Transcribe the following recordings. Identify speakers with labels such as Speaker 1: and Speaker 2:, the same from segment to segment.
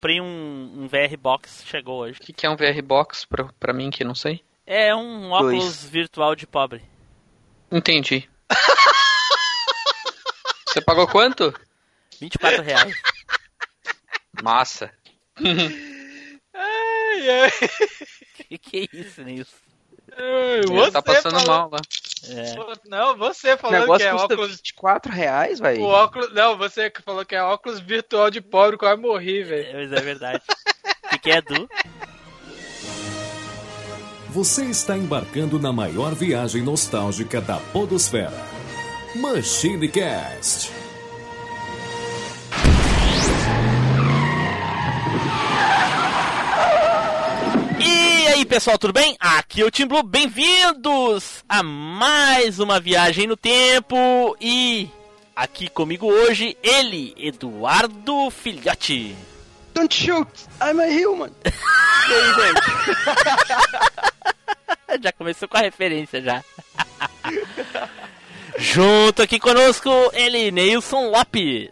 Speaker 1: comprei um, um VR Box, chegou hoje.
Speaker 2: O que, que é um VR Box pra, pra mim que não sei?
Speaker 1: É um óculos Dois. virtual de pobre.
Speaker 2: Entendi. Você pagou quanto?
Speaker 1: 24 reais.
Speaker 2: Massa.
Speaker 3: ai, ai.
Speaker 1: Que que é isso, Nilson?
Speaker 2: Você tá passando falou... mal lá.
Speaker 3: É. Não, você falou que é óculos.
Speaker 4: 24 reais, velho.
Speaker 3: O óculos. Não, você falou que é óculos virtual de pobre, quase morri, velho.
Speaker 1: É, mas é verdade. O que, que é, Du?
Speaker 5: Você está embarcando na maior viagem nostálgica da Podosfera. Machine Cast.
Speaker 1: Aí pessoal, tudo bem? Aqui é o Tim Blue, bem-vindos a mais uma viagem no tempo e aqui comigo hoje ele, Eduardo Filhote.
Speaker 4: Don't shoot, I'm a human. e aí,
Speaker 1: gente? já começou com a referência já. Junto aqui conosco ele, Neilson Lopes.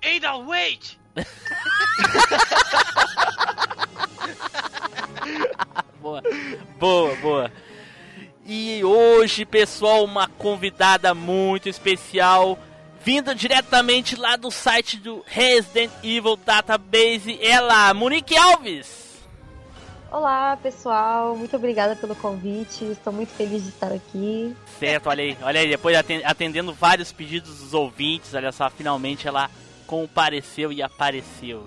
Speaker 3: Ada, wait!
Speaker 1: boa, boa, boa. E hoje, pessoal, uma convidada muito especial, vinda diretamente lá do site do Resident Evil Database, ela, Monique Alves.
Speaker 6: Olá, pessoal. Muito obrigada pelo convite. Estou muito feliz de estar aqui.
Speaker 1: Certo, olha aí. Olha aí, depois atendendo vários pedidos dos ouvintes, olha só, finalmente ela compareceu e apareceu.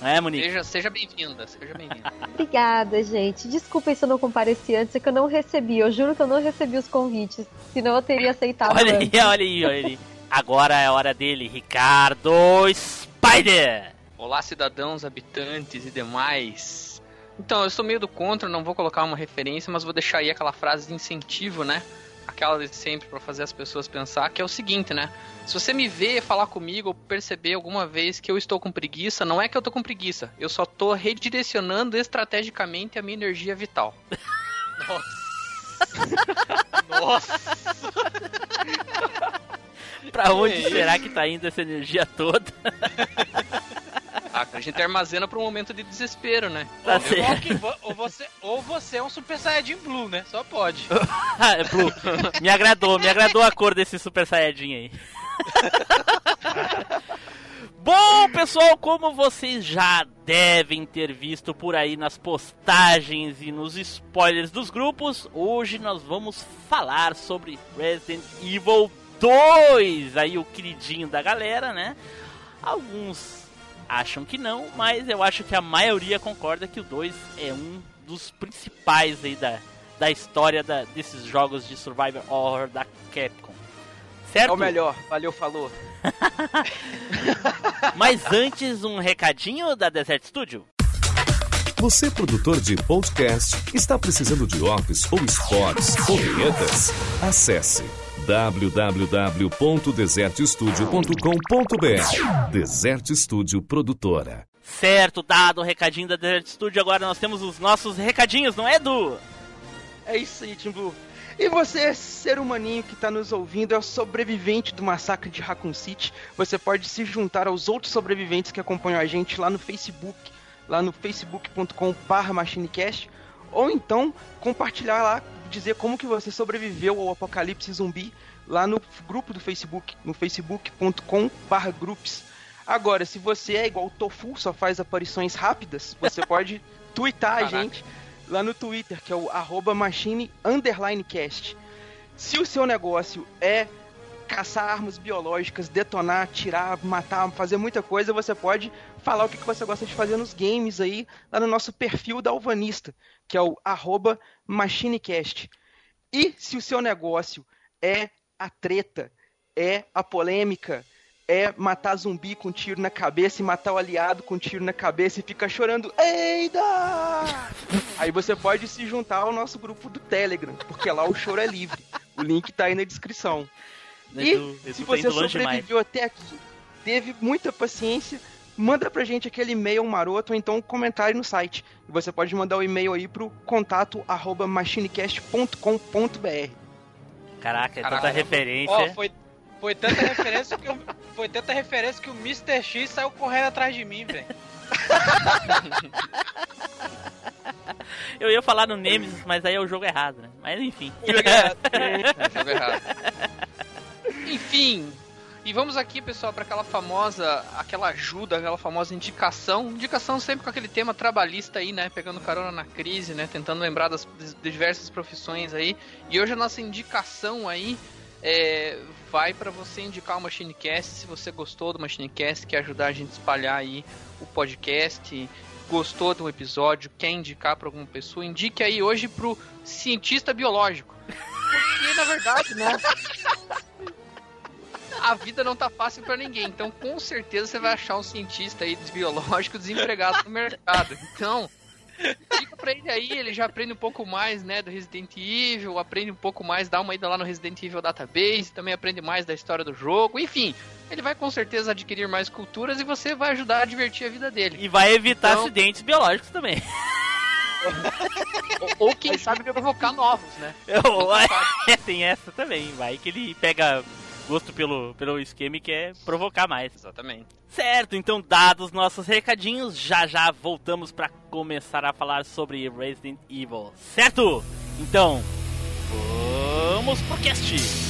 Speaker 1: Não é, Monique?
Speaker 2: Seja, seja bem-vinda, seja bem-vinda.
Speaker 6: Obrigada, gente. Desculpem se eu não compareci antes, é que eu não recebi. Eu juro que eu não recebi os convites. Senão eu teria aceitado.
Speaker 1: olha aí, olha aí, olha aí. Agora é a hora dele, Ricardo Spider!
Speaker 2: Olá, cidadãos, habitantes e demais. Então, eu sou meio do contra, não vou colocar uma referência, mas vou deixar aí aquela frase de incentivo, né? Aquela de sempre para fazer as pessoas pensar, que é o seguinte, né? Se você me ver falar comigo ou perceber alguma vez que eu estou com preguiça, não é que eu estou com preguiça. Eu só estou redirecionando estrategicamente a minha energia vital.
Speaker 3: Nossa. Nossa.
Speaker 1: pra onde será que tá indo essa energia toda?
Speaker 2: Ah, a gente armazena para um momento de desespero, né?
Speaker 1: Tá
Speaker 3: ou, ou, você, ou você é um Super Saiyajin Blue, né? Só pode.
Speaker 1: é Blue. Me agradou, me agradou a cor desse Super Saiyajin aí. Bom, pessoal, como vocês já devem ter visto por aí nas postagens e nos spoilers dos grupos, hoje nós vamos falar sobre Resident Evil 2, aí o queridinho da galera, né? Alguns acham que não, mas eu acho que a maioria concorda que o 2 é um dos principais aí da, da história da, desses jogos de survival horror da Capcom. Certo?
Speaker 4: É o melhor, valeu, falou.
Speaker 1: Mas antes, um recadinho da Desert Studio.
Speaker 5: Você, produtor de podcast, está precisando de office ou spots ou vinhetas? Acesse www.desertstudio.com.br Desert Studio Produtora.
Speaker 1: Certo, dado o recadinho da Desert Studio, agora nós temos os nossos recadinhos, não é, Edu?
Speaker 4: É isso aí, Tim Blue. E você, ser humaninho que está nos ouvindo, é o sobrevivente do massacre de Raccoon City. Você pode se juntar aos outros sobreviventes que acompanham a gente lá no Facebook, lá no facebook.com.br machinecast, ou então compartilhar lá, dizer como que você sobreviveu ao apocalipse zumbi lá no grupo do Facebook, no facebook.com.br groups. Agora, se você é igual o Tofu, só faz aparições rápidas, você pode twittar a gente lá no Twitter, que é o arroba machine cast. Se o seu negócio é caçar armas biológicas, detonar, tirar, matar, fazer muita coisa, você pode falar o que você gosta de fazer nos games aí, lá no nosso perfil da Alvanista, que é o arroba machinecast. E se o seu negócio é a treta, é a polêmica, é matar zumbi com tiro na cabeça e matar o aliado com tiro na cabeça e fica chorando, Eida! aí você pode se juntar ao nosso grupo do Telegram, porque lá o choro é livre. O link tá aí na descrição. E Edu, se você sobreviveu até aqui, teve muita paciência, manda pra gente aquele e-mail maroto ou então um comentário no site. E você pode mandar o um e-mail aí pro contato arroba machinecast.com.br.
Speaker 1: Caraca, é tanta referência.
Speaker 3: Ó, foi Foi tanta referência que eu, foi tanta referência que o Mr. X saiu correndo atrás de mim, velho.
Speaker 1: Eu ia falar no Nemesis, mas aí é o jogo errado, né? Mas enfim.
Speaker 2: Jogo errado. Enfim. E vamos aqui, pessoal, para aquela famosa, aquela ajuda, aquela famosa indicação. Indicação sempre com aquele tema trabalhista aí, né? Pegando carona na crise, né? Tentando lembrar das, das diversas profissões aí. E hoje a nossa indicação aí é, vai para você indicar o Machinecast. Se você gostou do Machinecast, quer ajudar a gente a espalhar aí o podcast, gostou do episódio, quer indicar para alguma pessoa, indique aí hoje pro cientista biológico. Porque na verdade, né? A vida não tá fácil para ninguém, então com certeza você vai achar um cientista aí biológico desempregado no mercado. Então, Fica pra ele aí, ele já aprende um pouco mais, né, do Resident Evil, aprende um pouco mais, dá uma ida lá no Resident Evil Database, também aprende mais da história do jogo, enfim. Ele vai com certeza adquirir mais culturas e você vai ajudar a divertir a vida dele.
Speaker 1: E vai evitar
Speaker 2: Então-
Speaker 1: acidentes biológicos também.
Speaker 2: Ou, ou quem sabe provocar novos, né? Sabe.
Speaker 1: é, tem essa também. Vai que ele pega gosto pelo, pelo esquema e quer provocar mais.
Speaker 2: Exatamente.
Speaker 1: Certo, então dados nossos recadinhos, já já voltamos para começar a falar sobre Resident Evil. Certo? Então, vamos pro cast.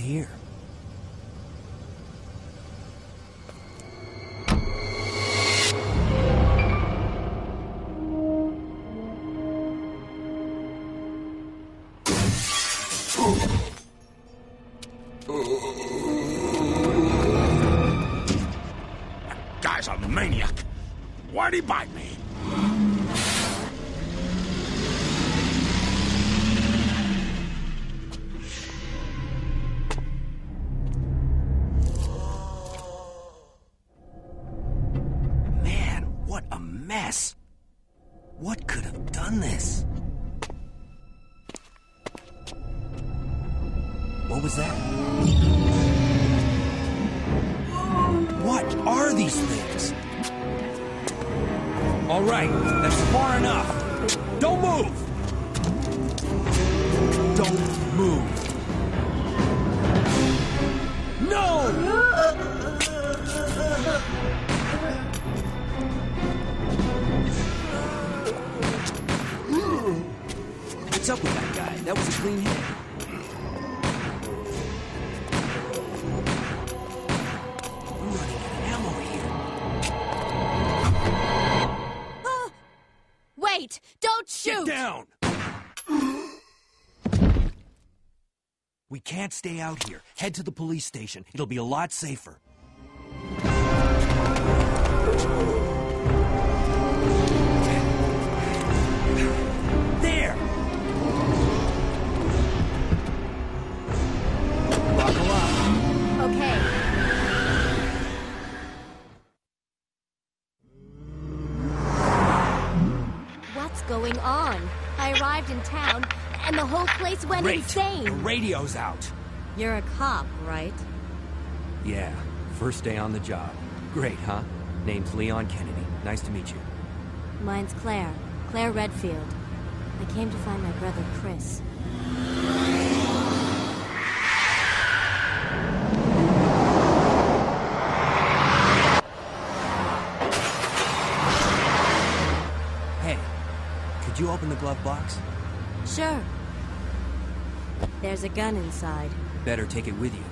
Speaker 7: here? Stay out here. Head to the police station. It'll be a lot safer. There! Buckle up.
Speaker 8: Okay. What's going on? I arrived in town, and the whole place went
Speaker 7: Great.
Speaker 8: insane.
Speaker 7: The radio's out.
Speaker 8: Cop, right?
Speaker 7: Yeah, first day on the job. Great, huh? Name's Leon Kennedy. Nice to meet you.
Speaker 8: Mine's Claire. Claire Redfield. I came to find my brother Chris.
Speaker 7: Hey, could you open the glove box?
Speaker 8: Sure. There's a gun inside
Speaker 7: better take it with you.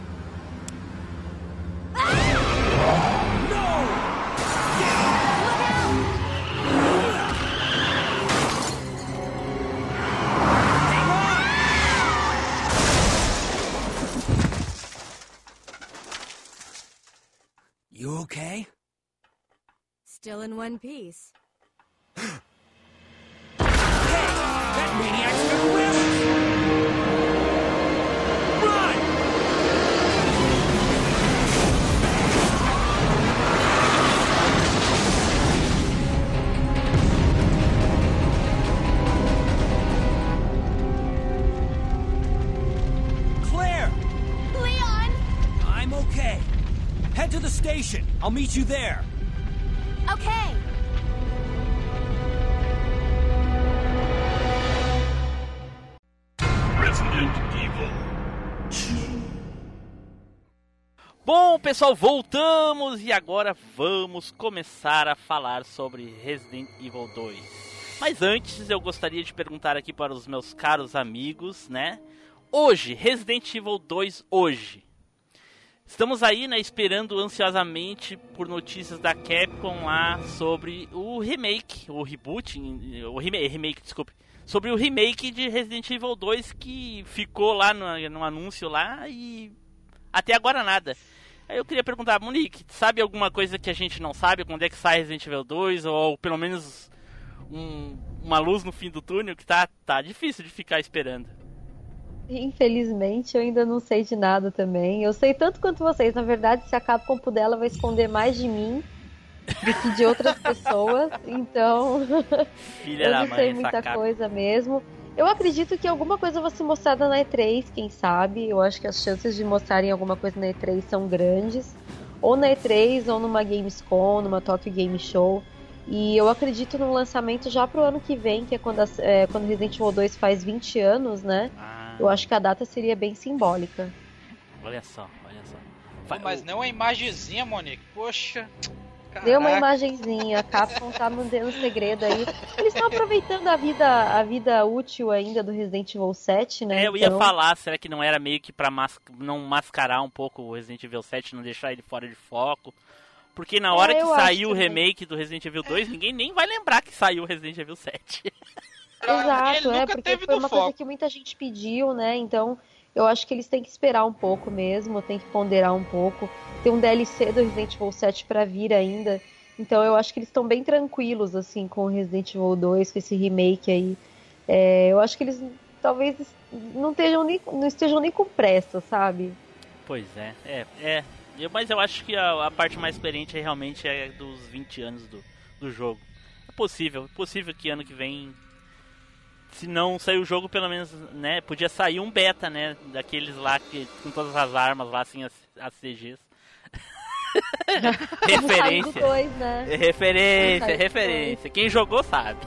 Speaker 7: You okay?
Speaker 8: Still in one piece.
Speaker 7: Station. I'll meet you there.
Speaker 8: Okay.
Speaker 9: Resident Evil 2.
Speaker 1: Bom, pessoal, voltamos e agora vamos começar a falar sobre Resident Evil 2. Mas antes, eu gostaria de perguntar aqui para os meus caros amigos, né? Hoje, Resident Evil 2 hoje. Estamos aí, né, esperando ansiosamente por notícias da Capcom lá sobre o remake, o reboot, o remake, remake desculpe, sobre o remake de Resident Evil 2 que ficou lá no, no anúncio lá e até agora nada. Aí eu queria perguntar, Monique, sabe alguma coisa que a gente não sabe? Quando é que sai Resident Evil 2? Ou pelo menos um- uma luz no fim do túnel que tá, tá difícil de ficar esperando.
Speaker 6: Infelizmente, eu ainda não sei de nada também. Eu sei tanto quanto vocês. Na verdade, se a Capcom puder, ela vai esconder mais de mim do que de outras pessoas. Então,
Speaker 1: Filha
Speaker 6: eu não
Speaker 1: mãe,
Speaker 6: sei muita coisa mesmo. Eu acredito que alguma coisa vai ser mostrada na E3, quem sabe. Eu acho que as chances de mostrarem alguma coisa na E3 são grandes. Ou na E3, ou numa Gamescom, numa Tokyo Game Show. E eu acredito no lançamento já pro ano que vem, que é quando, as- é, quando Resident Evil 2 faz 20 anos, né?
Speaker 1: Ah,
Speaker 6: Eu acho que a data seria bem simbólica.
Speaker 1: olha só, olha só.
Speaker 3: Pô, mas não uma imagenzinha, Monique. Poxa.
Speaker 6: Deu uma
Speaker 3: caraca.
Speaker 6: imagenzinha, a Capcom tá mantendo segredo aí. Eles estão aproveitando a vida, a vida útil ainda do Resident Evil 7, né?
Speaker 1: É, eu ia
Speaker 6: Então,
Speaker 1: falar, será que não era meio que pra mas- não mascarar um pouco o Resident Evil 7, não deixar ele fora de foco? Porque na hora
Speaker 6: É,
Speaker 1: que saiu o
Speaker 6: também.
Speaker 1: remake do Resident Evil 2, ninguém nem vai lembrar que saiu o Resident Evil 7.
Speaker 6: Exato,
Speaker 3: Ele
Speaker 6: é,
Speaker 3: nunca
Speaker 6: porque
Speaker 3: teve
Speaker 6: foi uma coisa
Speaker 3: foco.
Speaker 6: que muita gente pediu, né? Então, eu acho que eles têm que esperar um pouco mesmo, tem que ponderar um pouco. Tem um DLC do Resident Evil 7 pra vir ainda. Então, eu acho que eles estão bem tranquilos, assim, com o Resident Evil 2, com esse remake aí. É, eu acho que eles talvez não estejam nem, não estejam nem com pressa, sabe?
Speaker 1: Pois é, é, é. Eu- mas eu acho que a, a parte mais experiente é realmente é dos 20 anos do, do jogo. É possível, é possível que ano que vem, se não sair o jogo, pelo menos, né, podia sair um beta, né, daqueles lá que com todas as armas lá, assim, as, as CGs. Referência.
Speaker 6: 2, né?
Speaker 1: É referência, referência. Quem jogou sabe.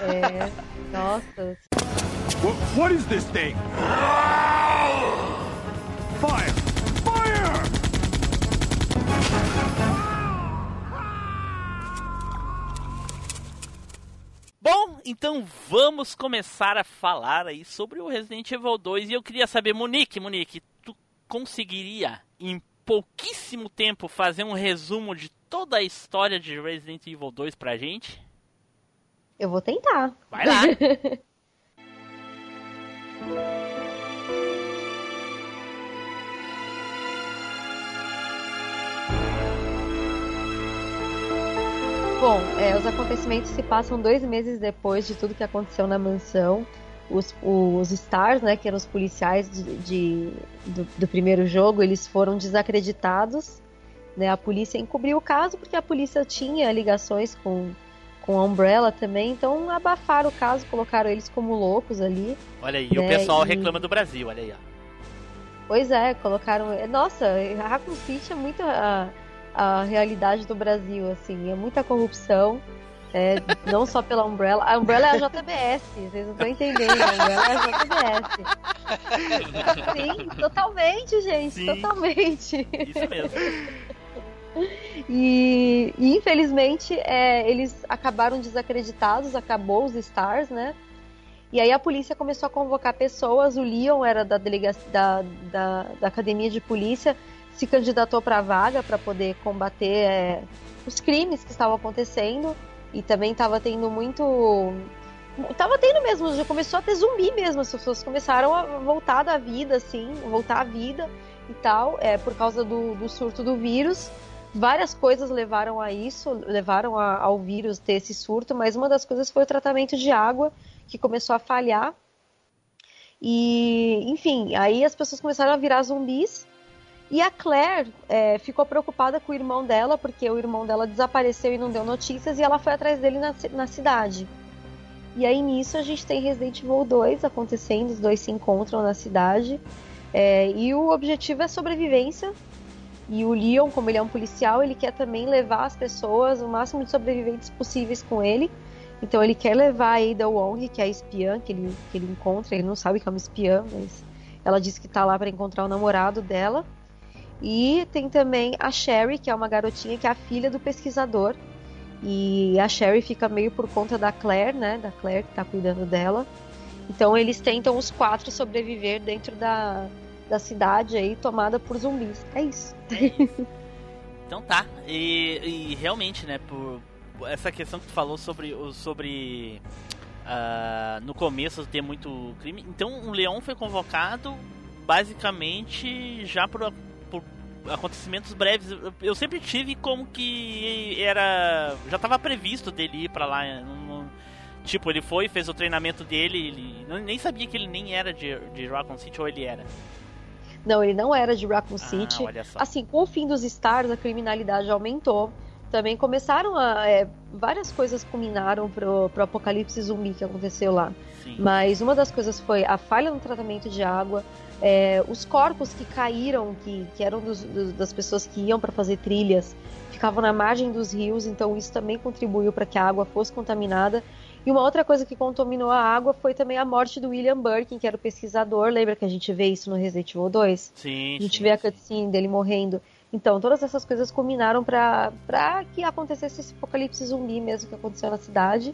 Speaker 6: É, nossa,
Speaker 9: What, what is this thing? Fire!
Speaker 1: Bom, então vamos começar a falar aí sobre o Resident Evil 2 e eu queria saber, Monique, Monique, tu conseguiria em pouquíssimo tempo fazer um resumo de toda a história de Resident Evil 2 pra gente?
Speaker 6: eu vou tentar.
Speaker 1: Vai lá.
Speaker 6: Bom, é, os acontecimentos se passam dois meses depois de tudo que aconteceu na mansão. Os, os Stars, né, que eram os policiais de, de- do, do primeiro jogo, eles foram desacreditados. Né, a polícia encobriu o caso porque a polícia tinha ligações com, com a Umbrella também, então abafaram o caso, colocaram eles como loucos ali.
Speaker 1: Olha aí, o
Speaker 6: É,
Speaker 1: pessoal
Speaker 6: e-
Speaker 1: reclama do Brasil, olha aí, ó.
Speaker 6: Pois é, colocaram. Nossa, Raccoon City é muito a, a realidade do Brasil, assim, é muita corrupção. é, não só pela Umbrella. A Umbrella é a JBS, vocês não estão entendendo. A Umbrella é a JBS. Sim, totalmente, gente,
Speaker 1: Sim.
Speaker 6: totalmente.
Speaker 1: Isso mesmo.
Speaker 6: E, e, infelizmente é, eles acabaram desacreditados, acabou os Stars, né? E aí a polícia começou a convocar pessoas. O Leon era da, delega da, da, da academia de polícia, se candidatou para a vaga para poder combater é, os crimes que estavam acontecendo. E também estava tendo muito. Tava tendo mesmo, já começou a ter zumbi mesmo. As pessoas começaram a voltar da vida, assim, voltar à vida. e tal, é, por causa do, do surto do vírus. Várias coisas levaram a isso, levaram a, ao vírus ter esse surto, mas uma das coisas foi o tratamento de água, que começou a falhar. E, enfim, aí as pessoas começaram a virar zumbis. E a Claire é, ficou preocupada com o irmão dela, porque o irmão dela desapareceu e não deu notícias, e ela foi atrás dele na, na cidade. E aí nisso a gente tem Resident Evil 2 acontecendo, os dois se encontram na cidade. É, e o objetivo é sobrevivência. E o Leon, como ele é um policial, ele quer também levar as pessoas, o máximo de sobreviventes possíveis com ele. Então ele quer levar a Ada Wong, que é a espiã que ele, que ele encontra. Ele não sabe que é uma espiã, mas ela disse que tá lá para encontrar o namorado dela. E tem também a Sherry, que é uma garotinha que é a filha do pesquisador. E a Sherry fica meio por conta da Claire, né? Da Claire que tá cuidando dela. Então eles tentam os quatro sobreviver dentro da, da cidade aí tomada por zumbis. É isso.
Speaker 1: Então tá. E, e realmente, né, por essa questão que tu falou sobre sobre uh, no começo ter muito crime. Então o Leão foi convocado basicamente já por acontecimentos breves. Eu sempre tive como que era já estava previsto dele ir para lá. tipo, ele foi, fez o treinamento dele, ele nem sabia que ele nem era de, de Raccoon City ou ele era.
Speaker 6: Não, ele não era de Raccoon ah, City. Assim, com o fim dos Stars, a criminalidade aumentou. Também começaram a. É, várias coisas culminaram pro, pro apocalipse zumbi que aconteceu lá. Sim. Mas uma das coisas foi a falha no tratamento de água, é, os corpos que caíram, que, que eram dos, dos, das pessoas que iam para fazer trilhas, ficavam na margem dos rios, então isso também contribuiu para que a água fosse contaminada. E uma outra coisa que contaminou a água foi também a morte do William Birkin, que era o pesquisador. Lembra que a gente vê isso no Resident Evil 2?
Speaker 1: Sim.
Speaker 6: A gente
Speaker 1: sim,
Speaker 6: vê a cutscene dele morrendo. Então, todas essas coisas combinaram para que acontecesse esse apocalipse zumbi mesmo que aconteceu na cidade.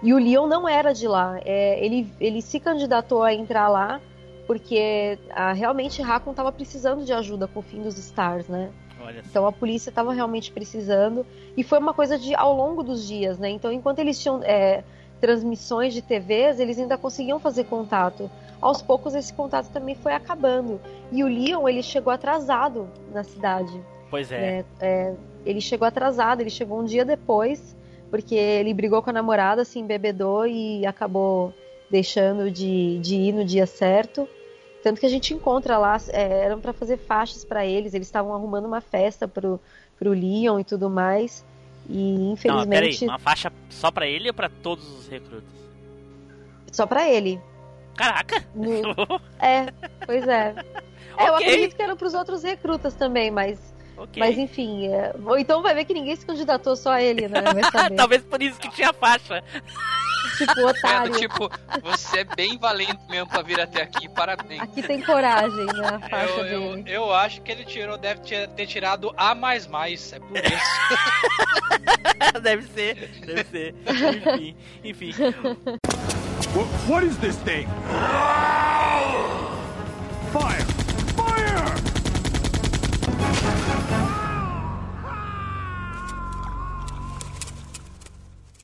Speaker 6: E o Leon não era de lá. É, ele, ele se candidatou a entrar lá porque a, realmente Raccoon estava precisando de ajuda com o fim dos Stars, né? Então a polícia estava realmente precisando e foi uma coisa de ao longo dos dias, né? Então enquanto eles tinham é, transmissões de TVs, eles ainda conseguiam fazer contato. Aos poucos esse contato também foi acabando. E o Leon, ele chegou atrasado na cidade.
Speaker 1: Pois é.
Speaker 6: é, é ele chegou atrasado, ele chegou um dia depois, porque ele brigou com a namorada, se embebedou e acabou deixando de, de ir no dia certo. Tanto que a gente encontra lá, é, eram para fazer faixas para eles, eles estavam arrumando uma festa pro, pro Leon e tudo mais. E infelizmente. Não, peraí,
Speaker 1: uma faixa só para ele ou para todos os recrutas?
Speaker 6: Só para ele.
Speaker 1: Caraca!
Speaker 6: No... é, pois é. é eu acredito que era pros outros recrutas também, mas. Okay. Mas enfim, é... ou então vai ver que ninguém se candidatou só a ele, né?
Speaker 1: Talvez por isso que tinha faixa.
Speaker 6: Tipo, otário.
Speaker 2: É, tipo, você é bem valente mesmo pra vir até aqui, parabéns.
Speaker 6: Aqui tem coragem, né? A faixa
Speaker 3: eu,
Speaker 6: dele.
Speaker 3: Eu, eu acho que ele tirou, deve ter tirado A mais mais. É por isso.
Speaker 1: deve ser, deve ser. Enfim, enfim.
Speaker 9: What, what is this thing? Fire!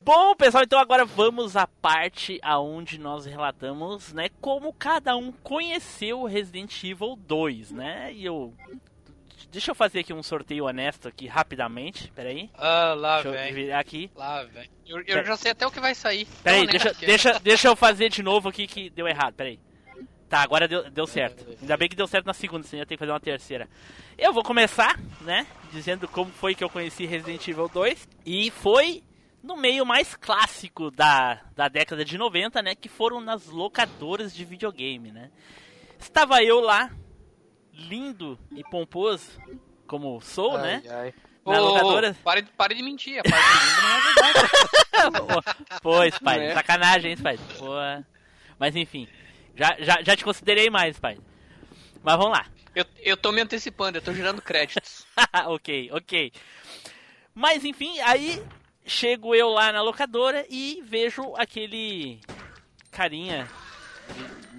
Speaker 1: Bom, pessoal, então agora vamos à parte aonde nós relatamos, né, como cada um conheceu Resident Evil 2, né? E eu Deixa eu fazer aqui um sorteio honesto aqui rapidamente, peraí.
Speaker 3: Ah, lá
Speaker 1: deixa
Speaker 3: vem.
Speaker 1: Eu virar aqui.
Speaker 3: Lá vem.
Speaker 2: Eu, eu já sei até o que vai sair.
Speaker 1: Peraí, deixa, deixa, deixa eu fazer de novo aqui que deu errado, peraí. Tá, agora deu, deu certo. Ainda bem que deu certo na segunda, senão ia ter que fazer uma terceira. Eu vou começar, né, dizendo como foi que eu conheci Resident Evil 2. E foi no meio mais clássico da, da década de 90, né? Que foram nas locadoras de videogame, né? Estava eu lá, lindo e pomposo, como sou, ai, né? Ai.
Speaker 2: Na oh, locadora. Pare, pare de mentir, a parte linda não é
Speaker 1: verdade. pois, pai, é. sacanagem, hein, pai? Pô. Mas enfim, já, já, já te considerei mais, pai. Mas vamos lá.
Speaker 2: Eu, eu tô me antecipando, eu tô gerando créditos.
Speaker 1: ok, ok. Mas enfim, aí chego eu lá na locadora e vejo aquele carinha,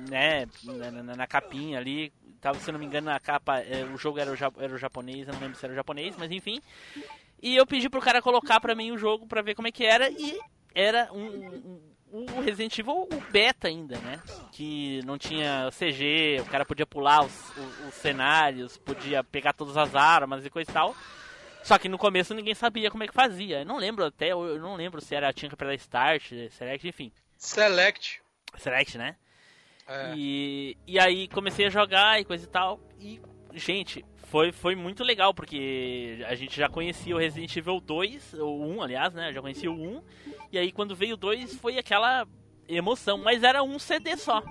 Speaker 1: né, na, na, capinha ali. Tava, se não me engano, na capa, é, o jogo era o, era o japonês, eu não lembro se era o japonês, mas enfim. E eu pedi pro cara colocar pra mim o jogo pra ver como é que era e era um, um o Resident Evil o beta ainda, né? Que não tinha CG, o cara podia pular os, os, os cenários, podia pegar todas as armas e coisa e tal. Só que no começo ninguém sabia como é que fazia. Eu não lembro até, eu não lembro se era tinha que apertar Start, Select, enfim.
Speaker 3: Select.
Speaker 1: Select, né?
Speaker 3: É.
Speaker 1: E, e aí comecei a jogar e coisa e tal. E, gente, foi, foi muito legal, porque a gente já conhecia o Resident Evil 2, o 1, aliás, né? Eu já conhecia o 1. E aí quando veio o 2 foi aquela emoção, mas era um CD só.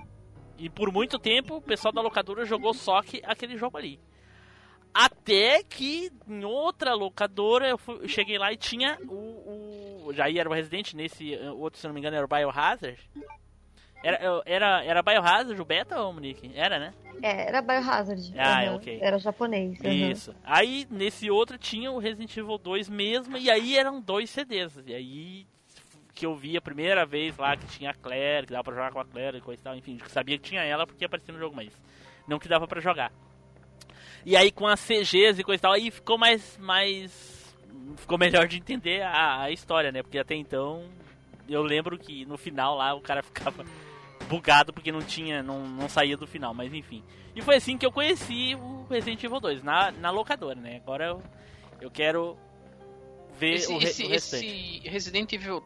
Speaker 1: E por muito tempo o pessoal da locadora jogou só que aquele jogo ali. Até que em outra locadora eu, fui- eu cheguei lá e tinha o, o. Já era o Resident, nesse eh, outro, se não me engano, era o Biohazard. Era, era, era Biohazard o beta ou Monique? Era, né?
Speaker 6: É, era Biohazard.
Speaker 1: Ah,
Speaker 6: Aham,
Speaker 1: ok.
Speaker 6: Era japonês.
Speaker 1: Isso. Aí nesse outro tinha o Resident Evil 2 mesmo, e aí eram dois CDs. E aí que eu vi a primeira vez lá que tinha a Claire, que dava pra jogar com a Claire e coisa e tal, enfim, sabia que tinha ela porque aparecia no jogo, mas não que dava pra jogar. E aí com as CGs e coisa e tal, aí ficou mais. mais. ficou melhor de entender a, a história, né? Porque até então eu lembro que no final lá o cara ficava bugado porque não tinha, não, não saía do final, mas enfim. E foi assim que eu conheci o Resident Evil 2, na, na locadora, né? Agora eu, eu quero ver
Speaker 2: Esse,
Speaker 1: o, re-
Speaker 2: esse-
Speaker 1: o restante.
Speaker 2: esse Resident Evil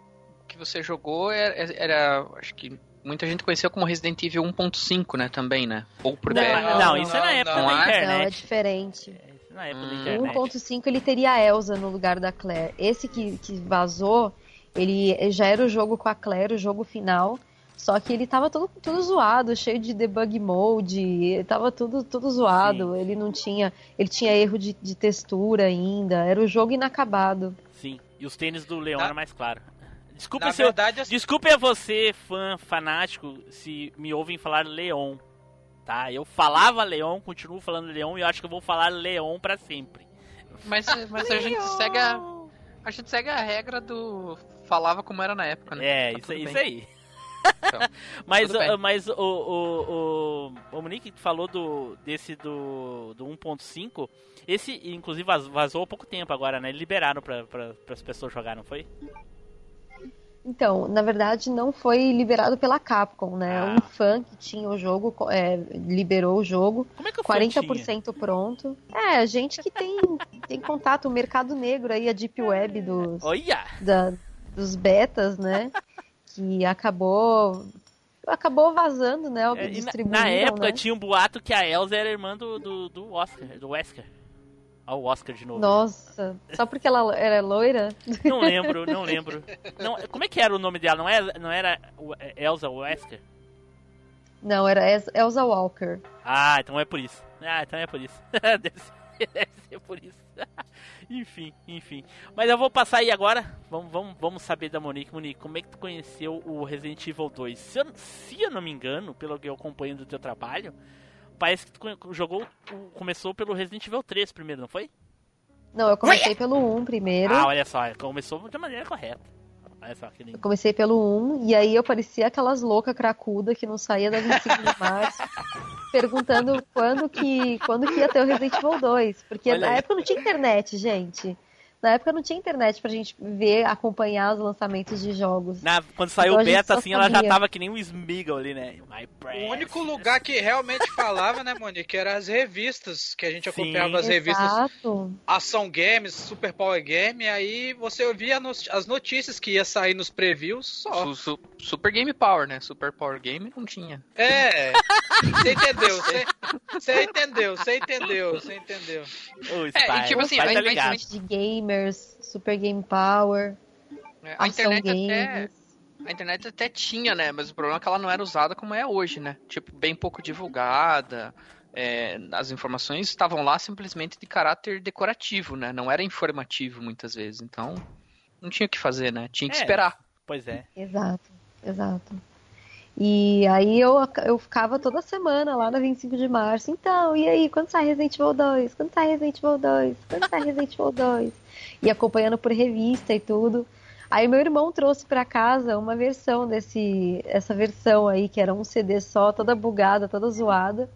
Speaker 2: que você jogou era, era- acho que muita gente conheceu como Resident Evil 1.5, né, também, né? Ou por
Speaker 6: Não.
Speaker 1: Não,
Speaker 3: Não,
Speaker 1: isso é na
Speaker 3: não,
Speaker 1: época
Speaker 2: não
Speaker 1: da
Speaker 2: é?
Speaker 6: Não, é
Speaker 1: internet.
Speaker 6: diferente.
Speaker 1: Isso na época da
Speaker 2: Hum.
Speaker 1: internet.
Speaker 6: O 1.5 ele teria a Elsa no lugar da Claire. Esse que, que vazou, ele já era o jogo com a Claire, o jogo final. Só que ele tava todo, todo zoado, cheio de debug mode, ele tava tudo, tudo zoado. Ele não tinha. Ele tinha erro de, de textura ainda. Era o jogo inacabado.
Speaker 1: Sim, e os tênis do Leon
Speaker 3: Na-
Speaker 1: era mais claro. Desculpe
Speaker 3: Na
Speaker 1: se eu,
Speaker 3: verdade, assim,
Speaker 1: Desculpe a você, fã fanático, se me ouvem falar Leon, tá? Eu falava Leon, continuo falando Leon e eu acho que eu vou falar Leon pra sempre.
Speaker 2: Mas, mas a gente segue a, a gente segue a regra do falava como era na época, né?
Speaker 1: É,
Speaker 2: Tá
Speaker 1: isso, isso aí.
Speaker 2: Então,
Speaker 1: Mas, uh, mas o, o, o, o Monique falou do, desse do, do 1.5. Esse, inclusive, vaz- vazou há pouco tempo agora, né? Liberaram pra, pra, as pessoas jogar, não foi?
Speaker 6: Então, na verdade, não foi liberado pela Capcom, né?
Speaker 1: Ah.
Speaker 6: Um fã que tinha o jogo, é, liberou o jogo.
Speaker 1: Como é que eu fui?
Speaker 6: 40% pronto. É, a gente que tem, tem contato, o mercado negro aí, a Deep Web dos,
Speaker 1: Olha!
Speaker 6: da- dos betas, né? Que acabou. Acabou vazando, né?
Speaker 1: É, na, na época
Speaker 6: né?
Speaker 1: tinha um boato que a Elsa era irmã do, do, do Oscar, do Wesker. Olha o Oscar de novo.
Speaker 6: Nossa, só porque ela era loira?
Speaker 1: Não lembro, não lembro. Não, como é que era o nome dela? Não era, não era é, Elsa Wesker?
Speaker 6: Não, era Elsa Walker.
Speaker 1: Ah, então é por isso. Ah, então é por isso. deve, ser, deve ser por isso. enfim, enfim. Mas eu vou passar aí agora. Vamos, vamos, vamos saber da Monique. Monique, como é que tu conheceu o Resident Evil 2? Se eu, se eu não me engano, pelo que eu acompanho do teu trabalho, parece que tu jogou, começou pelo Resident Evil 3 primeiro, não foi?
Speaker 6: Não, eu comecei pelo 1 primeiro.
Speaker 1: Ah, olha só, começou de maneira correta. Olha só, que lindo.
Speaker 6: Eu comecei pelo 1 e aí eu parecia aquelas loucas cracuda que não saía da 25 de março, perguntando quando que, quando que ia ter o Resident Evil 2. Porque
Speaker 1: Olha
Speaker 6: na
Speaker 1: aí.
Speaker 6: época não tinha internet, gente. Na época não tinha internet pra gente ver, acompanhar os lançamentos de jogos.
Speaker 1: Na- quando saiu
Speaker 6: Então
Speaker 1: o
Speaker 6: a gente
Speaker 1: beta, assim, ela já
Speaker 6: sabia.
Speaker 1: tava que nem um Smeagol ali, né? My
Speaker 3: O único lugar que realmente falava, né, Monique, era as revistas, que a gente
Speaker 1: Sim.
Speaker 3: acompanhava as revistas
Speaker 6: Exato.
Speaker 3: Ação Games, Super Power Game, aí você ouvia no- as notícias que ia sair nos previews só.
Speaker 2: Su- su- Super Game Power, né? Super Power Game não tinha.
Speaker 3: É, você entendeu, você- você entendeu, você entendeu, você entendeu.
Speaker 1: O
Speaker 2: É, e tipo
Speaker 1: o
Speaker 2: assim, a-
Speaker 1: tá ligado.
Speaker 6: De gamers, Super Game Power,
Speaker 2: É, A internet até.
Speaker 6: Games.
Speaker 2: A internet até tinha, né? Mas o problema é que ela não era usada como é hoje, né? Tipo, bem pouco divulgada. é, as informações estavam lá simplesmente de caráter decorativo, né? Não era informativo muitas vezes. Então, não tinha o que fazer, né? Tinha que
Speaker 1: É.
Speaker 2: esperar.
Speaker 1: Pois é.
Speaker 6: Exato, exato. E aí eu, eu ficava toda semana lá na 25 de março. Então, e aí, quando sai Resident Evil 2? Quando sai Resident Evil 2? Quando sai Resident Evil 2? E acompanhando por revista e tudo. Aí meu irmão trouxe pra casa uma versão desse, essa versão aí, que era um CD só, toda bugada, toda zoada.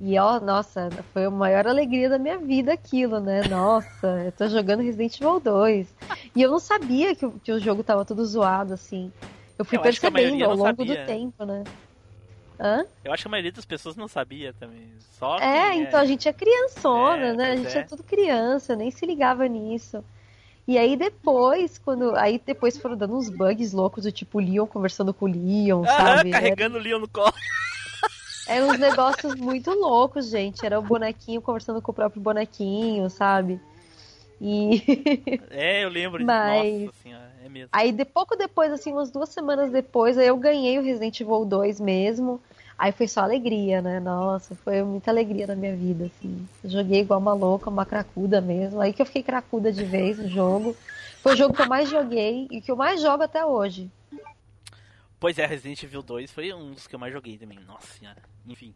Speaker 6: E ó, nossa, foi a maior alegria da minha vida aquilo, né? Nossa, eu tô jogando Resident Evil 2. E eu não sabia que, que o jogo tava todo zoado, assim. Eu fui
Speaker 1: Eu
Speaker 6: percebendo ao longo do
Speaker 1: sabia.
Speaker 6: tempo, né? Hã?
Speaker 1: Eu acho que a maioria das pessoas não sabia também. Só quem
Speaker 6: É, então a gente é criançona,
Speaker 1: É,
Speaker 6: né? A gente
Speaker 1: é.
Speaker 6: é tudo criança, nem se ligava nisso. E aí depois, quando. Aí depois foram dando uns bugs loucos, do tipo Leon conversando com o Leon,
Speaker 1: Aham,
Speaker 6: sabe?
Speaker 1: carregando o Leon no colo.
Speaker 6: Eram uns negócios muito loucos, gente. Era o bonequinho conversando com o próprio bonequinho, sabe? E.
Speaker 1: É, eu lembro disso.
Speaker 6: Mas-
Speaker 1: Nossa senhora, é mesmo.
Speaker 6: Aí, de pouco depois, assim, umas duas semanas depois, aí eu ganhei o Resident Evil 2 mesmo. Aí foi só alegria, né? Nossa, foi muita alegria na minha vida, assim. Eu joguei igual uma louca, uma cracuda mesmo. Aí que eu fiquei cracuda de vez no jogo. Foi o jogo que eu mais joguei e que eu mais jogo até hoje.
Speaker 1: Pois é, Resident Evil 2 foi um dos que eu mais joguei também. Nossa senhora. Enfim.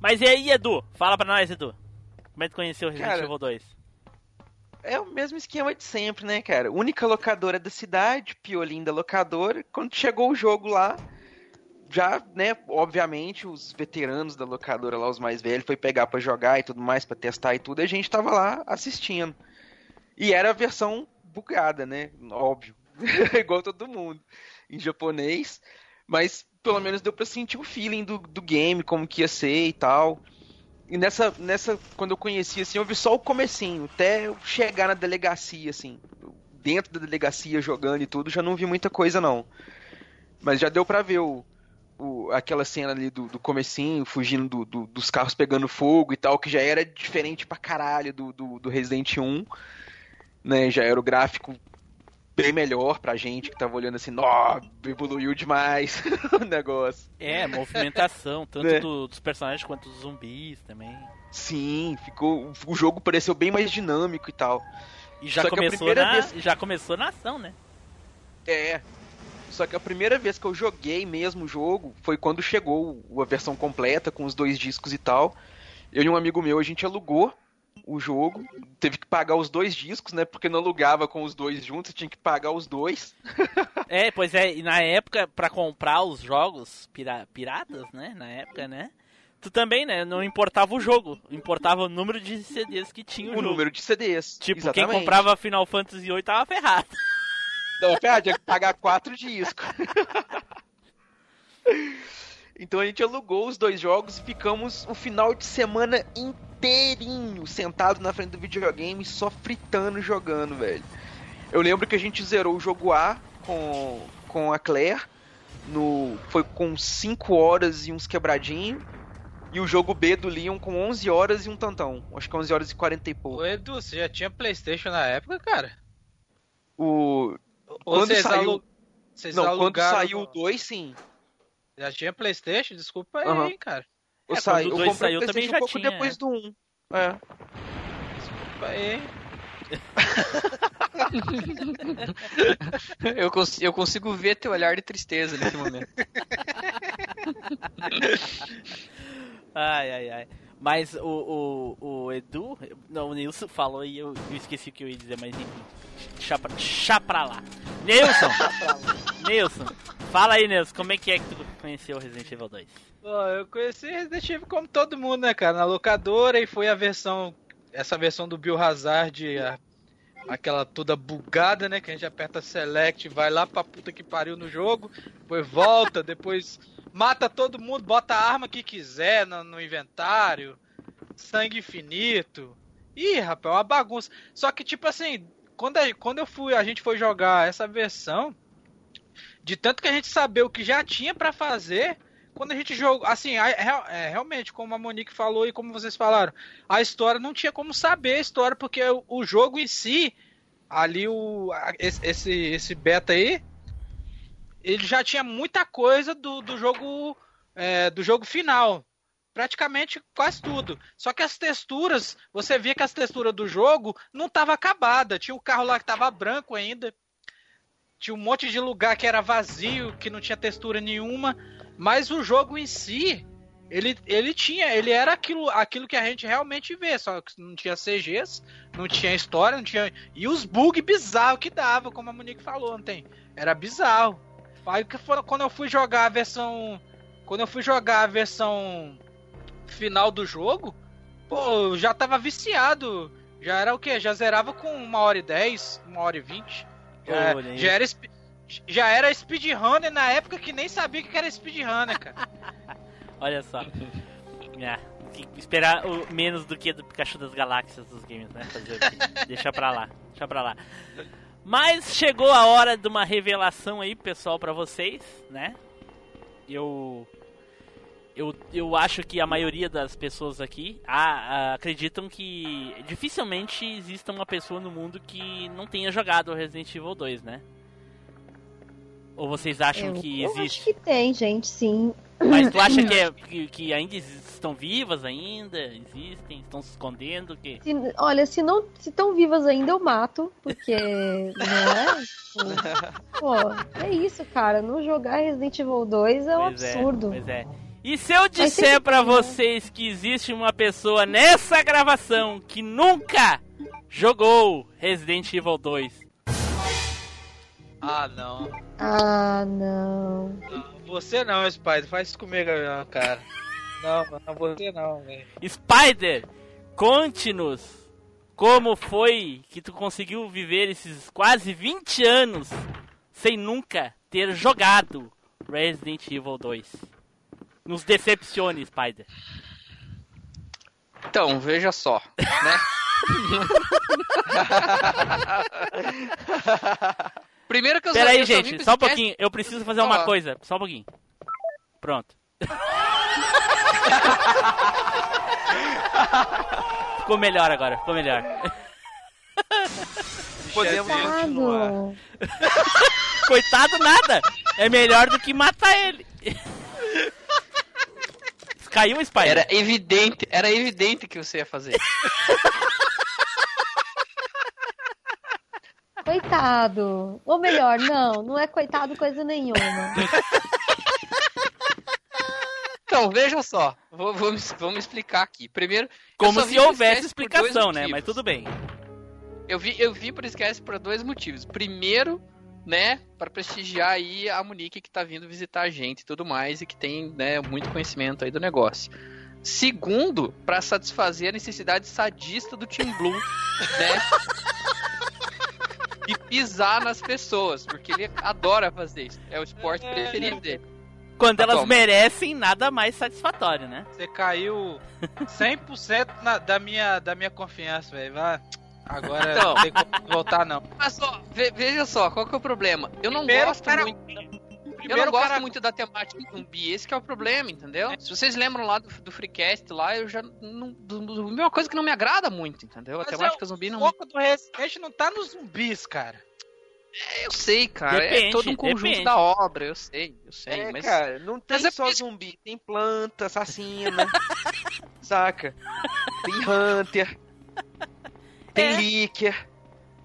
Speaker 1: Mas e aí, Edu? Fala pra nós, Edu. Como é que tu conheceu o Resident
Speaker 4: Cara,
Speaker 1: Evil 2?
Speaker 4: É o mesmo esquema de sempre, né, cara? Única locadora da cidade, piolim da locadora. Quando chegou o jogo lá, já, né, obviamente, os veteranos da locadora lá, os mais velhos, foi pegar pra jogar e tudo mais, pra testar e tudo, e a gente tava lá assistindo. E era a versão bugada, né? Óbvio. Igual todo mundo. Em japonês. Mas pelo menos deu pra sentir o feeling do, do game, como que ia ser e tal. E nessa, nessa, quando eu conheci, assim, eu vi só o comecinho, até eu chegar na delegacia, assim. Dentro da delegacia, jogando e tudo, já não vi muita coisa, não. Mas já deu pra ver o, o- aquela cena ali do, do comecinho, fugindo do- do- dos carros pegando fogo e tal, que já era diferente pra caralho do, do, do Resident 1. Né, já era o gráfico bem melhor pra gente que tava olhando assim, nó, evoluiu demais o negócio.
Speaker 1: É, movimentação, tanto
Speaker 4: É.
Speaker 1: do- dos personagens quanto dos zumbis também.
Speaker 4: Sim, ficou. O jogo pareceu bem mais dinâmico e tal.
Speaker 1: E já
Speaker 4: Só
Speaker 1: começou, na,
Speaker 4: vez-
Speaker 1: já começou na ação, né?
Speaker 4: É. Só que a primeira vez que eu joguei mesmo o jogo foi quando chegou a versão completa, com os dois discos e tal. Eu e um amigo meu, a gente alugou o jogo. Teve que pagar os dois discos, né? Porque não alugava com os dois juntos, tinha que pagar os dois.
Speaker 1: É, pois é, e na época, pra comprar os jogos pira- piratas, né? Na época, né? Tu também, né? Não importava o jogo, importava o número de CDs que tinha o,
Speaker 4: O
Speaker 1: jogo.
Speaker 4: número de CDs.
Speaker 1: Tipo,
Speaker 4: Exatamente.
Speaker 1: quem comprava Final Fantasy VIII tava ferrado.
Speaker 4: Não, pera, tinha que pagar quatro discos. então a gente alugou os dois jogos e ficamos o final de semana inteirinho sentado na frente do videogame, só fritando jogando, velho. Eu lembro que a gente zerou o jogo A com, com a Claire. No, foi com 5 horas e uns quebradinhos. E o jogo B do Leon com 11 horas e um tantão. Acho que 11 horas e 40 e pouco.
Speaker 3: Ô Edu, você já tinha Playstation na época, cara?
Speaker 4: O,
Speaker 3: Ou
Speaker 4: Quando saiu-
Speaker 3: alu-
Speaker 4: não, quando saiu o
Speaker 3: no-
Speaker 4: 2, sim.
Speaker 3: Já tinha Playstation? Desculpa aí, hein, cara.
Speaker 4: Eu,
Speaker 1: É,
Speaker 4: saí,
Speaker 1: quando o
Speaker 4: comprei
Speaker 1: saiu
Speaker 4: o
Speaker 1: também
Speaker 4: PlayStation
Speaker 1: já
Speaker 4: um pouco
Speaker 1: tinha,
Speaker 4: depois
Speaker 1: é.
Speaker 4: do 1. É.
Speaker 3: Desculpa aí.
Speaker 2: Eu, cons- eu consigo ver teu olhar de tristeza nesse momento.
Speaker 1: Ai, ai, ai. Mas o, o, o Edu, não, o Nilson falou e eu, eu esqueci o que eu ia dizer, mas enfim. Chá pra, chá pra lá. Nilson! Nilson, fala aí, Nilson, como é que é que tu conheceu Resident Evil 2?
Speaker 3: Pô, eu conheci Resident Evil como todo mundo, né, cara? Na locadora e foi a versão. Essa versão do Biohazard, a- aquela toda bugada, né? Que a gente aperta Select, vai lá pra puta que pariu no jogo, depois volta, depois mata todo mundo, bota a arma que quiser no, no inventário, sangue infinito. Ih, rapaz, é uma bagunça. Só que, tipo assim, quando, a- quando eu fui, a gente foi jogar essa versão, de tanto que a gente saber o que já tinha pra fazer, quando a gente jogou, assim, é, é, realmente, como a Monique falou e como vocês falaram, a história não tinha como saber a história, porque o, o jogo em si, ali o esse, esse, beta aí, ele já tinha muita coisa do, do jogo é, do jogo final. Praticamente quase tudo. Só que as texturas, você via que as texturas do jogo não estava acabada. Tinha o carro lá que estava branco ainda. Tinha um monte de lugar que era vazio, que não tinha textura nenhuma. Mas o jogo em si, ele, ele tinha, ele era aquilo, aquilo que a gente realmente vê, só que não tinha CGs, não tinha história, não tinha. E os bugs bizarros que dava, como a Monique falou, não tem? Era bizarro. Aí que foi quando eu fui jogar a versão. Quando eu fui jogar a versão final do jogo, pô, eu já tava viciado. Já era o quê? Já zerava com uma hora e dez, uma hora e vinte.
Speaker 1: Aí.
Speaker 3: já era, já era speedrunner na época que nem sabia que era speedrunner, cara.
Speaker 1: Olha só. É, que esperar o, menos do que do Pikachu das Galáxias dos games, né? Fazer? Deixa pra lá, deixa pra lá. Mas chegou a hora de uma revelação aí, pessoal, pra vocês, né? Eu. Eu, eu acho que a maioria das pessoas aqui ah, ah, acreditam que dificilmente exista uma pessoa no mundo que não tenha jogado Resident Evil 2, né? Ou vocês acham
Speaker 6: Eu-
Speaker 1: que
Speaker 6: eu
Speaker 1: existe?
Speaker 6: acho que tem, gente, sim.
Speaker 1: Mas tu acha que, é- que, que ainda estão vivas ainda? Existem? Estão se escondendo? Que...
Speaker 6: Se- olha, se não se estão vivas ainda, eu mato, porque não é? Tipo, pô, é isso, cara. Não jogar Resident Evil 2 é um
Speaker 1: Pois é,
Speaker 6: absurdo.
Speaker 1: pois é. E se eu disser
Speaker 6: né?
Speaker 1: vocês que existe uma pessoa nessa gravação que nunca jogou Resident Evil 2?
Speaker 3: Ah, não.
Speaker 6: Ah, não.
Speaker 3: Você não, Spider. Faz isso comigo, não, cara. Não, não, você não, velho.
Speaker 1: Spider, conte-nos como foi que tu conseguiu viver esses quase 20 anos sem nunca ter jogado Resident Evil 2. Nos decepcione, Spider.
Speaker 2: Então, veja só, né? Primeiro que eu só-
Speaker 1: Pera aí,
Speaker 2: eu só vim
Speaker 1: gente, só um pouquinho. Eu preciso fazer uma coisa. Só um pouquinho. Pronto. ficou melhor agora, ficou melhor.
Speaker 4: Podemos continuar.
Speaker 6: Coitado
Speaker 1: nada. É melhor do que matar ele. Caiu o Spider.
Speaker 2: Era evidente, era evidente que você ia fazer.
Speaker 6: Coitado. Ou melhor, não, não é coitado coisa nenhuma.
Speaker 2: Então, veja só. Vou, vamos, vamos explicar aqui. Primeiro,
Speaker 1: Como se houvesse explicação, né? Mas tudo bem.
Speaker 2: Eu vi, eu vi por Sketch por dois motivos. Primeiro, né, para prestigiar aí a Monique que tá vindo visitar a gente e tudo mais e que tem, né, muito conhecimento aí do negócio. Segundo, para satisfazer a necessidade sadista do Team Blue, né? E pisar nas pessoas, porque ele adora fazer isso. É o esporte preferido dele.
Speaker 1: Quando
Speaker 2: Tá
Speaker 1: elas
Speaker 2: bom.
Speaker 1: merecem nada mais satisfatório, né?
Speaker 3: Você caiu 100% na, da, minha, da minha confiança, velho. Agora
Speaker 2: Então.
Speaker 3: não tem como voltar, não.
Speaker 2: Mas só, ve- veja só, qual que é o problema? Eu não
Speaker 3: Primeiro,
Speaker 2: gosto
Speaker 3: cara,
Speaker 2: muito. Eu não gosto
Speaker 3: cara-
Speaker 2: muito da temática zumbi, esse que é o problema, entendeu? Se vocês lembram lá do, do Freecast lá, eu já não. do- do- Uma coisa que não me agrada muito, entendeu? A
Speaker 3: Mas
Speaker 2: temática
Speaker 3: é,
Speaker 2: zumbi não.
Speaker 3: O foco do Resident não tá nos zumbis, cara.
Speaker 2: Eu sei, cara. é
Speaker 1: Depende,
Speaker 2: todo um conjunto
Speaker 1: depende.
Speaker 2: da obra, eu sei, eu sei.
Speaker 4: É,
Speaker 2: mas
Speaker 4: cara, não tem
Speaker 2: Mas é
Speaker 4: só
Speaker 2: porque-
Speaker 4: zumbi, tem planta, assassina, saca? Tem hunter, tem
Speaker 1: É.
Speaker 4: licker,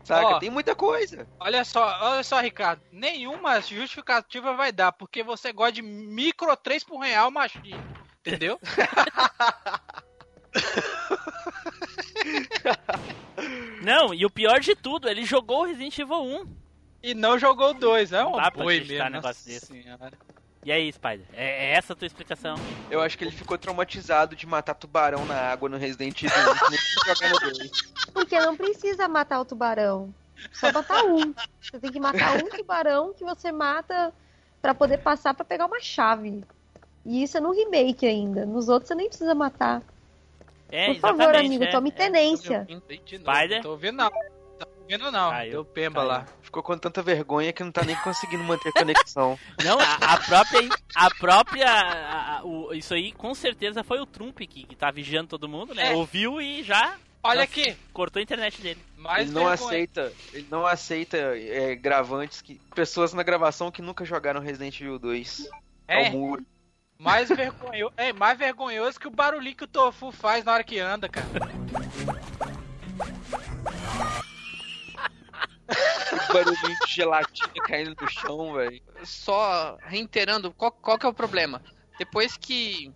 Speaker 4: saca?
Speaker 3: Ó.
Speaker 4: Tem muita coisa.
Speaker 3: Olha só, olha só, Ricardo. Nenhuma justificativa vai dar, porque você gosta de micro 3 por real machinho. Entendeu?
Speaker 1: Não, e o pior de tudo, ele jogou Resident Evil 1.
Speaker 3: E não jogou dois, é um boi mesmo.
Speaker 1: negócio desse.
Speaker 3: senhora.
Speaker 1: E aí, Spider? É, é essa a tua explicação?
Speaker 4: Eu acho que ele ficou traumatizado de matar tubarão na água no Resident Evil 1, que nem jogar no 2.
Speaker 6: Porque não precisa matar o tubarão. Só matar um. Você tem que matar um tubarão que você mata pra poder passar pra pegar uma chave. E isso é no remake ainda. Nos outros você nem precisa matar.
Speaker 1: É,
Speaker 6: Por favor, amigo,
Speaker 1: é,
Speaker 6: tome
Speaker 1: é.
Speaker 6: tenência.
Speaker 3: De novo,
Speaker 1: Spider?
Speaker 3: Não tô ouvindo não. Ouvindo não.
Speaker 1: Caiu,
Speaker 3: Deu pemba
Speaker 1: caiu.
Speaker 3: lá.
Speaker 4: Ficou com tanta vergonha que não tá nem conseguindo manter a conexão.
Speaker 1: Não, a, a própria. A própria. a- a- o- isso aí com certeza foi o Trump que, que tá vigiando todo mundo, né?
Speaker 3: É.
Speaker 1: Ouviu e já
Speaker 3: Olha aqui.
Speaker 1: cortou a internet dele.
Speaker 3: Mais
Speaker 4: ele não
Speaker 3: vergonha.
Speaker 4: aceita, ele não aceita é, gravantes que pessoas na gravação que nunca jogaram Resident Evil 2. É,
Speaker 3: É,
Speaker 4: o muro.
Speaker 3: mais vergonhoso, é mais vergonhoso que o barulhinho que o Tofu faz na hora que anda, cara.
Speaker 4: barulhinho de gelatina caindo no chão, velho.
Speaker 2: só reiterando, qual, qual que é o problema? Depois que.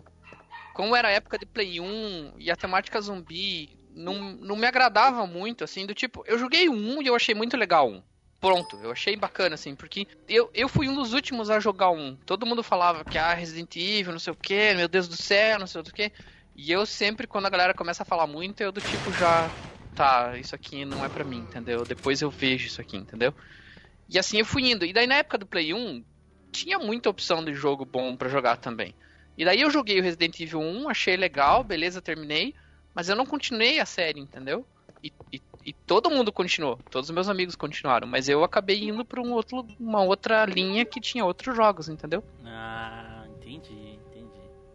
Speaker 2: Como era a época de Play 1 e a temática zumbi não, não me agradava muito, assim, do tipo, eu joguei um e eu achei muito legal um. Pronto, eu achei bacana, assim, porque eu, eu fui um dos últimos a jogar um. Todo mundo falava que, ah, Resident Evil, não sei o que, meu Deus do céu, não sei o que. E eu sempre, quando a galera começa a falar muito, eu do tipo já, tá, isso aqui não é pra mim, entendeu? Depois eu vejo isso aqui, entendeu? E assim eu fui indo. E daí na época do Play 1, tinha muita opção de jogo bom pra jogar também. E daí eu joguei o Resident Evil 1, achei legal, beleza, terminei. Mas eu não continuei a série, entendeu? E, e, e todo mundo continuou, todos os meus amigos continuaram, mas eu acabei indo pra um outro, uma outra linha que tinha outros jogos, entendeu?
Speaker 1: Ah.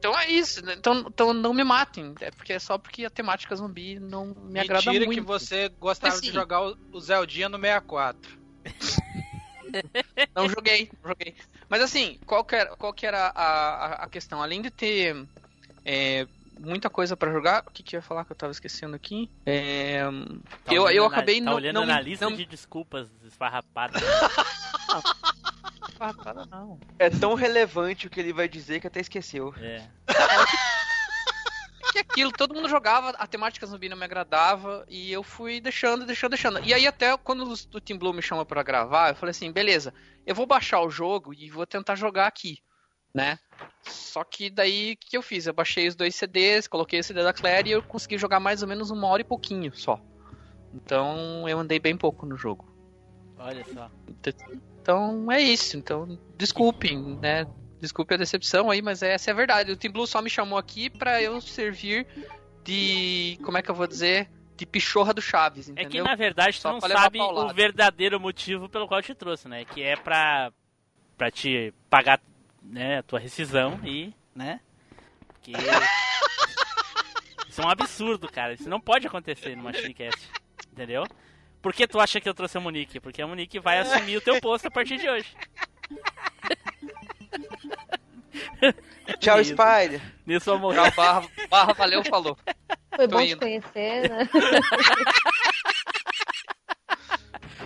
Speaker 2: Então é isso, né? então, então não me matem, é porque é só porque a temática zumbi não me agrada
Speaker 3: Mentira
Speaker 2: muito.
Speaker 3: que você gostava
Speaker 2: Mas,
Speaker 3: de jogar o o Zeldinha no 64.
Speaker 2: Não joguei, não joguei. Mas assim, qual que era, qual que era a, a, a questão? Além de ter é, muita coisa pra jogar, o que, que eu ia falar que eu tava esquecendo aqui? É,
Speaker 1: Tá
Speaker 2: eu,
Speaker 1: olhando
Speaker 2: eu
Speaker 1: na-
Speaker 2: acabei
Speaker 1: tá
Speaker 2: não,
Speaker 1: olhando
Speaker 2: não,
Speaker 1: na lista
Speaker 2: não,
Speaker 1: de desculpas esfarrapadas.
Speaker 2: Não.
Speaker 4: É tão relevante o que ele vai dizer que até esqueceu.
Speaker 1: É.
Speaker 2: que aquilo, todo mundo jogava, a temática zumbi não me agradava, e eu fui deixando, deixando, deixando. E aí até quando o o Team Blue me chamou pra gravar, eu falei assim, beleza, eu vou baixar o jogo e vou tentar jogar aqui, né? Só que daí, o que eu fiz? Eu baixei os dois CDs, coloquei o CD da Claire e eu consegui jogar mais ou menos uma hora e pouquinho só. Então, eu andei bem pouco no jogo.
Speaker 1: Olha só.
Speaker 2: Então, é isso. Então, desculpem, né? Desculpe a decepção aí, mas essa é a verdade. O Team Blue só me chamou aqui pra eu servir de. Como é que eu vou dizer? De pichorra do Chaves,
Speaker 1: É
Speaker 2: entendeu?
Speaker 1: que na verdade tu
Speaker 2: Só
Speaker 1: não sabe o verdadeiro motivo pelo qual eu te trouxe, né? Que é pra, pra te pagar né, a tua rescisão e, né? Porque. Isso é um absurdo, cara. Isso não pode acontecer no Machinecast. Entendeu? Por que tu acha que eu trouxe a Monique? Porque a Monique vai assumir o teu posto a partir de hoje.
Speaker 4: Tchau,
Speaker 1: Isso.
Speaker 4: Spider.
Speaker 1: Nisso eu morri.
Speaker 2: Tchau, barra, barra, valeu, falou.
Speaker 6: Foi
Speaker 2: Tô
Speaker 6: bom te
Speaker 2: indo.
Speaker 6: conhecer, né?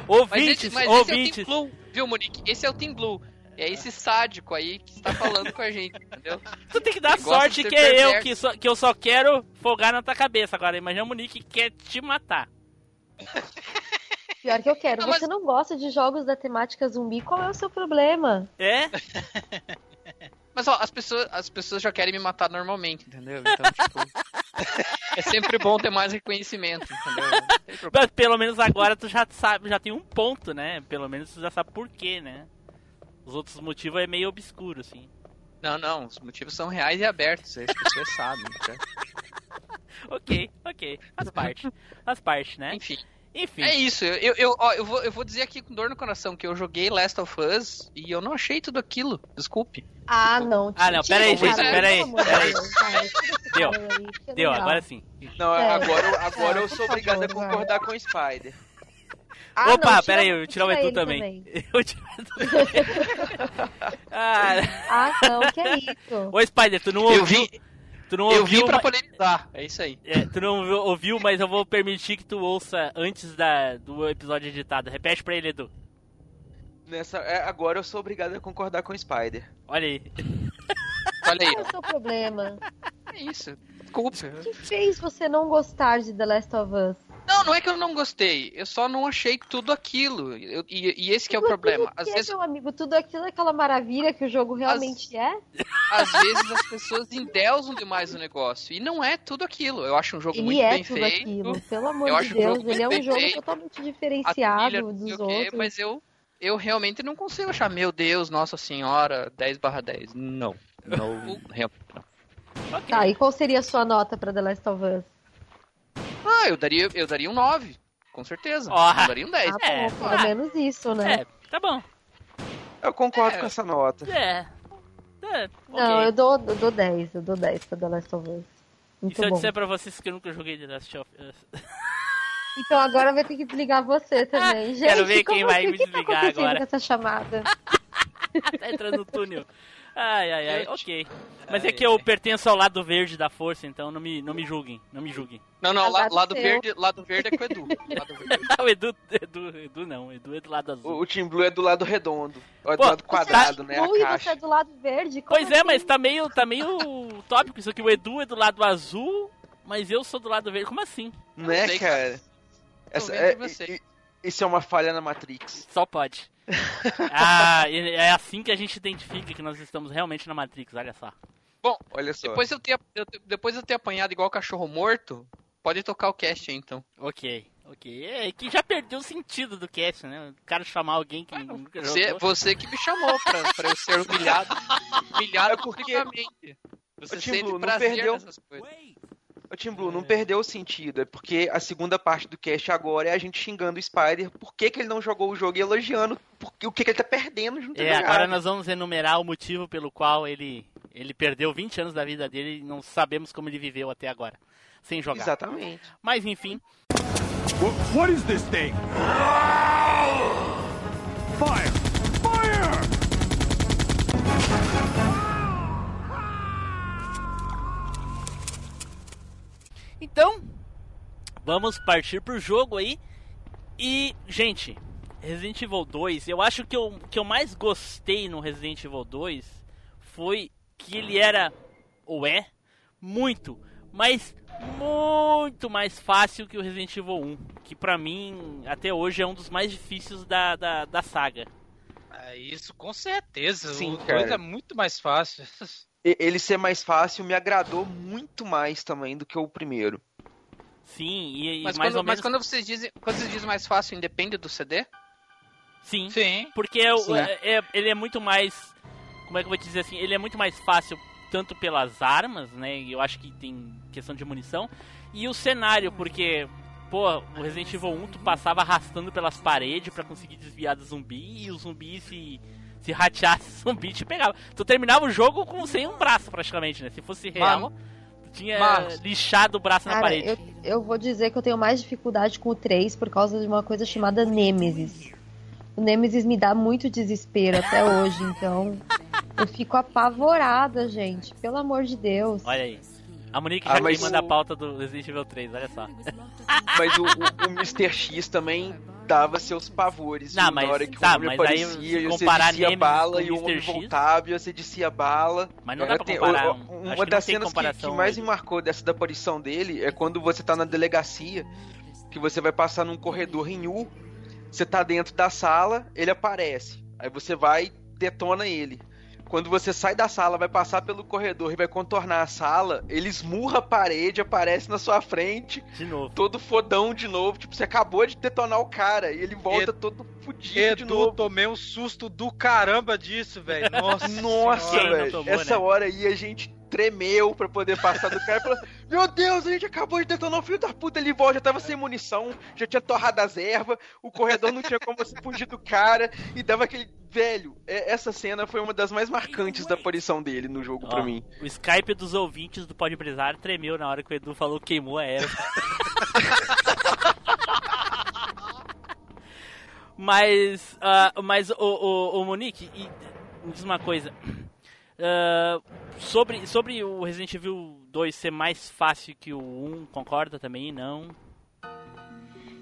Speaker 2: Mas
Speaker 1: Ouvintes,
Speaker 2: esse, mas esse é o
Speaker 1: ouvintes.
Speaker 2: Team Blue, viu, Monique? Esse é o Team Blue. É esse sádico aí que está falando com a gente, entendeu?
Speaker 1: Tu tem que dar
Speaker 2: Ele
Speaker 1: sorte que é eu
Speaker 2: perverso.
Speaker 1: que, só, que eu só quero folgar na tua cabeça. Agora, imagina a Monique que quer te matar.
Speaker 6: Pior que eu quero.
Speaker 2: Não, mas-
Speaker 6: Você não gosta de jogos da temática zumbi? Qual é o seu problema?
Speaker 1: É?
Speaker 2: Mas ó, as pessoas, as pessoas já querem me matar normalmente, entendeu? Então, tipo. é sempre bom ter mais reconhecimento, entendeu?
Speaker 1: Mas pelo menos agora tu já sabe, já tem um ponto, né? Pelo menos tu já sabe por quê, né? Os outros motivos é meio obscuro, assim.
Speaker 2: Não, não, os motivos são reais e abertos, as pessoas sabem. né?
Speaker 1: Ok, ok. Faz parte. Faz parte, né?
Speaker 2: Enfim,
Speaker 1: Enfim.
Speaker 2: é isso. Eu, eu, eu, ó, eu, vou, eu vou dizer aqui com dor no coração que eu joguei Last of Us e eu não achei tudo aquilo. Desculpe.
Speaker 6: Ah, não.
Speaker 1: Ah, não, peraí, gente, peraí, Deu,
Speaker 6: aí, é
Speaker 1: Deu,
Speaker 6: legal.
Speaker 1: agora sim.
Speaker 4: Não,
Speaker 6: É.
Speaker 4: agora, eu- agora
Speaker 6: É,
Speaker 4: eu sou obrigado a
Speaker 6: favor, vai.
Speaker 4: concordar com o Spider.
Speaker 6: Ah,
Speaker 1: Opa,
Speaker 6: não, tira-
Speaker 1: peraí, eu vou tirar o Edu também. Eu tiro o Edu. ah,
Speaker 6: Ah, não, que é isso?
Speaker 1: ô Spider, tu não ouviu?
Speaker 2: Eu vim,
Speaker 1: tu não
Speaker 2: eu
Speaker 1: ouviu,
Speaker 2: vim pra
Speaker 1: ma-
Speaker 2: polemizar. É isso aí.
Speaker 1: é, tu não ouviu- mas eu vou permitir que tu ouça antes da, do episódio editado. Repete pra ele, Edu.
Speaker 4: Nessa, é, agora eu sou obrigado a concordar com o Spider.
Speaker 1: Olha aí.
Speaker 2: Olha aí,
Speaker 6: Qual é o seu problema?
Speaker 2: É isso. Desculpe.
Speaker 6: O que fez você não gostar de The Last of Us?
Speaker 2: Não, não é que eu não gostei. Eu só não achei tudo aquilo. Eu- e, e esse que é o
Speaker 6: Tudo
Speaker 2: problema. Às
Speaker 6: que é,
Speaker 2: vezes,
Speaker 6: meu amigo, tudo aquilo é aquela maravilha que o jogo realmente é.
Speaker 2: Às vezes as pessoas endeusam demais o negócio. E não é tudo aquilo. Eu acho um jogo
Speaker 6: Ele
Speaker 2: muito
Speaker 6: é
Speaker 2: bem
Speaker 6: tudo
Speaker 2: feito.
Speaker 6: aquilo, pelo amor
Speaker 2: Eu
Speaker 6: de Deus.
Speaker 2: jogo
Speaker 6: Ele é um jogo
Speaker 2: feito.
Speaker 6: totalmente
Speaker 2: trilha,
Speaker 6: diferenciado dos
Speaker 2: quê,
Speaker 6: outros.
Speaker 2: mas eu, eu realmente não consigo achar, meu Deus, nossa senhora, 10 barra 10. Não. Não, realmente não.
Speaker 6: Tá, e qual seria a sua nota pra The Last of Us?
Speaker 2: Ah, eu daria, eu daria um 9. Com certeza.
Speaker 1: Ó.
Speaker 2: Eu daria um 10.
Speaker 6: Ah,
Speaker 1: É,
Speaker 6: bom, pelo menos isso, né?
Speaker 1: É, tá bom.
Speaker 4: Eu concordo
Speaker 2: É.
Speaker 4: com essa nota.
Speaker 1: É. É,
Speaker 6: Não,
Speaker 1: ok.
Speaker 6: eu dou, eu dou 10, eu dou 10 pra The Last of Us.
Speaker 1: E
Speaker 6: Muito
Speaker 1: se eu
Speaker 6: bom.
Speaker 1: disser pra vocês que eu nunca joguei The Last of Us?
Speaker 6: Então agora vai ter que desligar você também. Gente,
Speaker 1: Quero ver quem vai
Speaker 6: assim?
Speaker 1: me
Speaker 6: que tá
Speaker 1: desligar
Speaker 6: acontecendo
Speaker 1: agora.
Speaker 6: com essa chamada?
Speaker 1: tá entrando no túnel. Ai, ai, ai, ok. Mas é que eu pertenço ao lado verde da força, então não me, não me julguem, não me julguem.
Speaker 2: Não, não,
Speaker 6: Azar
Speaker 2: lado verde, lado verde é com o Edu. Lado verde.
Speaker 1: o Edu, Edu, Edu não, Edu é do lado azul.
Speaker 4: O, o Team Blue é do lado redondo. Ou é do
Speaker 1: Pô,
Speaker 4: lado quadrado, né? A
Speaker 6: Ui, você é
Speaker 4: caixa.
Speaker 6: do lado verde? Como
Speaker 1: Pois é,
Speaker 6: assim?
Speaker 1: mas tá meio, tá meio tópico isso aqui. O Edu é do lado azul, mas eu sou do lado verde. Como assim?
Speaker 4: Né, cara? Essa, é, isso é uma falha na Matrix.
Speaker 1: Só pode. Ah, é assim que a gente identifica que nós estamos realmente na Matrix, olha só.
Speaker 2: Bom,
Speaker 4: Olha só.
Speaker 2: depois eu, ter, eu- depois eu ter apanhado igual cachorro morto, pode tocar o cast aí, então.
Speaker 1: Ok, Ok, é que já perdeu o sentido do cast, né? O cara chamar alguém que nunca
Speaker 2: Você,
Speaker 1: jogou.
Speaker 2: você que me chamou pra, pra eu ser humilhado. Humilhado
Speaker 4: É porque-
Speaker 2: publicamente. Você
Speaker 4: Ô, Tim
Speaker 2: sente prazer
Speaker 4: perdeu-
Speaker 2: nessas coisas.
Speaker 4: Ô, Tim Blue, não perdeu o sentido. É porque a segunda parte do cast agora é a gente xingando o Spider por que, que ele não jogou o jogo e elogiando porque, o que, que ele tá perdendo junto
Speaker 1: É, agora nós vamos enumerar o motivo pelo qual ele, ele perdeu 20 anos da vida dele e não sabemos como ele viveu até agora, sem jogar.
Speaker 4: Exatamente.
Speaker 1: Mas enfim,
Speaker 9: Wh- what is this thing? Fire!
Speaker 1: Então, vamos partir pro jogo aí. E, gente, Resident Evil 2, eu acho que o que eu mais gostei no Resident Evil 2 foi que ele era, ou é, muito, mas muito mais fácil que o Resident Evil 1. Que pra mim, até hoje, é um dos mais difíceis da, da, da saga.
Speaker 3: É isso, com certeza.
Speaker 4: Sim,
Speaker 3: o
Speaker 4: cara.
Speaker 3: 2 é muito mais fácil.
Speaker 4: E- Ele ser mais fácil me agradou muito mais também do que o primeiro.
Speaker 1: Sim, e, e
Speaker 2: Mas,
Speaker 1: mais
Speaker 2: quando,
Speaker 1: ou
Speaker 2: mas
Speaker 1: menos.
Speaker 2: quando vocês dizem, quando vocês dizem mais fácil, independe do CD?
Speaker 1: Sim,
Speaker 3: Sim.
Speaker 1: Porque é
Speaker 4: Sim.
Speaker 1: é- é- ele é muito mais. Como é que eu vou te dizer assim? Ele é muito mais fácil, tanto pelas armas, né? Eu acho que tem questão de munição. E o cenário, porque. Pô, o Resident Evil 1 tu passava arrastando pelas paredes pra conseguir desviar do zumbi e o zumbi se. Se rateasse o zumbi te pegava. Tu terminava o jogo com sem um braço praticamente, né? Se fosse real, tu tinha
Speaker 3: Mas-
Speaker 1: lixado o braço na
Speaker 6: Cara,
Speaker 1: parede.
Speaker 6: eu, eu vou dizer que eu tenho mais dificuldade com o 3 por causa de uma coisa chamada Nemesis. O Nemesis me dá muito desespero até hoje, então eu fico apavorada, gente. Pelo amor de Deus.
Speaker 1: Olha aí. A Monique
Speaker 4: Ah,
Speaker 1: já
Speaker 4: mas
Speaker 1: manda a pauta do Resident Evil 3, olha só.
Speaker 4: Mas o, o, o Mr. X também dava seus pavores.
Speaker 1: Não, mas-
Speaker 4: na hora que
Speaker 1: tá,
Speaker 4: o homem
Speaker 1: aí,
Speaker 4: aparecia, e você descia a bala e o homem
Speaker 1: X?
Speaker 4: voltava e você descia a bala.
Speaker 1: Mas não
Speaker 4: Era-
Speaker 1: dá pra
Speaker 4: tem-
Speaker 1: comparar. um- acho
Speaker 4: Uma das
Speaker 1: tem
Speaker 4: cenas que, que mais
Speaker 1: aí.
Speaker 4: me marcou dessa da aparição dele é quando você tá na delegacia, que você vai passar num corredor em U, você tá dentro da sala, ele aparece. Aí você vai, detona ele. Quando você sai da sala, vai passar pelo corredor e vai contornar a sala, ele esmurra a parede, aparece na sua frente,
Speaker 1: De novo.
Speaker 4: todo fodão de novo. Tipo, você acabou de detonar o cara e ele volta todo fudido de
Speaker 3: Edu,
Speaker 4: novo.
Speaker 3: tomei um susto do caramba disso, velho. Nossa,
Speaker 4: Nossa, velho. Essa
Speaker 1: né?
Speaker 4: hora aí a gente tremeu pra poder passar do cara e falou: Meu Deus, a gente acabou de detonar o filho da puta ali, volta, já tava sem munição, já tinha torrado as ervas, o corredor não tinha como você fugir do cara, e dava aquele. Velho, é- essa cena foi uma das mais marcantes da aparição dele no jogo pra
Speaker 1: Ó,
Speaker 4: mim.
Speaker 1: O Skype dos ouvintes do Pode Brisar tremeu na hora que o Edu falou que queimou a erva. mas, ah, mas o, o, o Monique, e, diz uma coisa. Ah, sobre, sobre o Resident Evil 2 ser mais fácil que o 1, concorda também? Não?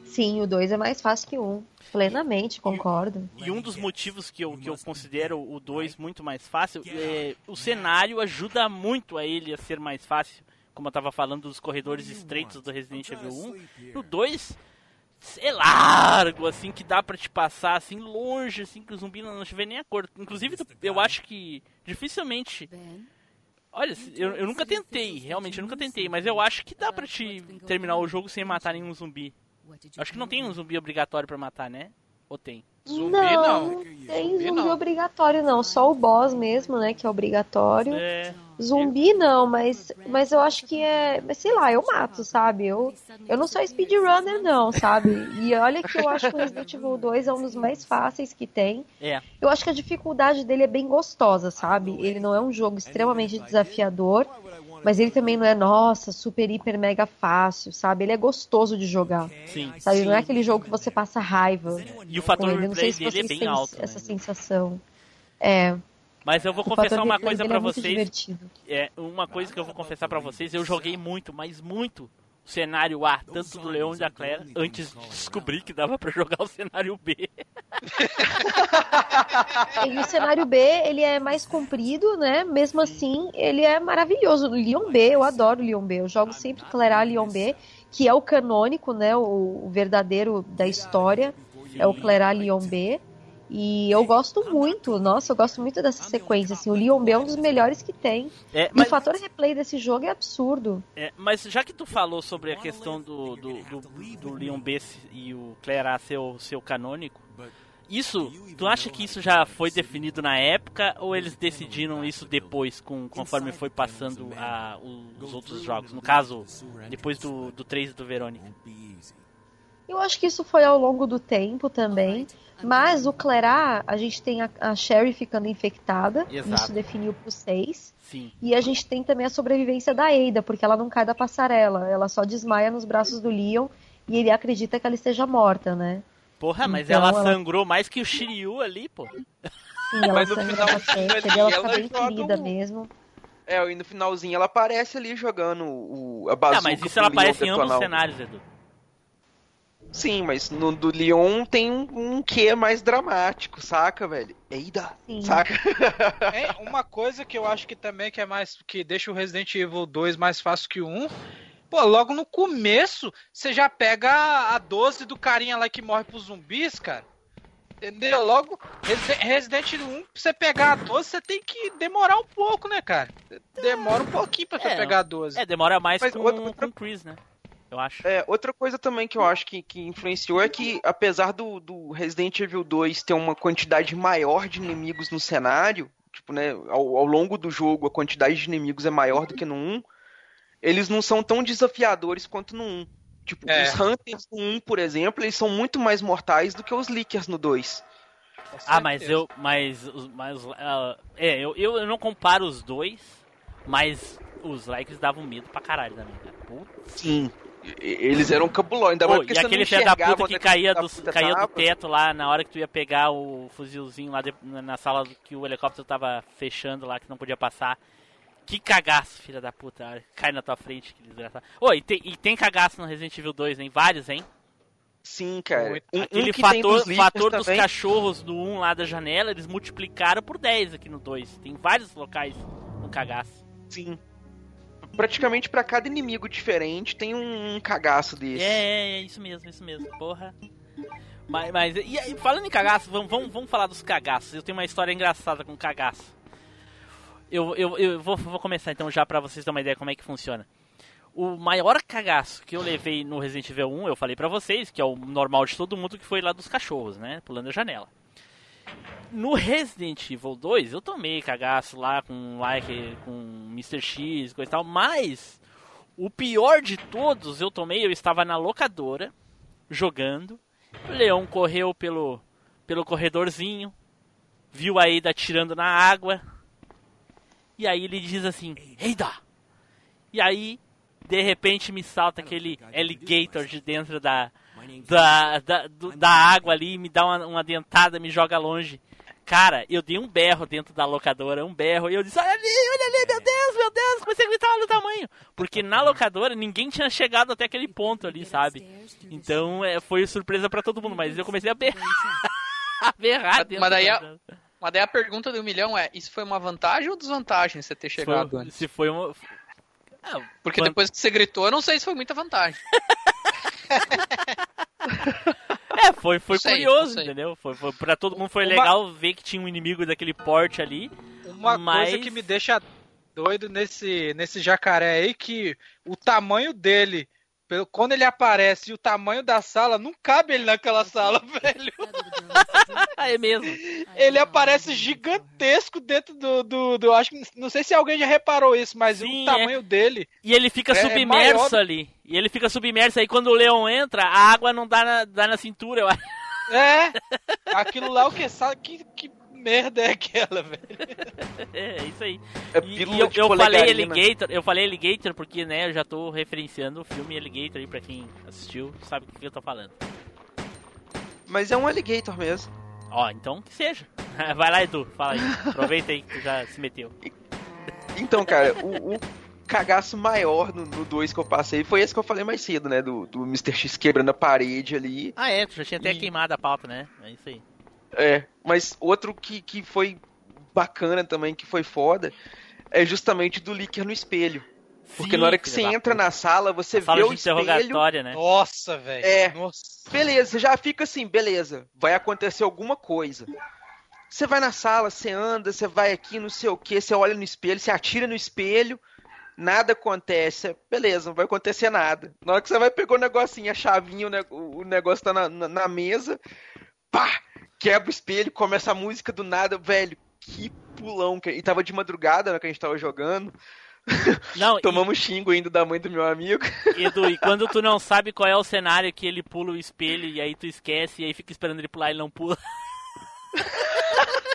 Speaker 6: Sim, o 2 é mais fácil que o 1. Plenamente, concordo.
Speaker 1: E um dos motivos que eu, que eu considero o 2 muito mais fácil é o cenário ajuda muito a ele a ser mais fácil. Como eu tava falando dos corredores estreitos do Resident Evil 1. No 2 é largo, assim, que dá pra te passar assim longe, assim, que o zumbi não te vê nem a cor. Inclusive, eu acho que dificilmente. Olha, eu, eu nunca tentei, realmente eu nunca tentei, mas eu acho que dá pra te terminar o jogo sem matar nenhum zumbi. Acho que não tem um zumbi obrigatório pra matar, né? Ou tem?
Speaker 3: Zumbi
Speaker 6: não,
Speaker 3: não.
Speaker 6: tem
Speaker 3: Zumbi
Speaker 6: zumbi
Speaker 3: não.
Speaker 6: obrigatório não, só o boss mesmo, né, que é obrigatório.
Speaker 1: É.
Speaker 6: Zumbi não, mas, mas eu acho que é. Mas sei lá, eu mato, sabe? Eu, eu não sou speedrunner, não, sabe? E olha que eu acho que o Resident Evil 2 é um dos mais fáceis que tem.
Speaker 1: É.
Speaker 6: Eu acho que a dificuldade dele é bem gostosa, sabe? Ele não é um jogo extremamente desafiador, mas ele também não é, nossa, super, hiper, mega fácil, sabe? Ele é gostoso de jogar,
Speaker 1: Sim.
Speaker 6: sabe? Não é aquele jogo que você passa raiva.
Speaker 1: E o fator
Speaker 6: ele. Não sei
Speaker 1: replay
Speaker 6: se
Speaker 1: dele é bem alto.
Speaker 6: essa
Speaker 1: né?
Speaker 6: sensação. É,
Speaker 1: Mas eu vou confessar uma coisa pra
Speaker 6: é muito
Speaker 1: vocês.
Speaker 6: divertido.
Speaker 1: É, uma coisa que eu vou confessar pra vocês, eu joguei muito, mas muito o cenário A, tanto do Leão e da Claire, antes de descobrir que dava pra jogar o cenário B.
Speaker 6: E o cenário B, ele é mais comprido, né? Mesmo assim, ele é maravilhoso. O Leon B, eu adoro o Leon B. Eu jogo sempre Claire A, Leon B, que é o canônico, né? O, o verdadeiro da história. É o Claire A, Leon B. E eu gosto muito, nossa, eu gosto muito dessa sequência, assim, o Leon B é um dos melhores que tem.
Speaker 1: É,
Speaker 6: E
Speaker 1: mas,
Speaker 6: o fator replay desse jogo é absurdo.
Speaker 1: é, mas já que tu falou sobre a questão do, do, do, do Leon B e o Claire A ser o seu canônico, isso, tu acha que isso já foi definido na época ou eles decidiram isso depois, com, conforme foi passando a, os outros jogos? No caso, depois do, do 3 do Verônica.
Speaker 6: Eu acho que isso foi ao longo do tempo também. Mas o Clerá, a gente tem a, a Sherry ficando infectada.
Speaker 1: Exato.
Speaker 6: Isso definiu pro 6.
Speaker 1: Sim.
Speaker 6: E a gente tem também a sobrevivência da Ada, porque ela não cai da passarela. Ela só desmaia nos braços do Leon e ele acredita que ela esteja morta, né?
Speaker 1: Porra, mas
Speaker 6: Então,
Speaker 1: ela
Speaker 6: ela-
Speaker 1: sangrou mais que o Shiryu ali, pô.
Speaker 6: Sim, ela
Speaker 4: Mas no
Speaker 6: sangra
Speaker 4: final,
Speaker 6: bastante,
Speaker 4: ali,
Speaker 6: ela
Speaker 4: ela
Speaker 6: tá bem ferida
Speaker 4: um-
Speaker 6: mesmo.
Speaker 4: É, e no finalzinho ela aparece ali jogando o, a bazuca
Speaker 1: Ah, mas isso ela aparece em ambos os cenários, Edu.
Speaker 4: Sim, mas no do Leon tem um, um quê mais dramático, saca, velho? Eida,
Speaker 6: Sim.
Speaker 4: saca?
Speaker 3: É, uma coisa que eu acho que também que é mais que deixa o Resident Evil 2 mais fácil que o 1. Pô, logo no começo, você já pega a 12 do carinha lá que morre pros zumbis, cara. Entendeu? Logo, Resi- Resident Evil 1, pra você pegar a 12, você tem que demorar um pouco, né, cara? Demora um pouquinho pra você
Speaker 1: É,
Speaker 3: pegar a 12.
Speaker 1: É, demora mais
Speaker 4: Mas
Speaker 1: com,
Speaker 4: outra-
Speaker 1: com o Chris, né? Eu acho.
Speaker 4: É, outra coisa também que eu acho que, que influenciou é que, apesar do, do Resident Evil 2 ter uma quantidade maior de inimigos no cenário, tipo, né, ao, ao longo do jogo a quantidade de inimigos é maior do que no 1, eles não são tão desafiadores quanto no 1. Tipo,
Speaker 3: É.
Speaker 4: os Hunters no 1, por exemplo, eles são muito mais mortais do que os Lickers no 2.
Speaker 3: Com
Speaker 1: Ah, mas eu. Mas. mas ah, é, eu, eu, não comparo os dois, mas os likes davam medo pra caralho também, cara. Puta.
Speaker 4: Sim. E- Eles eram cabulões, ainda mais
Speaker 1: Pô,
Speaker 4: porque
Speaker 1: e aquele filho da puta
Speaker 4: onde
Speaker 1: que caía
Speaker 4: da
Speaker 1: do,
Speaker 4: puta
Speaker 1: caía do teto lá na hora que tu ia pegar o fuzilzinho lá de- na sala que o helicóptero tava fechando lá, que não podia passar. Que cagaço, filha da puta. Cai na tua frente, que desgraçado. Ô, e tem, e tem cagaço no Resident Evil 2, hein? Vários, hein?
Speaker 4: Sim, cara. Um, um
Speaker 1: Aquele
Speaker 4: que tem
Speaker 1: fator,
Speaker 4: dos
Speaker 1: fator dos cachorros do 1 lá da janela, eles multiplicaram por 10 aqui no 2. Tem vários locais com cagaço.
Speaker 4: Sim. Praticamente pra cada inimigo diferente tem um, um cagaço
Speaker 1: É,
Speaker 4: desse.
Speaker 1: é, é, isso mesmo, isso mesmo. Porra. Mas, mas e, aí, falando em cagaço, vamos, vamos, vamos falar dos cagaços. Eu tenho uma história engraçada com cagaço. Eu, eu, eu vou, vou começar então já pra vocês terem uma ideia como é que funciona. O maior cagaço que eu levei no Resident Evil 1, eu falei pra vocês, que é o normal de todo mundo, que foi lá dos cachorros, né? Pulando a janela. No Resident Evil 2, eu tomei cagaço lá com like, com Mr. X, coisa e tal, mas o pior de todos eu tomei, eu estava na locadora, jogando, o leão correu pelo, pelo corredorzinho, viu a Ada tirando na água, e aí ele diz assim, Ada! E aí, de repente me salta aquele alligator de dentro da, da, da, do- da água ali, me dá uma, uma dentada, me joga longe. Cara, eu dei um berro dentro da locadora, um berro, e eu disse, olha ali, olha ali, meu Deus, meu Deus, comecei a gritar, olha o tamanho. Porque na locadora ninguém tinha chegado até aquele ponto ali, sabe? Então é, foi surpresa pra todo mundo, mas eu comecei a berrar. a berrar
Speaker 2: Mas-
Speaker 1: dentro
Speaker 2: mas daí
Speaker 1: da-
Speaker 2: a- Mas daí a pergunta do milhão é: isso foi uma vantagem ou desvantagem você ter chegado
Speaker 1: foi,
Speaker 2: antes?
Speaker 1: Se foi uma... Ah,
Speaker 2: Porque
Speaker 1: van-
Speaker 2: depois que você gritou, eu não sei se foi muita vantagem.
Speaker 1: É, foi, foi
Speaker 2: sei,
Speaker 1: curioso, entendeu? Foi, foi, pra todo mundo foi
Speaker 3: Uma-
Speaker 1: legal ver que tinha um inimigo daquele porte ali.
Speaker 3: Uma
Speaker 1: Mas-
Speaker 3: coisa que me deixa doido nesse, nesse jacaré aí que o tamanho dele, pelo, quando ele aparece e o tamanho da sala, não cabe ele naquela sala, velho.
Speaker 1: é mesmo.
Speaker 3: Ele aparece gigantesco dentro do, do, do- Acho que. Não sei se alguém já reparou isso, mas
Speaker 1: Sim,
Speaker 3: o tamanho dele.
Speaker 1: E ele fica
Speaker 3: É, é
Speaker 1: submerso
Speaker 3: maior do-
Speaker 1: ali. E ele fica submerso aí quando o leão entra, a água não dá na, dá na cintura, eu acho.
Speaker 3: É! Aquilo lá, o que sabe? Que, que merda é aquela, velho?
Speaker 1: É, isso aí.
Speaker 4: É
Speaker 1: E,
Speaker 4: pílula
Speaker 1: e eu,
Speaker 4: de
Speaker 1: eu falei. Alligator, eu falei Alligator porque, né, eu já tô referenciando o filme Alligator aí pra quem assistiu, sabe o que eu tô falando.
Speaker 4: Mas é um alligator mesmo.
Speaker 1: Ó, então que seja. Vai lá, Edu, fala aí. Aproveita aí que tu já se meteu.
Speaker 4: Então, cara, o, o cagaço maior no 2 que eu passei foi esse que eu falei mais cedo, né? Do, do Mr. X quebrando a parede ali.
Speaker 1: Ah, é, tu já tinha até
Speaker 4: E-
Speaker 1: queimado a pauta, né? É isso aí.
Speaker 4: É, mas outro que, que foi bacana também, que foi foda, é justamente do Licker no espelho. Porque
Speaker 1: Sim,
Speaker 4: na hora que você entra na sala, você
Speaker 1: Sala
Speaker 4: vê
Speaker 1: de
Speaker 4: o espelho.
Speaker 1: interrogatória, né?
Speaker 3: Nossa, velho.
Speaker 4: É.
Speaker 3: Nossa.
Speaker 4: Beleza, você já fica assim, beleza, vai acontecer alguma coisa. Você vai na sala, você anda, você vai aqui, não sei o que, você olha no espelho, você atira no espelho, nada acontece. Beleza, não vai acontecer nada. Na hora que você vai pegar o negocinho, a chavinha, o negócio tá na, na, na mesa, pá! Quebra o espelho, começa a música do nada, velho. Que pulão. E tava de madrugada, né, que a gente tava jogando.
Speaker 1: Não,
Speaker 4: Tomamos xingo ainda da mãe do meu amigo.
Speaker 1: e, Edu, e quando tu não sabe qual é o cenário que ele pula o espelho e aí tu esquece e aí fica esperando ele pular e ele não pula.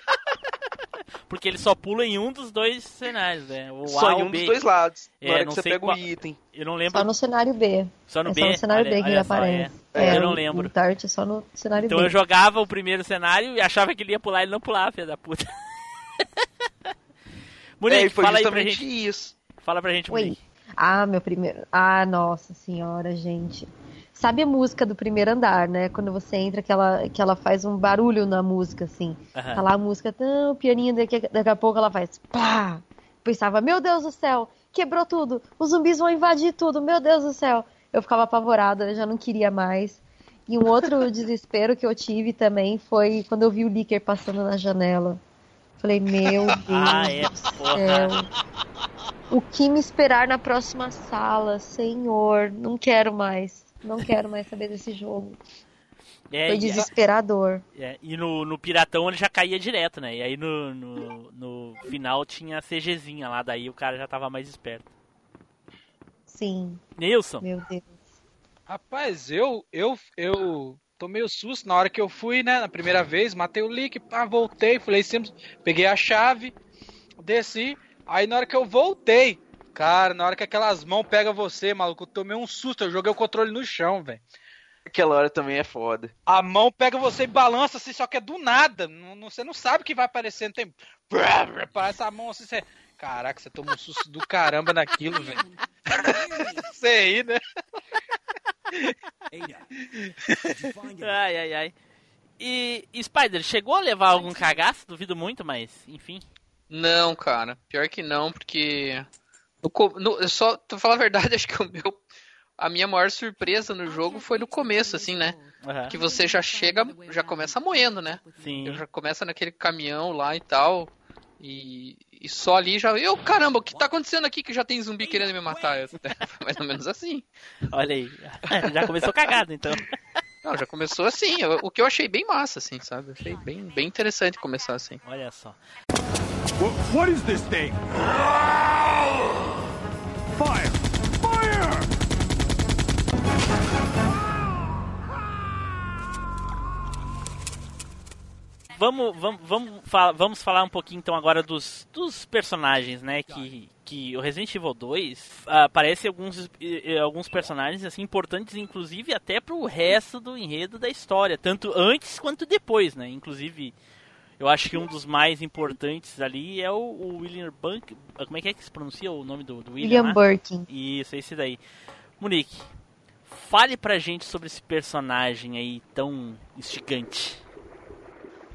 Speaker 1: Porque ele só pula em um dos dois cenários, né? O
Speaker 4: Só
Speaker 1: A
Speaker 4: em um
Speaker 1: B.
Speaker 4: dos dois lados.
Speaker 1: É,
Speaker 4: Na hora
Speaker 1: não
Speaker 4: que você pega
Speaker 1: qual-
Speaker 4: o item.
Speaker 1: Eu não lembro.
Speaker 6: Só no cenário B.
Speaker 1: Só no
Speaker 6: é
Speaker 1: B?
Speaker 6: só no cenário
Speaker 1: Olha-
Speaker 6: B que ele
Speaker 1: só,
Speaker 6: aparece.
Speaker 1: é. Eu
Speaker 6: o-
Speaker 1: não lembro.
Speaker 6: O Tart é só no cenário
Speaker 1: Então
Speaker 6: B.
Speaker 1: eu jogava o primeiro cenário e achava que ele ia pular e ele não pulava, filho da puta.
Speaker 4: É,
Speaker 1: Monique,
Speaker 4: foi
Speaker 1: fala aí pra gente.
Speaker 4: isso.
Speaker 1: Fala pra gente,
Speaker 6: Oi.
Speaker 1: Monique.
Speaker 6: Ah, meu primeiro. Ah, nossa senhora, gente. Sabe a música do primeiro andar, né? Quando você entra, que ela, que ela faz um barulho na música, assim.
Speaker 1: Aham.
Speaker 6: Tá lá a música, tão pianinho, daqui, daqui a pouco ela faz pá! Pensava, meu Deus do céu, quebrou tudo, os zumbis vão invadir tudo, meu Deus do céu. Eu ficava apavorada, eu já não queria mais. E um outro desespero que eu tive também foi quando eu vi o Licker passando na janela. Falei, meu Deus
Speaker 1: Ah, é,
Speaker 6: do
Speaker 1: porra.
Speaker 6: céu. O que me esperar na próxima sala, senhor? Não quero mais. Não quero mais saber desse jogo.
Speaker 1: É,
Speaker 6: Foi
Speaker 1: e-
Speaker 6: desesperador.
Speaker 1: é, e no, no Piratão ele já caía direto, né? E aí no, no, no final tinha a CGzinha lá, daí o cara já tava mais esperto.
Speaker 6: Sim,
Speaker 1: Nilson,
Speaker 6: meu Deus.
Speaker 3: Rapaz, eu, eu, eu tomei o susto na hora que eu fui, né? Na primeira vez, matei o leak, pá, voltei, falei sempre, peguei a chave, desci. Aí na hora que eu voltei, cara, na hora que aquelas mãos pegam você, maluco, eu tomei um susto, eu joguei o controle no chão, velho.
Speaker 4: Aquela hora também é foda.
Speaker 3: A mão pega você e balança assim, só que é do nada. Não, não- você não sabe o que vai aparecer, não tem. Parece a mão assim, você. Caraca, você toma um susto do caramba naquilo, velho. Você aí, né?
Speaker 1: Ai, ai, ai. E, e Spider, chegou a levar algum cagaço? Duvido muito, mas enfim.
Speaker 2: Não, cara. Pior que não, porque. No, no, eu só, pra falar a verdade, acho que o meu. A minha maior surpresa no jogo foi no começo, assim, né?
Speaker 1: Aham.
Speaker 2: Que você já chega, já começa moendo, né?
Speaker 1: Sim.
Speaker 2: Já começa naquele caminhão lá e tal. E, e só ali já. Eu, caramba, o que tá acontecendo aqui que já tem zumbi querendo me matar? Eu- Mais ou menos assim.
Speaker 1: Olha aí. Já começou cagado, então.
Speaker 2: Não, já começou assim. eu- o que eu achei bem massa, assim, sabe? Eu achei bem, bem interessante começar assim.
Speaker 1: Olha só.
Speaker 9: Wh- what is this thing? Fire! Fire!
Speaker 1: Vamos, vamos, vamos, vamos falar um pouquinho então agora dos, dos personagens, né? Que, que o Resident Evil 2 ah, aparece alguns, alguns personagens assim importantes, inclusive até pro resto do enredo da história, tanto antes quanto depois, né? Inclusive, eu acho que um dos mais importantes ali é o, o William Bunk. ah, Como é que é que se pronuncia o nome do, do William?
Speaker 6: William? Birkin.
Speaker 1: Isso, esse daí. Monique, fale pra gente sobre esse personagem aí tão instigante.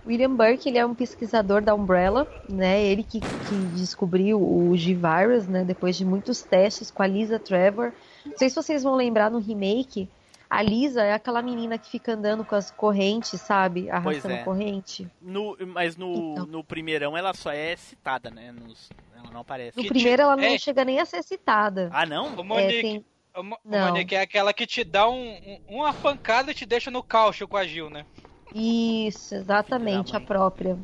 Speaker 6: William Burke, ele é um pesquisador da Umbrella, né? Ele que, que descobriu o G-Virus, né? Depois de muitos testes com a Lisa Trevor. Não sei se vocês vão lembrar no remake, a Lisa é aquela menina que fica andando com as correntes, sabe? Arrastando
Speaker 1: é.
Speaker 6: corrente.
Speaker 1: No, mas no,
Speaker 6: Então.
Speaker 1: no primeirão ela só é citada, né? Nos- ela não aparece.
Speaker 6: No
Speaker 3: Que
Speaker 6: primeiro
Speaker 3: te-
Speaker 6: ela não
Speaker 3: é.
Speaker 6: chega nem a ser citada.
Speaker 1: Ah, não?
Speaker 3: Ô,
Speaker 6: É,
Speaker 3: Monique,
Speaker 6: tem-
Speaker 3: Mo- ô,
Speaker 6: Não.
Speaker 3: Monique é aquela que te dá um, um- uma pancada e te deixa no caucho com a Gil, né?
Speaker 6: Isso, exatamente, a própria.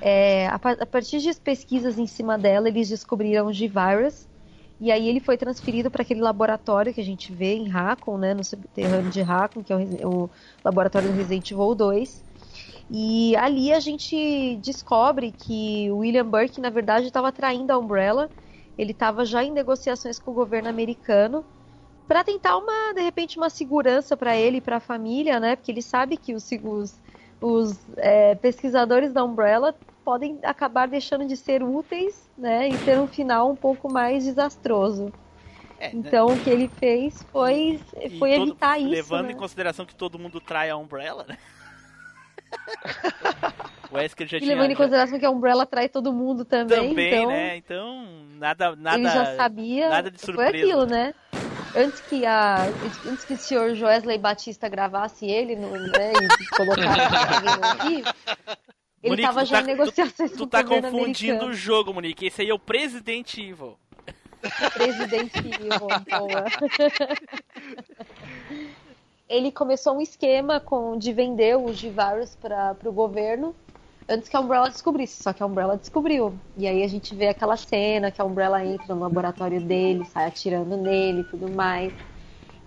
Speaker 6: É, a, a partir de pesquisas em cima dela, eles descobriram o G-Virus. E aí ele foi transferido para aquele laboratório que a gente vê em Raccoon, né, no subterrâneo de Raccoon, que é o, o laboratório do Resident Evil 2. E ali a gente descobre que William Burke, na verdade, estava traindo a Umbrella. Ele estava já em negociações com o governo americano para tentar uma, de repente, uma segurança para ele e para a família, né? Porque ele sabe que os, os, os, é, pesquisadores da Umbrella podem acabar deixando de ser úteis, né? E ter um final um pouco mais desastroso.
Speaker 1: É,
Speaker 6: Então o que ele fez foi,
Speaker 1: e
Speaker 6: foi
Speaker 1: todo-
Speaker 6: evitar isso.
Speaker 1: Levando
Speaker 6: né?
Speaker 1: em consideração que todo mundo trai a Umbrella, né? O Wesker já
Speaker 6: E
Speaker 1: tinha.
Speaker 6: levando em consideração que a Umbrella trai todo mundo também,
Speaker 1: também,
Speaker 6: então
Speaker 1: né? Então, nada. nada
Speaker 6: ele já sabia.
Speaker 1: Nada de
Speaker 6: Foi
Speaker 1: surpresa.
Speaker 6: aquilo, né? Antes que, a, antes que o senhor Joesley Batista gravasse ele no, né, e colocasse ouvir, ele
Speaker 1: Monique,
Speaker 6: tava
Speaker 1: tu
Speaker 6: já
Speaker 1: tá-
Speaker 6: em negociações
Speaker 1: Tu
Speaker 6: com o
Speaker 1: tá confundindo o
Speaker 6: americano.
Speaker 1: jogo, Monique. Esse aí é o Presidente Evil.
Speaker 6: Presidente Evil, boa. Ele começou um esquema com, de vender os G-Virus para o governo antes que a Umbrella descobrisse. Só que a Umbrella descobriu. E aí a gente vê aquela cena que a Umbrella entra no laboratório dele, sai atirando nele e tudo mais.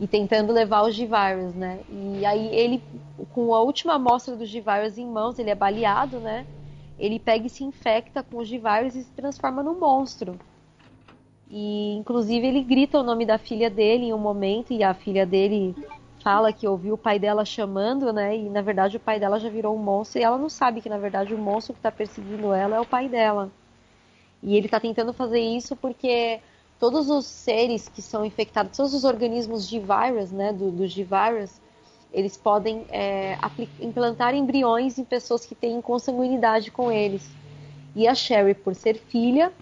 Speaker 6: E tentando levar os G-Virus, né? E aí ele, com a última amostra dos G-Virus em mãos, ele é baleado, né? Ele pega e se infecta com os G-Virus e se transforma num monstro. E inclusive ele grita o nome da filha dele em um momento e a filha dele fala que ouviu o pai dela chamando, né? E na verdade o pai dela já virou um monstro e ela não sabe que na verdade o monstro que está perseguindo ela é o pai dela. E ele está tentando fazer isso porque todos os seres que são infectados, todos os organismos de vírus, né, do, do G-Virus, eles podem é, implantar embriões em pessoas que têm consanguinidade com eles. E a Sherry, por ser filha,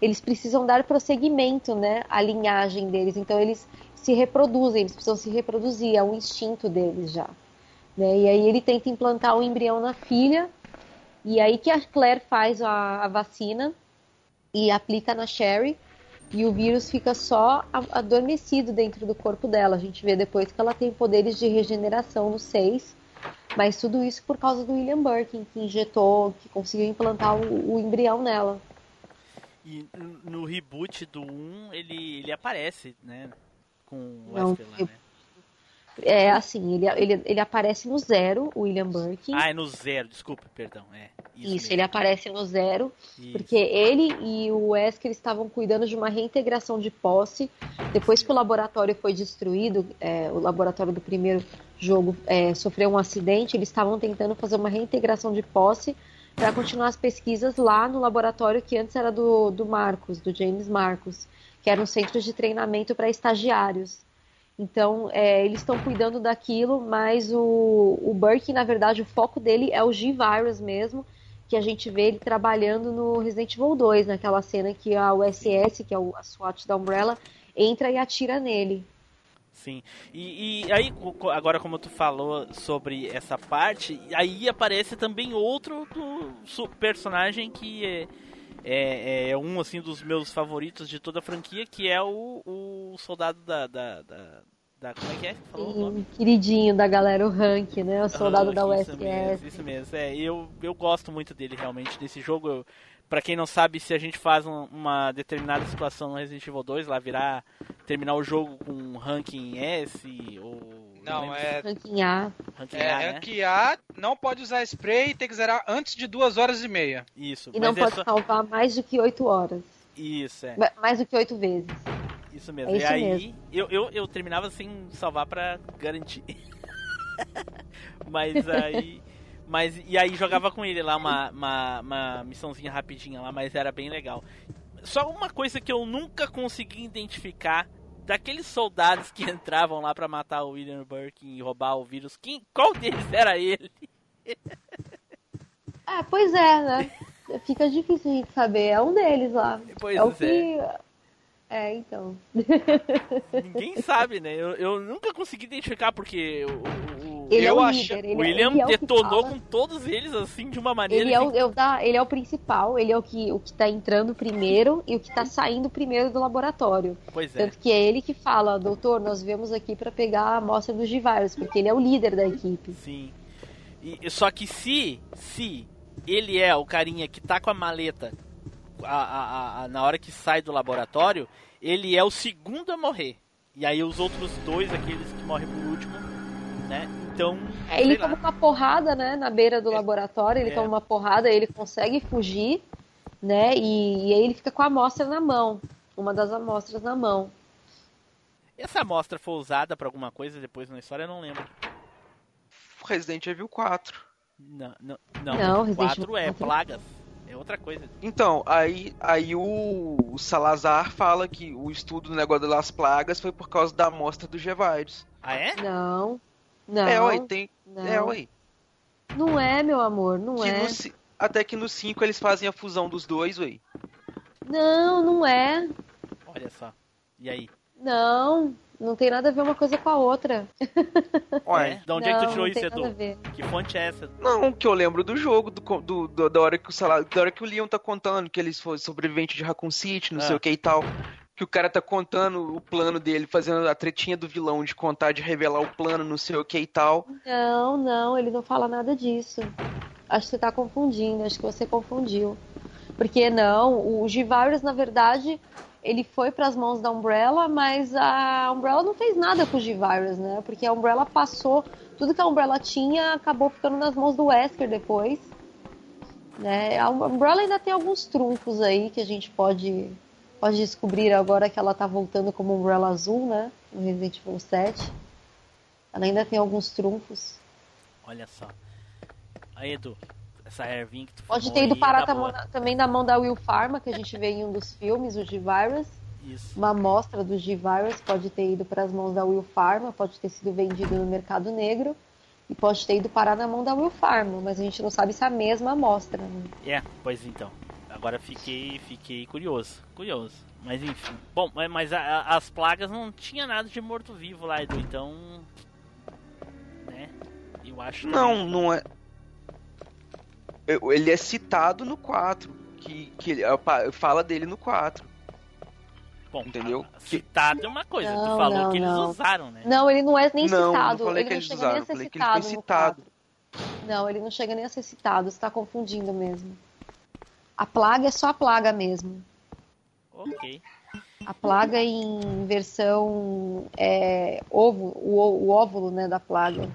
Speaker 6: eles precisam dar prosseguimento, né, à linhagem deles. Então eles se reproduzem, eles precisam se reproduzir, é um instinto deles já. Né? E aí ele tenta implantar o embrião na filha, e aí que a Claire faz a, a vacina e aplica na Sherry, e o vírus fica só adormecido dentro do corpo dela. A gente vê depois que ela tem poderes de regeneração no 6, mas tudo isso por causa do William Birkin, que injetou, que conseguiu implantar o, o embrião nela.
Speaker 1: E no reboot do 1, ele, ele aparece, né? Com o
Speaker 6: Não,
Speaker 1: Wesker lá, né?
Speaker 6: É assim, ele, ele, ele aparece no zero, o William Birkin.
Speaker 1: Ah, é no zero, desculpa, perdão. É,
Speaker 6: Isso,
Speaker 1: mesmo.
Speaker 6: ele aparece no zero,
Speaker 1: Isso.
Speaker 6: porque ele e o Wesker estavam cuidando de uma reintegração de posse. Depois que o laboratório foi destruído, é, o laboratório do primeiro jogo é, sofreu um acidente, eles estavam tentando fazer uma reintegração de posse para continuar as pesquisas lá no laboratório que antes era do, do Marcos, do James Marcos, que era um centro de treinamento para estagiários. Então, é, eles estão cuidando daquilo, mas o, o Burke, na verdade, o foco dele é o G-Virus mesmo, que a gente vê ele trabalhando no Resident Evil 2, naquela cena que a USS, que é a SWAT da Umbrella, entra e atira nele.
Speaker 1: Sim. E, e aí, agora como tu falou sobre essa parte, aí aparece também outro do personagem que é, é, é um assim dos meus favoritos de toda a franquia, que é o, o soldado da, da, da, da- Como é que é? falou o nome?
Speaker 6: Sim, queridinho da galera, o Hank, né? O soldado
Speaker 1: Ah,
Speaker 6: da
Speaker 1: isso
Speaker 6: USS.
Speaker 1: mesmo, isso mesmo. É, eu, eu gosto muito dele realmente desse jogo. Eu, pra quem não sabe, se a gente faz um- uma determinada situação no Resident Evil 2, lá virar terminar o jogo com um ranking S ou
Speaker 3: Não, é.
Speaker 6: Ranking A.
Speaker 1: ranking
Speaker 3: É,
Speaker 1: A, né?
Speaker 3: rank A não pode usar spray e tem que zerar antes de duas horas e meia.
Speaker 1: Isso.
Speaker 6: E não
Speaker 1: é
Speaker 6: pode
Speaker 1: só-
Speaker 6: salvar mais do que 8 horas.
Speaker 1: Isso, é.
Speaker 6: Ma- Mais do que 8 vezes.
Speaker 1: Isso mesmo.
Speaker 6: É
Speaker 1: e
Speaker 6: isso
Speaker 1: aí,
Speaker 6: mesmo.
Speaker 1: Eu, eu, eu terminava sem salvar pra garantir. mas aí. Mas, e aí jogava com ele lá uma, uma, uma missãozinha rapidinha lá, mas era bem legal. Só uma coisa que eu nunca consegui identificar daqueles soldados que entravam lá pra matar o William Birkin e roubar o vírus, quem, qual deles era ele?
Speaker 6: Ah, pois é, né? Fica difícil a gente saber. É um deles lá.
Speaker 1: Pois
Speaker 6: é o
Speaker 1: é.
Speaker 6: que. É, então.
Speaker 1: Ninguém sabe, né? Eu, eu nunca consegui identificar porque o, o-
Speaker 6: Ele é
Speaker 3: Eu
Speaker 6: o
Speaker 3: acho-
Speaker 6: líder. Ele,
Speaker 1: o William
Speaker 6: ele é o que
Speaker 1: detonou com todos eles assim de uma maneira
Speaker 6: Ele é,
Speaker 1: que-
Speaker 6: o, é o da- ele é o principal, ele é o que, o que tá entrando primeiro e o que tá saindo primeiro do laboratório.
Speaker 1: Pois é.
Speaker 6: Tanto que é ele que fala, doutor, nós viemos aqui para pegar a amostra dos Givires, porque ele é o líder da equipe.
Speaker 1: Sim. E, só que se, se ele é o carinha que tá com a maleta a- a- a- na hora que sai do laboratório, ele é o segundo a morrer. E aí os outros dois, aqueles que morrem por último, né? Então.
Speaker 6: É, Ele
Speaker 1: sei lá.
Speaker 6: toma uma porrada, né, na beira do laboratório, ele
Speaker 1: É.
Speaker 6: toma uma porrada, ele consegue fugir, né, e, e aí ele fica com a amostra na mão, uma das amostras na mão.
Speaker 1: Essa amostra foi usada pra alguma coisa depois na história, eu não lembro.
Speaker 4: Resident Evil 4.
Speaker 1: Não, não, não.
Speaker 6: Não,
Speaker 1: o
Speaker 6: Resident
Speaker 1: 4
Speaker 6: Evil
Speaker 1: é
Speaker 6: 4.
Speaker 1: plagas. É outra coisa.
Speaker 4: Então, aí, aí o, Salazar fala que o estudo do negócio das plagas foi por causa da amostra do G-Virus.
Speaker 1: Ah, é?
Speaker 6: Não, não,
Speaker 4: É, ué, tem.
Speaker 6: não.
Speaker 4: É, ué.
Speaker 6: Não é, meu amor, não
Speaker 4: Que
Speaker 6: é.
Speaker 4: no, até que no 5 eles fazem a fusão dos dois, ué.
Speaker 6: Não, não é.
Speaker 1: Olha só. E aí?
Speaker 6: Não, não tem nada a ver uma coisa com a outra.
Speaker 4: Ué.
Speaker 1: É? Da onde é
Speaker 6: não,
Speaker 1: que tu tirou
Speaker 6: não
Speaker 1: isso,
Speaker 6: tem nada a
Speaker 1: Edu?
Speaker 6: ver.
Speaker 1: Que fonte é essa?
Speaker 4: Não, que eu lembro do jogo, do, do- do- da, hora que o salário, da hora que o Leon tá contando que eles foram sobreviventes de Raccoon City, não
Speaker 1: Ah.
Speaker 4: sei o que e tal. Que o cara tá contando o plano dele, fazendo a tretinha do vilão de contar, de revelar o plano, não sei o que e tal.
Speaker 6: Não, não, ele não fala nada disso. Acho que você tá confundindo, acho que você confundiu. Porque não, o G-Virus, na verdade, ele foi pras mãos da Umbrella, mas a Umbrella não fez nada com o G-Virus, né? Porque a Umbrella passou, tudo que a Umbrella tinha acabou ficando nas mãos do Wesker depois. Né? A Umbrella ainda tem alguns trunfos aí que a gente pode, pode descobrir agora que ela tá voltando como Umbrella Azul, né? No Resident Evil 7. Ela ainda tem alguns trunfos.
Speaker 1: Olha só. Aí, Edu. Essa ervinha que tu
Speaker 6: Pode ter ido parar também na mão da Will Pharma, que a gente vê em um dos filmes, o G-Virus.
Speaker 1: Isso.
Speaker 6: Uma amostra do G-Virus pode ter ido para as mãos da Will Pharma, pode ter sido vendido no mercado negro e pode ter ido parar na mão da Will Pharma, mas a gente não sabe se é a mesma amostra. Né?
Speaker 1: É, pois então. Agora fiquei, fiquei curioso. Curioso. Mas enfim. Bom, mas- a- a- as plagas não tinha nada de morto-vivo lá, Edu. Então. Né? Eu acho que.
Speaker 4: Não, não é. Ele é citado no 4. Que, que fala dele no 4.
Speaker 1: Bom,
Speaker 4: entendeu?
Speaker 1: Citado é uma coisa. tu
Speaker 6: Não,
Speaker 1: falou
Speaker 6: não,
Speaker 1: que eles
Speaker 6: não.
Speaker 1: usaram, né?
Speaker 6: Não, ele não é nem
Speaker 4: Não,
Speaker 6: citado.
Speaker 4: não falei
Speaker 6: ele
Speaker 4: que
Speaker 6: não
Speaker 4: eles
Speaker 6: chega
Speaker 4: usaram,
Speaker 6: nem a ser
Speaker 4: falei que ele foi
Speaker 6: citado. no
Speaker 4: citado.
Speaker 6: 4. Não, ele não chega nem a ser citado, você tá confundindo mesmo. A plaga é só a plaga mesmo.
Speaker 1: Ok.
Speaker 6: A plaga em versão é, ovo, o, o óvulo né, da plaga.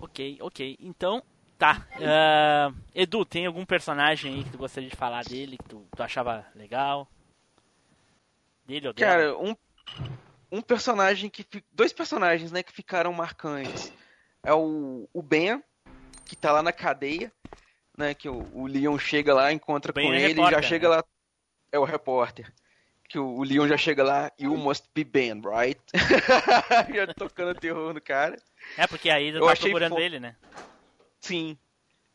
Speaker 1: Ok, ok. Então, tá. Ah, Edu, tem algum personagem aí que tu gostaria de falar dele, que tu, tu achava legal? Dele ou dela?
Speaker 4: Cara, um, um personagem que. Dois personagens, né, que ficaram marcantes. É o, o Ben, que tá lá na cadeia, né? Que o, o Leon chega lá, encontra
Speaker 1: Ben
Speaker 4: com
Speaker 1: é
Speaker 4: ele,
Speaker 1: repórter,
Speaker 4: já chega
Speaker 1: né?
Speaker 4: lá. É o repórter. Que o, o Leon já chega lá, you must be Ben, right? já tocando terror no cara.
Speaker 1: É, porque a Ida
Speaker 4: Eu
Speaker 1: tá
Speaker 4: achei
Speaker 1: procurando
Speaker 4: fo-
Speaker 1: ele, né?
Speaker 4: Sim.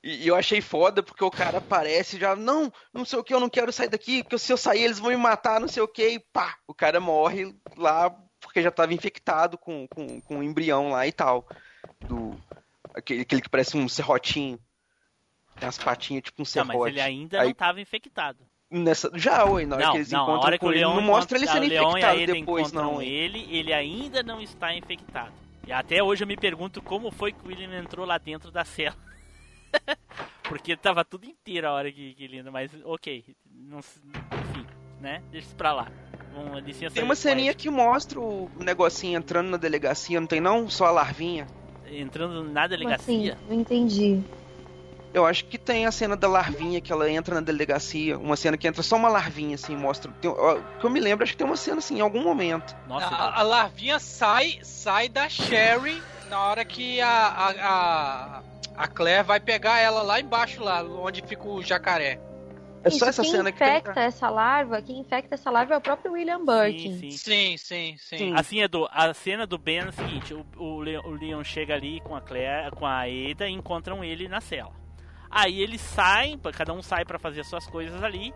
Speaker 4: E, e eu achei foda porque o cara aparece já, não, não sei o que, eu não quero sair daqui, porque se eu sair eles vão me matar, não sei o que, e pá, o cara morre lá porque já tava infectado com, com, com um embrião lá e tal. Do, aquele, aquele que parece um serrotinho. Tem as patinhas tipo um
Speaker 1: Não,
Speaker 4: serrote.
Speaker 1: mas ele ainda
Speaker 4: Aí,
Speaker 1: não tava infectado.
Speaker 4: nessa, já, oi, na hora
Speaker 1: Não,
Speaker 4: que eles
Speaker 1: não,
Speaker 4: encontram
Speaker 1: hora que
Speaker 4: ele, não mostra ele sendo infectado depois, não.
Speaker 1: ele, ele ainda não está infectado. E até hoje eu me pergunto como foi que o William entrou lá dentro da cela. Porque tava tudo inteiro a hora que, que ele entra, mas ok. Não, se- enfim, né? Deixa isso pra lá. Uma licença
Speaker 4: Tem uma ceninha que mostra o negocinho entrando na delegacia, não tem não? Só a larvinha.
Speaker 1: Entrando na delegacia.
Speaker 6: assim? Não entendi.
Speaker 4: Eu acho que tem a cena da larvinha que ela entra na delegacia. Uma cena que entra só uma larvinha, assim, mostra. Tem, ó, que eu me lembro, acho que tem uma cena assim em algum momento.
Speaker 1: Nossa,
Speaker 3: A, a larvinha sai, sai da Sherry na hora que a, a, a, a Claire vai pegar ela lá embaixo, lá onde fica o jacaré.
Speaker 4: É só essa
Speaker 6: quem
Speaker 4: cena que tem.
Speaker 6: infecta essa larva, quem infecta essa larva é o próprio William
Speaker 1: sim, sim.
Speaker 3: Sim, sim, sim.
Speaker 4: Sim.
Speaker 1: Assim, Edu, a cena do Ben é o seguinte: o, o, Leon, o Leon chega ali com a Claire, com a Ada e encontram ele na cela. Aí eles saem, cada um sai pra fazer suas coisas ali.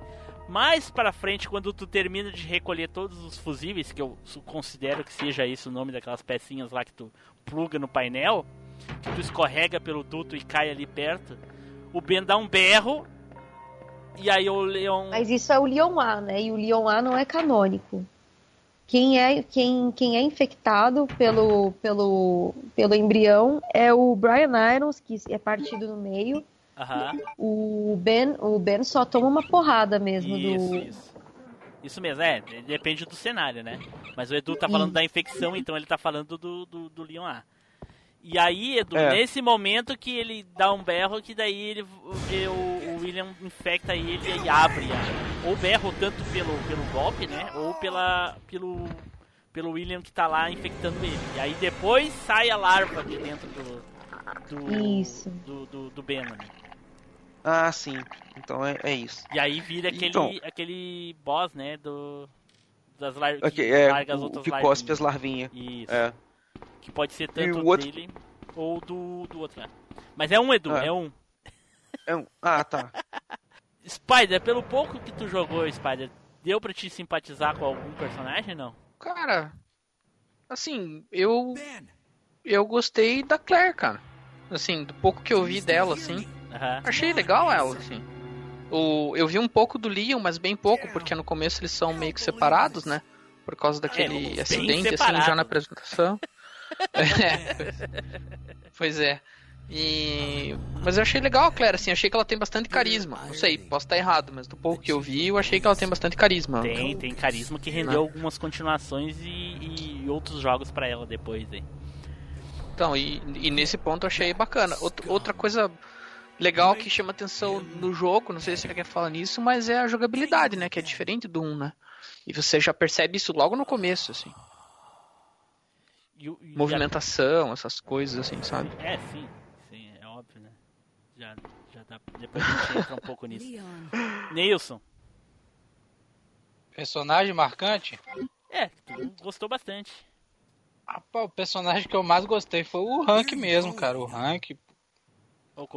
Speaker 1: Mais pra frente, quando tu termina de recolher todos os fusíveis, que eu considero que seja esse o nome daquelas pecinhas lá que tu pluga no painel, que tu escorrega pelo duto e cai ali perto, o Ben dá um berro. E aí o Leon.
Speaker 6: Mas isso é o Leon A, né? E o Leon A não é canônico. Quem é, quem, quem é infectado pelo, pelo, pelo embrião é o Brian Irons, que é partido no meio. O Ben, o ben só toma uma porrada mesmo
Speaker 1: Isso,
Speaker 6: do.
Speaker 1: isso. Isso mesmo, é, depende do cenário, né? Mas o Edu tá falando
Speaker 6: Isso.
Speaker 1: da infecção, então ele tá falando do, do, do Leon A. E aí, Edu,
Speaker 4: É.
Speaker 1: nesse momento que ele dá um berro, que daí ele, o, o William infecta ele e abre. a- Ou berro tanto pelo, pelo golpe, né? Ou pela, pelo, pelo William que tá lá infectando ele. E aí depois sai a larva de dentro do. Do,
Speaker 6: Isso.
Speaker 1: do, do, do Ben, né?
Speaker 4: Ah, sim. Então é, é isso.
Speaker 1: E aí vira aquele,
Speaker 4: Então.
Speaker 1: aquele boss, né? Do. Das larvas.
Speaker 4: Ok, é,
Speaker 1: larga as
Speaker 4: o,
Speaker 1: outras
Speaker 4: que
Speaker 1: larvinhas.
Speaker 4: cospe as larvinhas.
Speaker 1: Isso.
Speaker 4: É.
Speaker 1: Que pode ser tanto
Speaker 4: o outro-
Speaker 1: dele ou do, do outro. né? Mas é um, Edu,
Speaker 4: É.
Speaker 1: é, um.
Speaker 4: é um... Ah, tá.
Speaker 1: Spider, pelo pouco que tu jogou, Spider, deu pra te simpatizar com algum personagem, não?
Speaker 2: Cara, assim, eu. Eu gostei da Claire, cara. Assim, do pouco que eu vi dela, assim.
Speaker 1: Aham.
Speaker 2: Achei legal ela, assim. O, eu vi um pouco do Leon, mas bem pouco, porque no começo eles são meio que separados, né? Por causa daquele
Speaker 1: bem
Speaker 2: acidente, assim,
Speaker 1: separado.
Speaker 2: já na apresentação. é. Pois é. E... Mas eu achei legal a Claire, assim, achei que ela tem bastante carisma. Não sei, posso estar errado, mas do pouco que eu vi, eu achei que ela tem bastante carisma.
Speaker 1: Tem, tem carisma que rendeu algumas continuações e, e outros jogos pra ela depois aí.
Speaker 2: Então, e, e nesse ponto eu achei bacana. Out- outra coisa legal que chama atenção no jogo, não sei se você quer falar nisso, mas é a jogabilidade, né? Que é diferente do 1, né? E você já percebe isso logo no começo, assim.
Speaker 1: E e a-
Speaker 2: Movimentação, essas coisas, assim, sabe?
Speaker 1: É, sim, sim, é óbvio, né? Já, já dá. Depois a gente entra um pouco nisso. Neilson,
Speaker 3: Personagem marcante?
Speaker 1: é, tu gostou bastante.
Speaker 3: Rapaz, o personagem que eu mais gostei foi o Hank mesmo, cara. O Hank.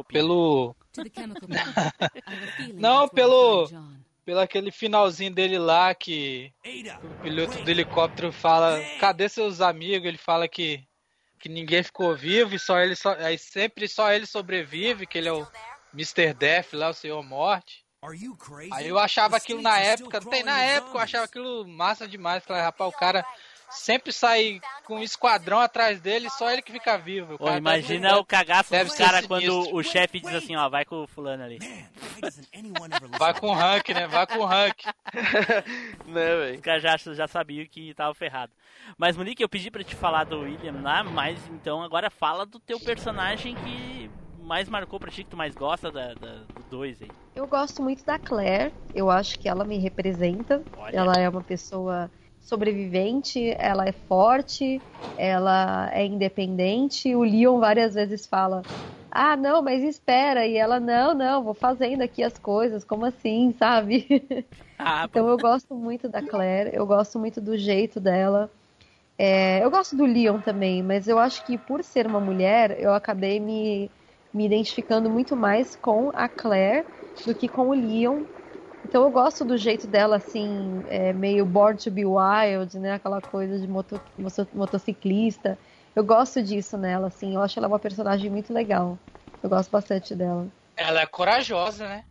Speaker 3: Pelo. Não, pelo. Pelo aquele finalzinho dele lá que o piloto do helicóptero fala, cadê seus amigos? Ele fala que, que ninguém ficou vivo e só ele só, aí sempre só ele sobrevive, que ele é o Mr. Death lá, o Senhor Morte. Aí eu achava aquilo na época, tem na época eu achava aquilo massa demais, falei, rapaz, o cara sempre sai com um esquadrão atrás dele, só ele que fica vivo.
Speaker 1: Ô,
Speaker 3: cara
Speaker 1: imagina o cagaço
Speaker 3: deve
Speaker 1: dos caras quando o chefe diz assim, ó, vai com o fulano ali.
Speaker 3: Vai com o Hank, né? Vai com o Hank.
Speaker 4: né, velho?
Speaker 1: Os caras já, já sabiam que tava ferrado. Mas, Monique, eu pedi pra te falar do William lá, mas então agora fala do teu personagem que mais marcou pra ti, que tu mais gosta da, da- do 2 aí.
Speaker 6: Eu gosto muito da Claire, eu acho que ela me representa.
Speaker 1: Olha.
Speaker 6: Ela é uma pessoa sobrevivente, ela é forte, ela é independente. O Leon várias vezes fala: Ah, não, mas espera. E ela: Não, não, vou fazendo aqui as coisas, como assim, sabe?
Speaker 1: Ah,
Speaker 6: Então eu gosto muito da Claire, eu gosto muito do jeito dela. É, eu gosto do Leon também, mas eu acho que por ser uma mulher, eu acabei me, me identificando muito mais com a Claire do que com o Leon. Então eu gosto do jeito dela, assim, é, meio Born to be Wild, né? Aquela coisa de moto, moto- motociclista. Eu gosto disso nela, assim. Eu acho ela uma personagem muito legal. Eu gosto bastante dela.
Speaker 3: Ela é corajosa, né?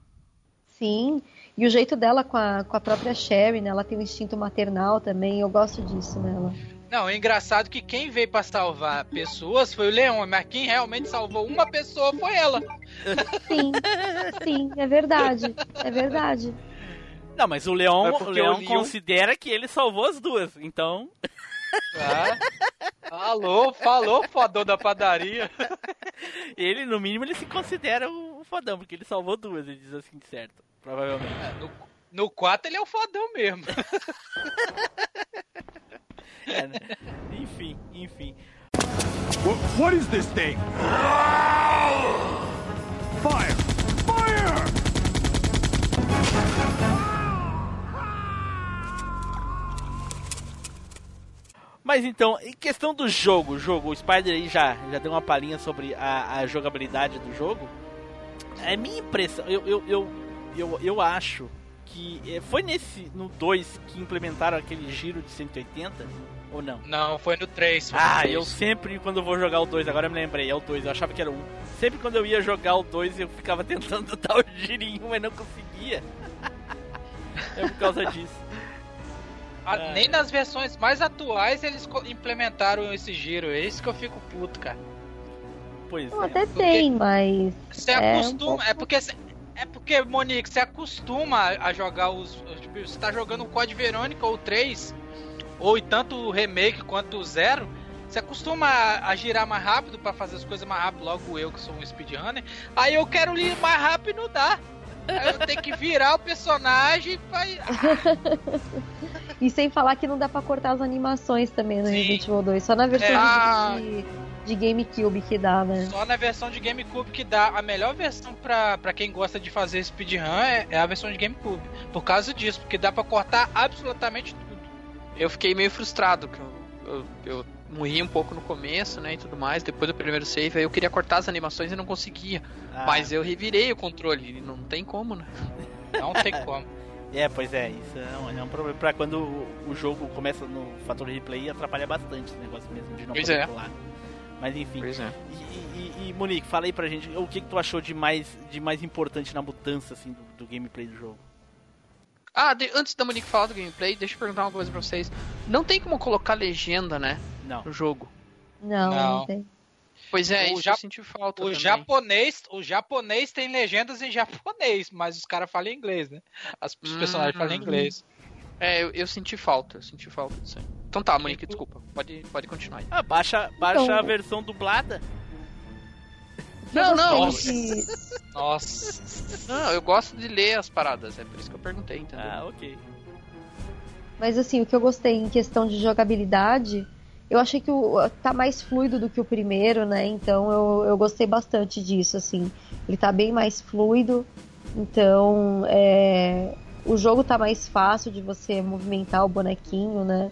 Speaker 6: Sim, e o jeito dela com a, com a própria Sherry, né? Ela tem um instinto maternal também, eu gosto disso nela.
Speaker 3: Não, é engraçado que quem veio pra salvar pessoas foi o Leão, mas quem realmente salvou uma pessoa foi ela.
Speaker 6: Sim, sim, é verdade, é verdade.
Speaker 1: Não, mas o Leon,
Speaker 4: É
Speaker 1: o Leon considera que ele salvou as duas. Então,
Speaker 3: Ah, alô, falou, fodão da padaria.
Speaker 1: ele, no mínimo, ele se considera o fodão, porque ele salvou duas, ele diz assim, certo. Provavelmente.
Speaker 3: No, no 4 ele é o fodão mesmo.
Speaker 1: É? Enfim, enfim.
Speaker 9: Wh- what is this thing? Fire! Fire!
Speaker 1: Mas então, em questão do jogo, o jogo, o Spider aí já, já deu uma palhinha sobre a, a jogabilidade do jogo. É minha impressão, eu, eu, eu, eu, eu acho que eh, foi nesse, no 2 que implementaram aquele giro de 180, ou não?
Speaker 3: Não, foi no 3. Foi no
Speaker 1: Ah,
Speaker 3: 3.
Speaker 1: eu sempre, quando eu vou jogar o 2, agora eu me lembrei, é o 2, eu achava que era o 1. Sempre quando eu ia jogar o 2, eu ficava tentando dar o girinho, mas não conseguia. é por causa disso.
Speaker 3: Ah,
Speaker 1: É.
Speaker 3: Nem nas versões mais atuais eles implementaram esse giro. É isso que eu fico puto, cara.
Speaker 1: Pois
Speaker 6: Não,
Speaker 1: é.
Speaker 6: até tem, mas.
Speaker 3: Você
Speaker 6: É, um
Speaker 3: acostuma.
Speaker 6: pouco-
Speaker 3: É porque. É porque, Monique, você acostuma a jogar os. os- Tipo, você tá jogando o Code Verônica ou 3, ou tanto o remake quanto o Zero. Você acostuma a, a girar mais rápido pra fazer as coisas mais rápido, logo eu que sou um speedrunner. Aí eu quero ir mais rápido e não dá. Aí eu tenho que virar o personagem pra.
Speaker 6: E sem falar que não dá pra cortar as animações também no
Speaker 3: Sim.
Speaker 6: Resident Evil 2, só na versão
Speaker 3: É.
Speaker 6: De, de GameCube que dá, né?
Speaker 3: Só na versão de GameCube que dá. A melhor versão pra quem gosta de fazer speedrun é, é a versão de GameCube. Por causa disso, porque dá pra cortar absolutamente tudo.
Speaker 2: Eu fiquei meio frustrado que eu, eu, eu morri um pouco no começo, né, e tudo mais, depois do primeiro save, aí eu queria cortar as animações e não conseguia.
Speaker 1: Ah.
Speaker 2: Mas eu revirei o controle, e não tem como, né?
Speaker 3: Não tem como.
Speaker 1: É, pois é, isso é um, é um problema. Pra quando o, o jogo começa no fator replay, atrapalha bastante esse negócio mesmo de não
Speaker 2: Pois
Speaker 1: poder
Speaker 2: é.
Speaker 1: pular. Mas enfim.
Speaker 2: Pois é.
Speaker 1: E, e- e, Monique, fala aí pra gente, o que, que tu achou de mais, de mais importante na mudança assim, do, do gameplay do jogo?
Speaker 2: Ah, de- antes da Monique falar do gameplay, deixa eu perguntar uma coisa pra vocês. Não tem como colocar legenda, né,
Speaker 1: Não.
Speaker 2: no jogo?
Speaker 6: Não, não,
Speaker 3: Não.
Speaker 6: tem.
Speaker 2: Pois é,
Speaker 3: O
Speaker 2: isso
Speaker 3: ja-
Speaker 2: senti falta
Speaker 3: O
Speaker 2: também.
Speaker 3: japonês, o japonês tem legendas em japonês, mas os caras falam inglês, né? As, os
Speaker 2: Hum.
Speaker 3: personagens falam inglês.
Speaker 2: É, eu, eu senti falta, eu senti falta disso aí. Então tá, Monique, desculpa. Pode, pode continuar aí.
Speaker 1: Ah, baixa, baixa
Speaker 6: Então-
Speaker 1: a versão dublada.
Speaker 2: Não, não,
Speaker 6: de-
Speaker 3: Nossa.
Speaker 2: Não, eu gosto de ler as paradas, é por isso que eu perguntei, entendeu?
Speaker 1: Ah, ok.
Speaker 6: Mas assim, o que eu gostei em questão de jogabilidade, eu achei que o, tá mais fluido do que o primeiro, né? Então eu, eu gostei bastante disso, assim. Ele tá bem mais fluido, então é, o jogo tá mais fácil de você movimentar o bonequinho, né?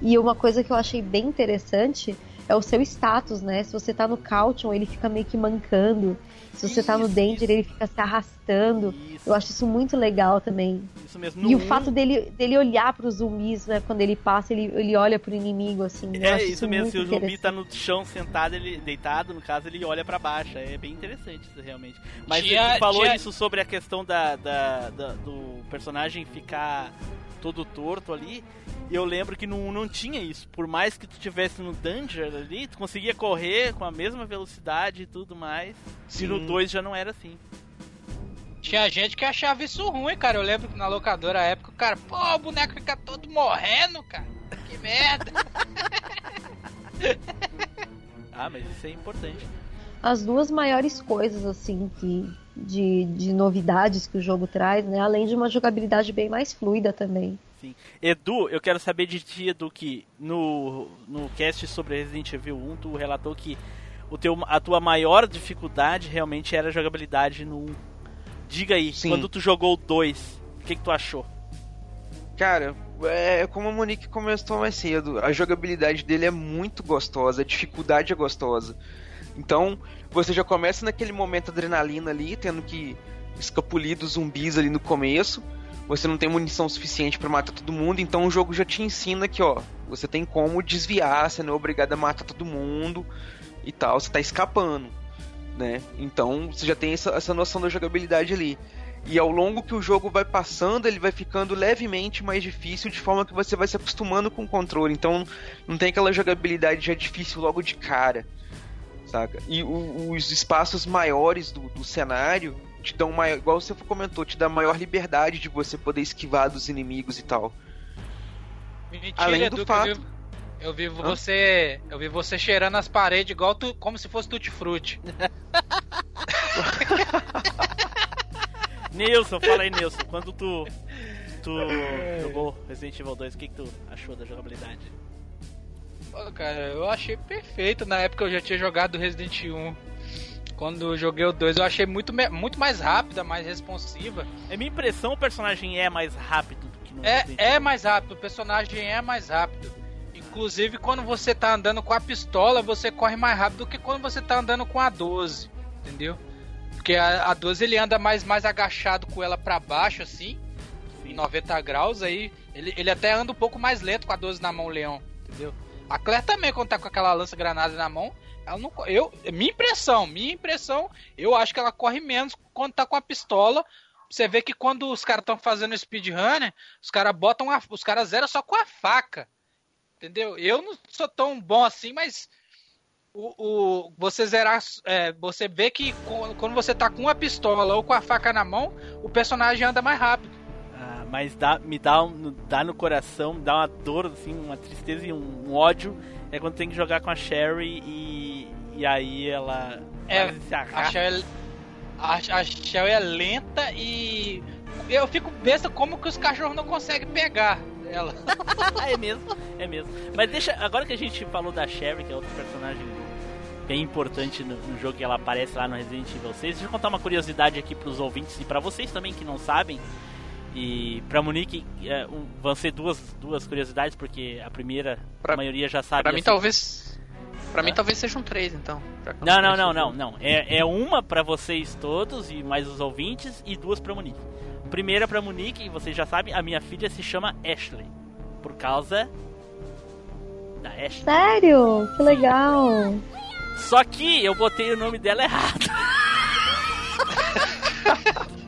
Speaker 6: E uma coisa que eu achei bem interessante é o seu status, né? Se você tá no Caution, ele fica meio que mancando. Se você tá no
Speaker 1: Isso,
Speaker 6: Danger,
Speaker 1: isso.
Speaker 6: ele fica se arrastando.
Speaker 1: Isso,
Speaker 6: Eu acho isso muito legal também.
Speaker 1: isso mesmo.
Speaker 6: E
Speaker 1: No
Speaker 6: o fato
Speaker 1: um-
Speaker 6: dele, dele olhar pros zumbis, né? Quando ele passa, ele, ele olha pro inimigo, assim.
Speaker 1: É isso mesmo, se o zumbi tá no chão sentado, ele deitado, no caso, ele olha pra baixo. É bem interessante isso realmente. Mas tu falou
Speaker 3: tinha-
Speaker 1: isso sobre a questão da, da- da- do personagem ficar todo torto ali. E eu lembro que no 1 não tinha isso. Por mais que tu tivesse no Danger ali, tu conseguia correr com a mesma velocidade e tudo mais. E no
Speaker 4: Sim.
Speaker 1: 2 já não era assim.
Speaker 3: Tinha gente que achava isso ruim, cara. Eu lembro que na locadora à época, o cara, pô, o boneco fica todo morrendo, cara. Que merda.
Speaker 1: Ah, mas isso é importante.
Speaker 6: As duas maiores coisas, assim, que de, de novidades que o jogo traz, né? Além de uma jogabilidade bem mais fluida também.
Speaker 1: Sim. Edu, eu quero saber de ti, Edu, que no, no cast sobre Resident Evil 1, tu relatou que o teu, a tua maior dificuldade realmente era a jogabilidade no 1. Diga aí,
Speaker 4: Sim.
Speaker 1: quando tu jogou o 2, o que, que tu achou?
Speaker 4: Cara, é como a Monique começou mais cedo, a jogabilidade dele é muito gostosa, a dificuldade é gostosa. Então, você já começa naquele momento adrenalina ali, tendo que escapulir dos zumbis ali no começo. Você não tem munição suficiente pra matar todo mundo, então o jogo já te ensina que, ó, você tem como desviar, você não é obrigado a matar todo mundo e tal, você tá escapando, né? Então, você já tem essa, essa noção da jogabilidade ali. E ao longo que o jogo vai passando, ele vai ficando levemente mais difícil, de forma que você vai se acostumando com o controle. Então não tem aquela jogabilidade já difícil logo de cara, saca? E o- os espaços maiores do, do cenário te dão maior, igual você comentou, te dá maior liberdade de você poder esquivar dos inimigos e tal.
Speaker 3: Mentira,
Speaker 4: Além do
Speaker 3: Edu, que
Speaker 4: fato-
Speaker 3: Eu vi, eu vi você. Eu vi você cheirando as paredes igual tu, como se fosse tutti frutti.
Speaker 1: Nilson, fala aí, Nilson, quando tu, tu jogou Resident Evil 2, o que, que tu achou da jogabilidade?
Speaker 3: Pô, cara, eu achei perfeito. Na época eu já tinha jogado Resident 1. Quando eu joguei o 2, eu achei muito, muito mais rápida, mais responsiva.
Speaker 1: É minha impressão, o personagem é mais rápido do que no
Speaker 3: É,
Speaker 1: Resident
Speaker 3: é mais rápido, o personagem é mais rápido. Inclusive, quando você tá andando com a pistola, você corre mais rápido do que quando você tá andando com a 12. Entendeu? Porque a, a 12 ele anda mais, mais agachado com ela pra baixo, assim, em 90 graus. Aí ele, ele até anda um pouco mais lento com a 12 na mão, Leão. Entendeu? A Claire também, quando tá com aquela lança-granada na mão, ela não. Eu, minha impressão, minha impressão, eu acho que ela corre menos quando tá com a pistola. Você vê que quando os caras estão fazendo speedrunner, os caras botam a, os caras zeram só com a faca. Entendeu? Eu não sou tão bom assim, mas o, o você zerar, é, você vê que quando você tá com a pistola ou com a faca na mão, o personagem anda mais rápido.
Speaker 1: Mas dá, me dá, dá no coração, me dá uma dor, assim, uma tristeza e um, um ódio. É quando tem que jogar com a Sherry e, e aí ela
Speaker 3: É,
Speaker 1: se
Speaker 3: A. Shell, a, a Shell é lenta e eu fico besta como que os cachorros não conseguem pegar ela.
Speaker 1: é mesmo, é mesmo. Mas deixa, agora que a gente falou da Sherry, que é outro personagem bem importante no, no jogo que ela aparece lá no Resident Evil 6, deixa eu contar uma curiosidade aqui pros ouvintes e pra vocês também que não sabem, E pra Monique é, um- vão ser duas, duas curiosidades, porque a primeira
Speaker 2: Pra-
Speaker 1: a maioria já sabe.
Speaker 2: Pra mim
Speaker 1: assim.
Speaker 2: talvez. Pra mim talvez sejam três, então.
Speaker 1: Não, não, não, não, não. É, é uma pra vocês todos e mais os ouvintes e duas pra Monique. Primeira pra Monique, e vocês já sabem, a minha filha se chama Ashley. Por causa da Ashley.
Speaker 6: Sério? Que legal.
Speaker 1: Só que eu botei o nome dela errado.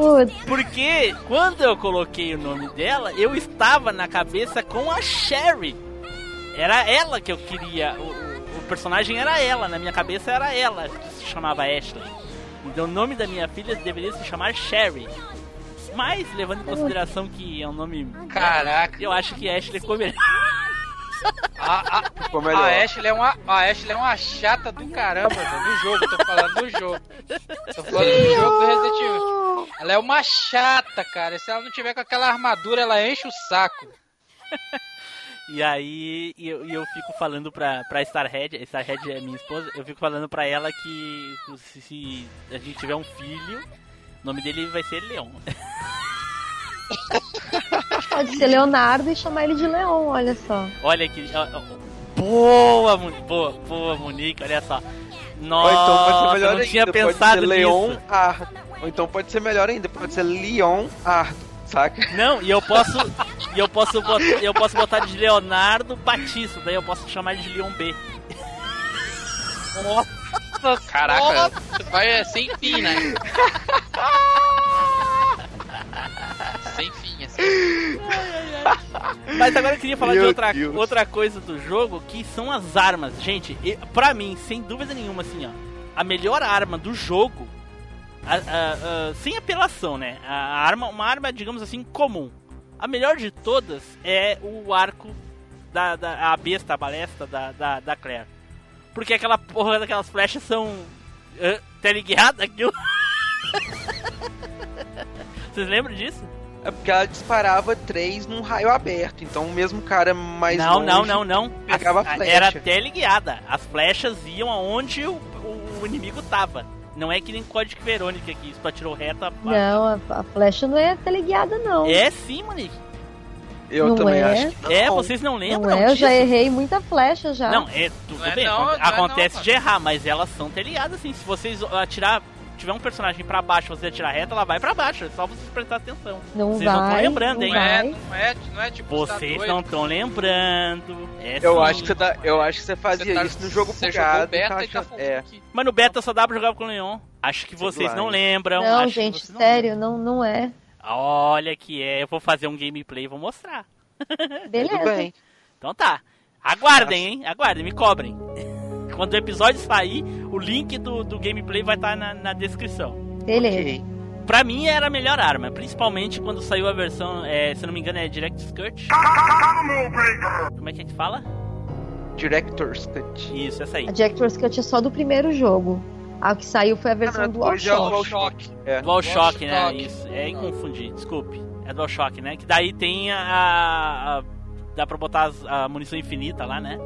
Speaker 6: Putz,
Speaker 1: Porque quando eu coloquei o nome dela, eu estava na cabeça com a Sherry. Era ela que eu queria. O, o- personagem era ela, na minha cabeça era ela que se chamava Ashley. Então o nome da minha filha deveria se chamar Sherry. Mas, levando em consideração que é um nome.
Speaker 3: Caraca.
Speaker 1: Eu acho que Ashley ficou melhor.
Speaker 3: A, a, a Ashley é uma, a Ashley é uma chata do caramba, velho, do jogo, tô falando do jogo. Tô falando do jogo do Resident Evil. Ela é uma chata, cara. Se ela não tiver com aquela armadura, ela enche o saco.
Speaker 1: E aí e eu, e eu fico falando pra, pra Starhead, Starhead é minha esposa, eu fico falando pra ela que se, se a gente tiver um filho, o nome dele vai ser Leon.
Speaker 6: pode ser Leonardo e chamar ele de Leon, olha só.
Speaker 1: Olha que. boa, boa, boa, Monique, olha só.
Speaker 4: Ou
Speaker 1: Nossa,
Speaker 4: então pode ser melhor
Speaker 1: eu não tinha
Speaker 4: ainda, pode
Speaker 1: pensado
Speaker 4: ser Leon
Speaker 1: nisso.
Speaker 4: Ardo. Ou então pode ser melhor ainda, pode ser Leon Ardo, saca?
Speaker 1: Não, e eu posso. e eu posso botar, eu posso botar de Leonardo Batista, daí eu posso chamar ele de Leon B.
Speaker 2: Caraca, vai é sem fim, né? sem fim, assim.
Speaker 1: Mas agora eu queria falar de
Speaker 4: Meu
Speaker 1: outra,
Speaker 4: Deus.
Speaker 1: outra coisa do jogo, que são as armas. Gente, e- pra mim, sem dúvida nenhuma, assim, ó, a melhor arma do jogo, a- a- a- sem apelação, né? A arma, uma arma, digamos assim, comum. A melhor de todas é o arco da, da a besta, a balesta da, da, da Claire. Porque aquela porra daquelas flechas são. Uh, tá ligado? Aquilo. Vocês lembram disso?
Speaker 4: É porque ela disparava três num raio aberto, então o mesmo cara mais
Speaker 1: não,
Speaker 4: longe
Speaker 1: não, não, não.
Speaker 4: pegava
Speaker 1: As-
Speaker 4: flecha.
Speaker 1: Era teleguiada. As flechas iam aonde o, o inimigo tava. Não é que nem Código Verônica que isso atirou reto. A...
Speaker 6: Não, a, a flecha não é teleguiada, não.
Speaker 1: É sim, Monique.
Speaker 4: Eu
Speaker 6: Não
Speaker 4: também
Speaker 6: é?
Speaker 4: acho que não.
Speaker 1: É, vocês não
Speaker 6: Não
Speaker 1: lembram
Speaker 6: é, eu já errei muita flecha já.
Speaker 1: Não, é tudo
Speaker 3: Não é
Speaker 1: bem.
Speaker 3: não, não é não,
Speaker 1: acontece
Speaker 3: mano.
Speaker 1: de errar, mas elas são teleguadas assim. Se vocês atirar, tiver um personagem pra baixo, você atirar reto, ela vai pra baixo. É só vocês prestar atenção.
Speaker 6: não
Speaker 1: vocês
Speaker 6: vai.
Speaker 1: não tão lembrando,
Speaker 6: não
Speaker 1: hein?
Speaker 3: Não é, não é, não é tipo. tá
Speaker 1: Vocês não estão lembrando. É
Speaker 4: Eu
Speaker 1: sim.
Speaker 4: acho que você tá, eu acho que você fazia
Speaker 2: Você tá-
Speaker 4: isso no jogo
Speaker 2: Você
Speaker 4: bugado.
Speaker 2: jogou beta
Speaker 4: tá
Speaker 2: e tá
Speaker 4: é.
Speaker 1: Mas no beta só dá pra jogar com o Leon. Acho que vocês não lembram.
Speaker 6: Não, gente, sério, não, não é.
Speaker 1: Olha que é, eu vou fazer um gameplay e vou mostrar.
Speaker 6: Beleza.
Speaker 4: Tudo bem.
Speaker 1: Então tá. Aguardem, hein? Aguardem, me cobrem. Quando o episódio sair, o link do, do gameplay vai estar na, na descrição.
Speaker 6: Beleza.
Speaker 4: Ok.
Speaker 1: Pra mim era a melhor arma, principalmente quando saiu a versão, é, se não me engano é Direct Skirt. Como é que a gente fala?
Speaker 4: Director's Cut.
Speaker 1: Isso, essa aí.
Speaker 6: A Director's Cut é só do primeiro jogo. A que saiu foi a versão
Speaker 4: Ah,
Speaker 6: do
Speaker 4: é
Speaker 6: DualShock.
Speaker 4: É.
Speaker 1: DualShock, né? Isso, é confundir, desculpe. É DualShock, né? Que daí tem a... a- dá pra botar as- a munição infinita lá, né?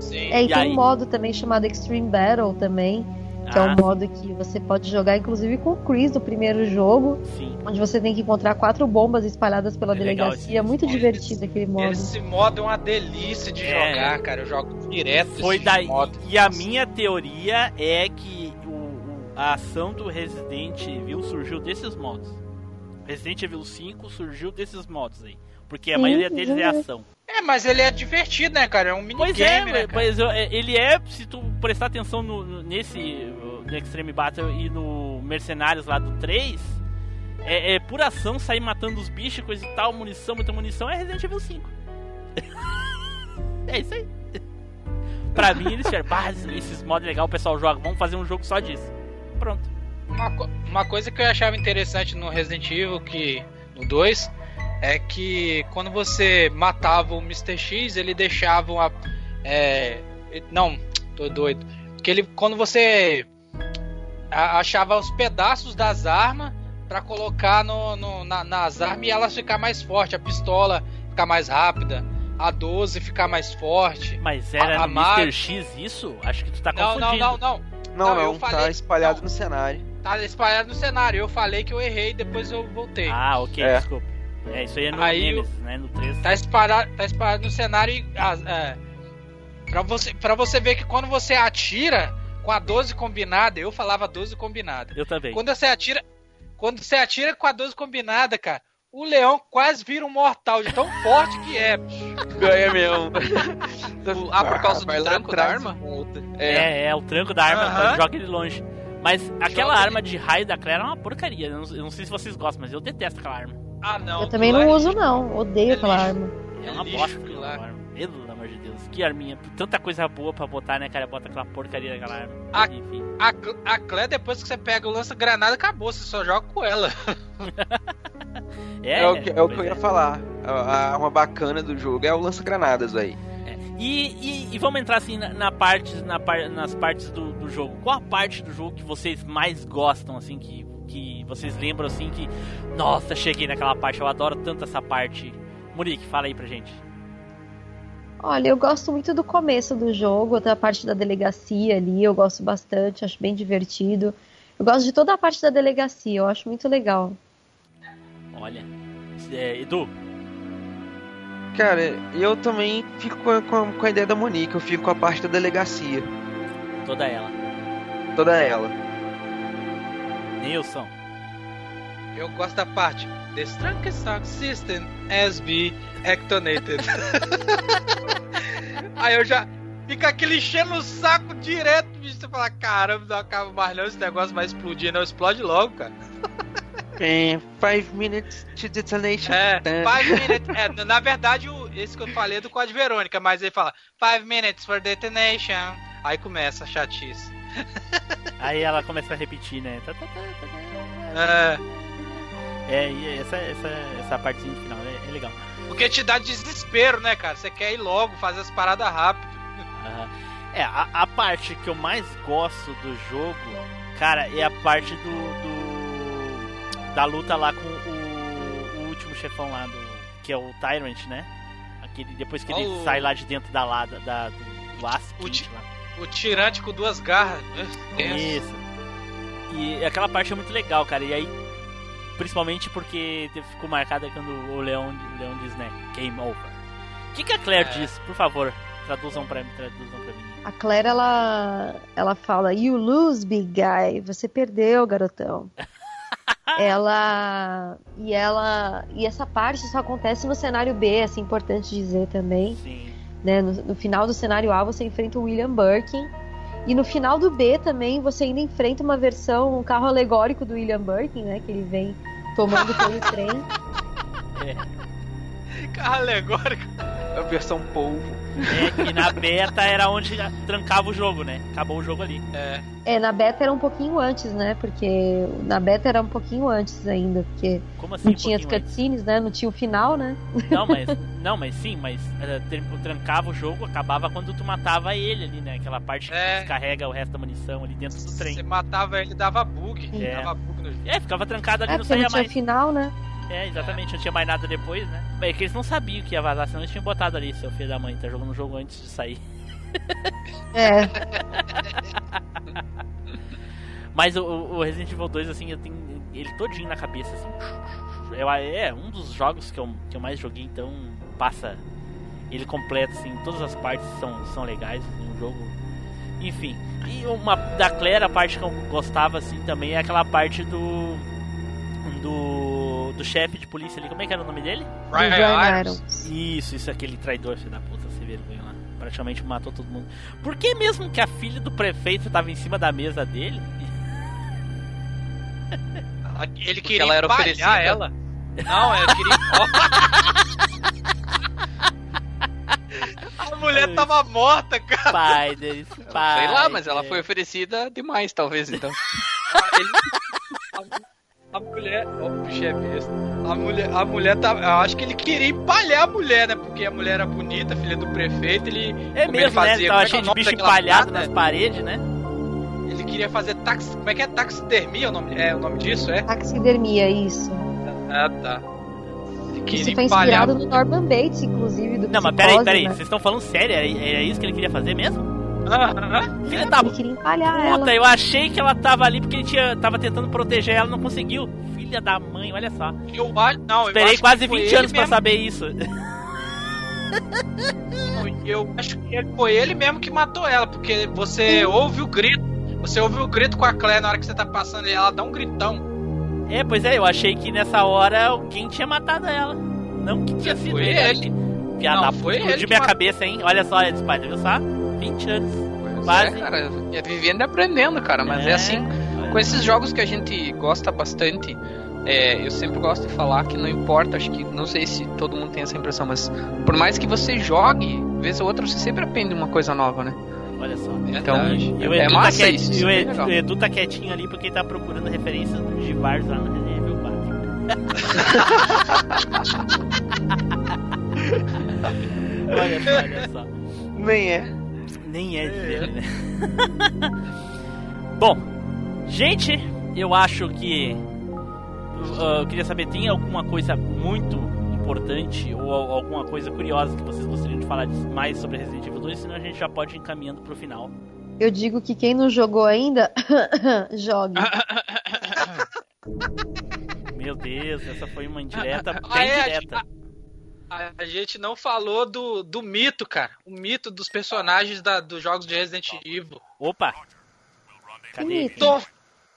Speaker 3: Sim.
Speaker 6: É, e,
Speaker 1: E
Speaker 6: tem
Speaker 1: aí?
Speaker 6: um modo também chamado Extreme Battle também, que é
Speaker 1: Ah,
Speaker 6: um modo que você pode jogar inclusive com o Chris do primeiro jogo,
Speaker 1: sim.
Speaker 6: onde você tem que encontrar quatro bombas espalhadas pela
Speaker 1: É
Speaker 6: delegacia. É muito
Speaker 3: esse-
Speaker 6: divertido aquele modo.
Speaker 3: Esse modo é uma delícia de
Speaker 1: É.
Speaker 3: jogar, cara. Eu jogo direto
Speaker 1: Foi
Speaker 3: esse
Speaker 1: daí.
Speaker 3: modo.
Speaker 1: E a minha teoria é que o, o- a ação do Resident Evil surgiu desses modos. Resident Evil 5 surgiu desses modos aí. Porque a
Speaker 6: Sim,
Speaker 1: maioria deles é
Speaker 6: uhum.
Speaker 1: ação.
Speaker 3: É, mas ele é divertido, né, cara? É um
Speaker 1: Pois é,
Speaker 3: minigame, né, cara?
Speaker 1: mas é, ele é, se tu prestar atenção no, nesse no Extreme Battle e no Mercenários lá do 3, é, é pura ação, sair matando os bichos, coisa e tal, munição, muita munição, é Resident Evil 5. é isso aí. pra mim, eles disseram, "Bah, esses- modos legais o pessoal joga, vamos fazer um jogo só disso. Pronto.
Speaker 3: Uma, co- uma coisa que eu achava interessante no Resident Evil, que no 2, é que quando você matava o Mr. X, ele deixava uma. É, não, tô doido. Que ele, quando você achava os pedaços das armas pra colocar no, no- na- nas armas e elas ficar mais fortes, a pistola ficar mais rápida, a 12 ficar mais forte.
Speaker 1: Mas era
Speaker 3: A- a
Speaker 1: no Mr. X isso? Acho que tu tá
Speaker 3: Não,
Speaker 1: confundindo.
Speaker 3: não, não, não.
Speaker 4: Não,
Speaker 3: Não,
Speaker 4: não,
Speaker 3: eu
Speaker 4: tá
Speaker 3: falei-
Speaker 4: espalhado
Speaker 3: não.
Speaker 4: no cenário.
Speaker 3: Tá espalhado no cenário. Eu falei que eu errei, depois eu voltei.
Speaker 1: Ah, ok,
Speaker 4: É.
Speaker 1: desculpa. É, isso aí é no
Speaker 3: Aí
Speaker 1: Nemesis, né? No 3.
Speaker 3: Tá espalhado, tá espalhado no cenário e. ah, é, pra, você, pra você ver que quando você atira com a 12 combinada, eu falava 12 combinada.
Speaker 1: Eu também.
Speaker 3: Quando você atira. Quando você atira com a 12 combinada, cara, o leão quase vira um mortal de tão forte que é.
Speaker 4: Ganha mesmo.
Speaker 2: Ah, por causa do
Speaker 4: Vai lá
Speaker 2: tranco da arma?
Speaker 4: volta.
Speaker 1: É, é, o tranco da arma
Speaker 3: Aham.
Speaker 1: joga ele longe. Mas aquela
Speaker 3: Joga
Speaker 1: arma de raio da Claire é uma porcaria. Eu não, eu não sei se vocês gostam, mas eu detesto aquela arma.
Speaker 3: Ah, não.
Speaker 6: Eu também não
Speaker 3: é
Speaker 6: uso,
Speaker 3: lixo.
Speaker 6: não. Odeio
Speaker 3: É
Speaker 6: aquela
Speaker 3: lixo.
Speaker 6: arma.
Speaker 1: É uma
Speaker 3: lixo
Speaker 1: bosta aquela arma. Pelo amor de Deus. Que arminha. Tanta coisa boa pra botar, né, cara? Bota aquela porcaria daquela arma.
Speaker 3: Ah.
Speaker 1: Enfim.
Speaker 3: A, Cl- a Clé, depois que você pega o lança-granada, acabou. Você só joga com ela.
Speaker 1: É,
Speaker 4: É, o que, é o que eu ia
Speaker 1: é.
Speaker 4: falar. A, a arma bacana do jogo é o lança-granadas, aí.
Speaker 1: E, e, e vamos entrar assim na, na parte, na par- nas partes do, do jogo. Qual a parte do jogo que vocês mais gostam, assim, que, que vocês lembram assim que. Nossa, cheguei naquela parte, eu adoro tanto essa parte. Murique, fala aí pra gente.
Speaker 6: Olha, eu gosto muito do começo do jogo, até a parte da delegacia ali, eu gosto bastante, acho bem divertido. Eu gosto de toda a parte da delegacia, eu acho muito legal.
Speaker 1: Olha. É, Edu,
Speaker 4: Cara, eu também fico com a- com a ideia da Monique, eu fico com a parte da delegacia.
Speaker 1: toda ela.
Speaker 4: Toda ela.
Speaker 1: Nilson.
Speaker 3: Eu gosto da parte. The strongest sound system has been activated. Aí eu já. Fica aquele enchendo o saco direto, bicho. Você fala, caramba, não acaba mais não, esse negócio vai explodir, não explode logo, cara.
Speaker 4: É, five minutes to detonation.
Speaker 3: É, five minutes. É, na- na verdade, o, esse que eu falei é do Código Verônica, mas ele fala five minutes for detonation. Aí começa a chatice.
Speaker 1: Aí ela começa a repetir, né? Tá, tá, tá.
Speaker 3: É,
Speaker 1: É, e essa, essa, essa partezinha do final é, é legal.
Speaker 3: porque te dá desespero, né, cara? Você quer ir logo, fazer as paradas rápido.
Speaker 1: Aham. É, a, a parte que eu mais gosto do jogo, cara, é a parte do. do- da luta lá com o, o último chefão lá, do, que é o Tyrant, né? Aquele, depois que ele
Speaker 3: Oh.
Speaker 1: sai lá de dentro da lada, da, do, do aço
Speaker 3: O
Speaker 1: lá.
Speaker 3: O tirante com duas garras. Deus.
Speaker 1: Isso. E aquela parte é muito legal, cara. E aí, principalmente porque ficou marcada quando o Leão, o Leão diz, né? Game over. O que, que a Claire
Speaker 3: É.
Speaker 1: diz? Por favor, traduzam pra, traduzam pra mim.
Speaker 6: A Claire, ela, ela fala, you lose, big guy. Você perdeu, garotão. ela e ela e essa parte só acontece no cenário B, assim, importante dizer também,
Speaker 1: Sim.
Speaker 6: Né? No, no final do cenário A você enfrenta o William Birkin e no final do B também você ainda enfrenta uma versão, um carro alegórico do William Birkin, né? Que ele vem tomando pelo trem.
Speaker 3: Carro alegórico.
Speaker 4: A versão polvo.
Speaker 1: É, e na beta era onde trancava o jogo, né? Acabou o jogo ali.
Speaker 3: É.
Speaker 6: É, na beta era um pouquinho antes, né? Porque na beta era um pouquinho antes ainda, porque
Speaker 1: Como assim?
Speaker 6: não
Speaker 1: um
Speaker 6: tinha as
Speaker 1: pouquinho antes?
Speaker 6: cutscenes, né? Não tinha o final, né?
Speaker 1: Não, mas. Não, mas sim, mas ter- trancava o jogo, acabava quando tu matava ele ali, né? Aquela parte que
Speaker 3: É.
Speaker 1: descarrega o resto da munição ali dentro do
Speaker 3: Você
Speaker 1: trem.
Speaker 3: matava ele, dava bug.
Speaker 1: É.
Speaker 3: Dava bug no jogo.
Speaker 1: É, ficava trancado ali,
Speaker 6: É,
Speaker 1: não saía
Speaker 6: não tinha
Speaker 1: mais.
Speaker 6: final, né?
Speaker 1: É, exatamente, não tinha mais nada depois, né? É que eles não sabiam que ia vazar, senão eles tinham botado ali, seu filho da mãe, tá jogando o jogo antes de sair.
Speaker 6: É.
Speaker 1: Mas o, o Resident Evil 2, assim, eu tenho ele todinho na cabeça, assim. Eu, é um dos jogos que eu, que eu mais joguei, então passa ele completo, assim, todas as partes são, são legais no jogo. Enfim, e uma da Claire, a parte que eu gostava, assim, também é aquela parte do. Do. Do chefe de polícia ali, como é que era o nome dele?
Speaker 3: Ryan
Speaker 6: Ryan
Speaker 3: Irons.
Speaker 6: Irons.
Speaker 1: Isso, isso, aquele traidor, filho da puta, sem vergonha lá. Praticamente matou todo mundo. Por que mesmo que a filha do prefeito tava em cima da mesa dele?
Speaker 3: Ele queria
Speaker 2: ela era oferecida?
Speaker 3: ela. Não, ela queria. A mulher tava morta, cara.
Speaker 1: Pai deles, pai.
Speaker 2: Sei lá, mas ela foi oferecida demais, talvez, então.
Speaker 3: Ele- A, mulher. Ó, o bicho é besta. A mulher, a mulher tava. Eu acho que ele queria empalhar a mulher, né? Porque a mulher era bonita, filha do prefeito. Ele.
Speaker 1: É
Speaker 3: como ele
Speaker 1: mesmo, né?
Speaker 3: fazia-
Speaker 1: Tava
Speaker 3: como é que é
Speaker 1: cheio
Speaker 3: o
Speaker 1: de bicho empalhado nas paredes, né?
Speaker 3: Ele queria fazer tax. Como é que é? Taxidermia o nome, é, o nome disso? É?
Speaker 6: Taxidermia, isso.
Speaker 3: Ah, tá. Ele queria
Speaker 6: Isso foi
Speaker 3: empalhar.
Speaker 6: inspirado no Norman Bates, inclusive, do
Speaker 1: Não, mas peraí, peraí,
Speaker 6: né?
Speaker 1: vocês estão falando sério? Era, era isso que ele queria fazer mesmo? Filha da
Speaker 6: Ele queria empalhar
Speaker 1: puta,
Speaker 6: ela.
Speaker 1: eu achei que ela tava ali porque ele tinha, tava tentando proteger ela, não conseguiu. Filha da mãe, olha só.
Speaker 3: Eu acho, não, eu
Speaker 1: Esperei quase
Speaker 3: que foi
Speaker 1: 20
Speaker 3: ele
Speaker 1: anos pra
Speaker 3: mesmo-
Speaker 1: saber isso.
Speaker 3: Eu acho que foi ele mesmo que matou ela, porque você ouve o grito. Você ouve o grito com a Claire na hora que você tá passando e ela dá um gritão.
Speaker 1: É, pois é, eu achei que nessa hora alguém tinha matado ela. Não que tinha sido
Speaker 3: Foi
Speaker 1: ele.
Speaker 3: ele.
Speaker 1: Piada
Speaker 3: Não, foi ele
Speaker 1: explodiu minha
Speaker 3: matou.
Speaker 1: cabeça, hein? Olha só, Ed Spider, viu só? 20 anos.
Speaker 2: Pois
Speaker 1: Quase.
Speaker 2: É, cara, é vivendo e aprendendo, cara. Mas é, assim, com esses jogos que a gente gosta bastante, é, eu sempre gosto de falar que não importa, acho que não sei se todo mundo tem essa impressão, mas por mais que você jogue, vez ou outra você sempre aprende uma coisa nova, né?
Speaker 1: Olha só.
Speaker 2: Então, é massa
Speaker 1: tá, quiet-
Speaker 2: isso,
Speaker 1: e o
Speaker 2: é
Speaker 1: Edu, o Edu tá quietinho ali porque ele tá procurando referências do Givars lá no Resident Evil 4. olha só, olha só.
Speaker 4: Nem é.
Speaker 1: Nem é de ver, né? Bom, gente, eu acho que. uh, eu queria saber, tem alguma coisa muito importante ou al- alguma coisa curiosa que vocês gostariam de falar mais sobre Resident Evil 2? Senão a gente já pode ir encaminhando pro final.
Speaker 6: Eu digo que quem não jogou ainda, jogue.
Speaker 1: Meu Deus, essa foi uma indireta bem
Speaker 3: Ah, é,
Speaker 1: direta.
Speaker 3: A, gente não falou do, do mito, cara. O mito dos personagens da, dos jogos de Resident Evil.
Speaker 1: Opa! Cadê?
Speaker 6: mito?
Speaker 3: To-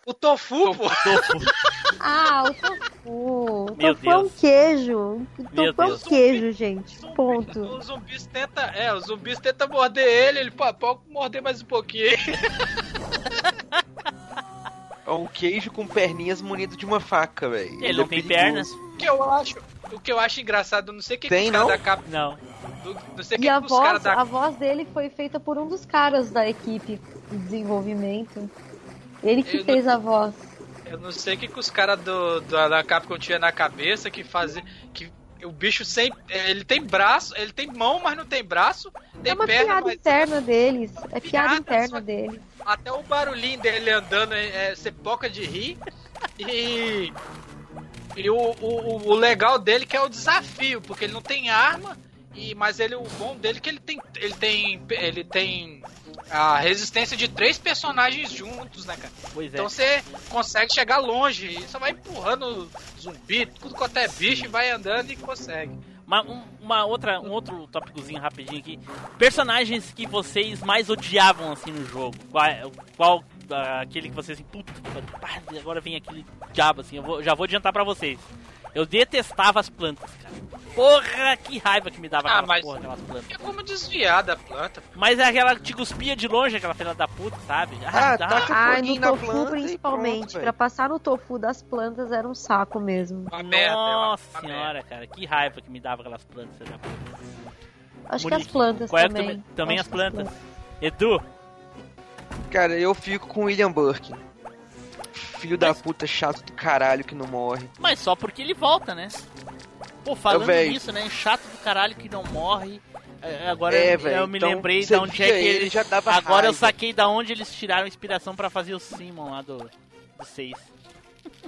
Speaker 3: o Tofu, pô.
Speaker 1: Tofu.
Speaker 6: Ah, o tofu. O
Speaker 1: Meu
Speaker 6: tofu é um
Speaker 1: Deus.
Speaker 6: queijo. O
Speaker 1: Meu
Speaker 6: tofu é um
Speaker 1: Deus.
Speaker 6: queijo, gente. Ponto.
Speaker 3: Os zumbis tenta, é, os zumbis tenta morder ele, ele pô, pode morder mais um pouquinho.
Speaker 4: É um queijo com perninhas munido de uma faca, velho.
Speaker 1: Ele não
Speaker 4: é
Speaker 1: tem
Speaker 4: perigoso.
Speaker 1: pernas?
Speaker 3: O que eu acho, o que eu acho engraçado, eu não sei o que, que
Speaker 4: Tem,
Speaker 3: os caras
Speaker 4: não?
Speaker 3: da capa,
Speaker 1: Não.
Speaker 3: do- não sei o que,
Speaker 6: E a
Speaker 3: que os caras
Speaker 6: voz,
Speaker 3: da
Speaker 6: a voz dele foi feita por um dos caras da equipe de desenvolvimento. Ele que
Speaker 3: Eu
Speaker 6: fez a voz.
Speaker 3: Eu não sei o que, que os caras do, do- da Capcom tinha na cabeça que fazia. Que o bicho sem. Ele tem braço, ele tem mão, mas não tem braço. Tem
Speaker 6: É uma
Speaker 3: perna,
Speaker 6: piada
Speaker 3: mas
Speaker 6: interna deles. É piada
Speaker 3: Piada,
Speaker 6: interna
Speaker 3: só-
Speaker 6: dele.
Speaker 3: até o barulhinho dele andando é, é você poca de rir. E. E o, o, o legal dele que é o desafio, porque ele não tem arma. E, mas ele, o bom dele é que ele tem, ele tem, ele tem a resistência de três personagens juntos, né, cara?
Speaker 1: Pois é.
Speaker 3: Então você consegue chegar longe e só vai empurrando zumbi, tudo quanto é bicho e vai andando e consegue.
Speaker 1: Uma, um- uma outra, um outro tópicozinho rapidinho aqui. Personagens que vocês mais odiavam assim no jogo. Qual, qual aquele que vocês assim, puta, agora vem aquele diabo assim. Eu vou- já vou adiantar pra vocês. Eu detestava as plantas, cara. Porra, que raiva que me dava
Speaker 3: Ah,
Speaker 1: aquelas porra, aquelas plantas.
Speaker 3: É como desviar da planta.
Speaker 1: Mas é aquela que te cuspia de longe, aquela filha da puta, sabe?
Speaker 4: Ah,
Speaker 1: dá-
Speaker 4: taca
Speaker 6: Ai,
Speaker 4: foguinho
Speaker 6: no
Speaker 4: na
Speaker 6: tofu principalmente. pra passar no tofu das plantas era um saco mesmo.
Speaker 3: Uma merda. é uma-
Speaker 1: Nossa
Speaker 3: uma
Speaker 1: senhora, cara, que raiva que me dava aquelas plantas. filha da puta.
Speaker 6: Acho que
Speaker 1: Monique,
Speaker 6: as plantas
Speaker 1: qual é
Speaker 6: também. Acho
Speaker 1: as
Speaker 6: que
Speaker 1: plantas. Edu,
Speaker 4: Cara, eu fico com o William Burke. Filho da puta chato do caralho que não morre.
Speaker 1: Mas só porque ele volta, né? Pô, falando
Speaker 4: véi.
Speaker 1: nisso, né? Chato do caralho que não morre. É, Agora
Speaker 4: É,
Speaker 1: eu, eu me
Speaker 4: então
Speaker 1: lembrei de onde é que
Speaker 4: ele,
Speaker 1: eles.
Speaker 4: já dava
Speaker 1: Agora eu
Speaker 4: raiva.
Speaker 1: saquei da onde eles tiraram inspiração pra fazer o Simon lá do, do 6.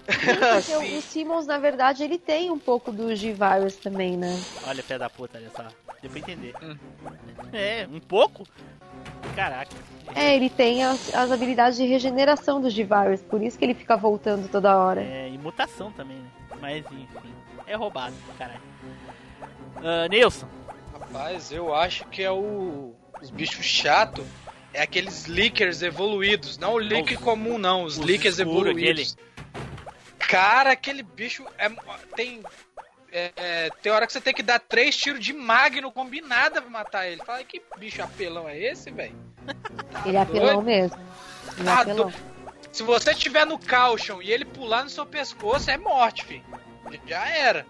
Speaker 6: Porque o, o Simmons, na verdade, ele tem um pouco do G-Virus também, né?
Speaker 1: Olha, pé da puta, olha só. Deu pra entender.
Speaker 2: Hum.
Speaker 1: É, um pouco? Caraca.
Speaker 6: É, ele tem as, as habilidades de regeneração do G-Virus, por isso que ele fica voltando toda hora.
Speaker 1: É, e mutação também, né? Mas enfim. É roubado, caralho. Ah, Nilson,
Speaker 3: Rapaz, eu acho que é o. Os bichos chato é aqueles leakers evoluídos. Não o leak
Speaker 1: Os-
Speaker 3: comum, não. Os,
Speaker 1: os
Speaker 3: leakers evoluídos. Cara, aquele bicho é, tem. é, é, tem hora que você tem que dar três tiros de magno combinada pra matar ele. Fala, que bicho apelão é esse, velho?
Speaker 6: Ele é apelão mesmo. Ele é
Speaker 3: Ah,
Speaker 6: apelão.
Speaker 3: Se você tiver no caution e ele pular no seu pescoço, é morte, filho. Já era.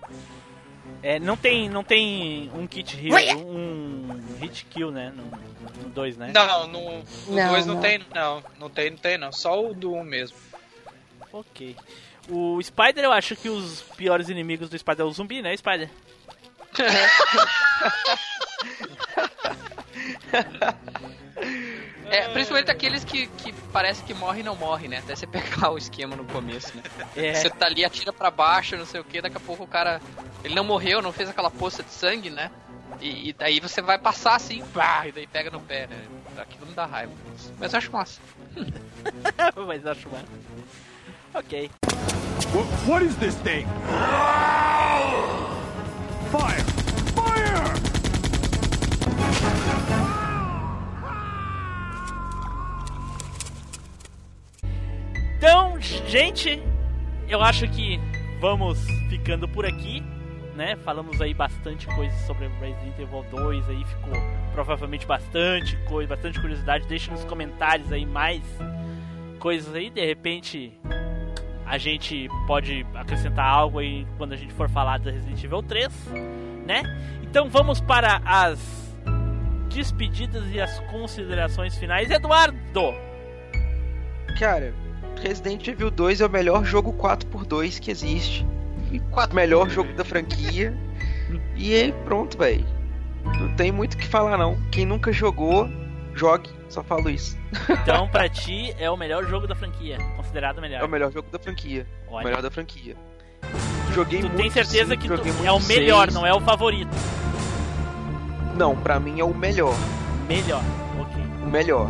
Speaker 1: é, não tem, não tem um kit heal, um hit kill, né? No 2, né?
Speaker 3: Não, no 2
Speaker 6: Não,
Speaker 3: não,
Speaker 6: não.
Speaker 3: tem, não. Não tem, não tem, não. Só o do 1 mesmo.
Speaker 1: Ok. O Spider, eu acho que os piores inimigos do Spider é o zumbi, né, Spider?
Speaker 2: É, principalmente aqueles que, que parece que morre e não morre, né? Até você pegar o esquema no começo, né?
Speaker 1: É.
Speaker 2: Você tá ali, atira pra baixo, não sei o que, daqui a pouco o cara. Ele não morreu, não fez aquela poça de sangue, né? E, e daí você vai passar assim, pá, e daí pega no pé, né? Aquilo me dá raiva. Mas eu acho massa.
Speaker 1: Mas acho massa. Ok.
Speaker 9: What, what is this thing? Fire!
Speaker 1: Então, gente, eu acho que vamos ficando por aqui, né? Falamos aí bastante coisa sobre Resident Evil 2 aí, ficou provavelmente bastante coisa, bastante curiosidade. Deixe nos comentários aí mais coisas aí, de repente a gente pode acrescentar algo aí quando a gente for falar da Resident Evil 3, né? Então vamos para as despedidas e as considerações finais. Eduardo!
Speaker 4: Cara, Resident Evil 2 é o melhor jogo 4x2 que existe. O melhor jogo da franquia. E aí, pronto, velho. Não tem muito o que falar, não. Quem nunca jogou, jogue. Só falo isso.
Speaker 1: Então, pra ti, é o melhor jogo da franquia. Considerado o melhor.
Speaker 4: É o melhor jogo da franquia. O
Speaker 1: Olha.
Speaker 4: melhor da franquia. Joguei
Speaker 1: Tu
Speaker 4: muito,
Speaker 1: tem certeza
Speaker 4: sim,
Speaker 1: que tu é o melhor,
Speaker 4: seis.
Speaker 1: não é o favorito.
Speaker 4: Não, pra mim é o melhor.
Speaker 1: Melhor. Ok.
Speaker 4: O melhor.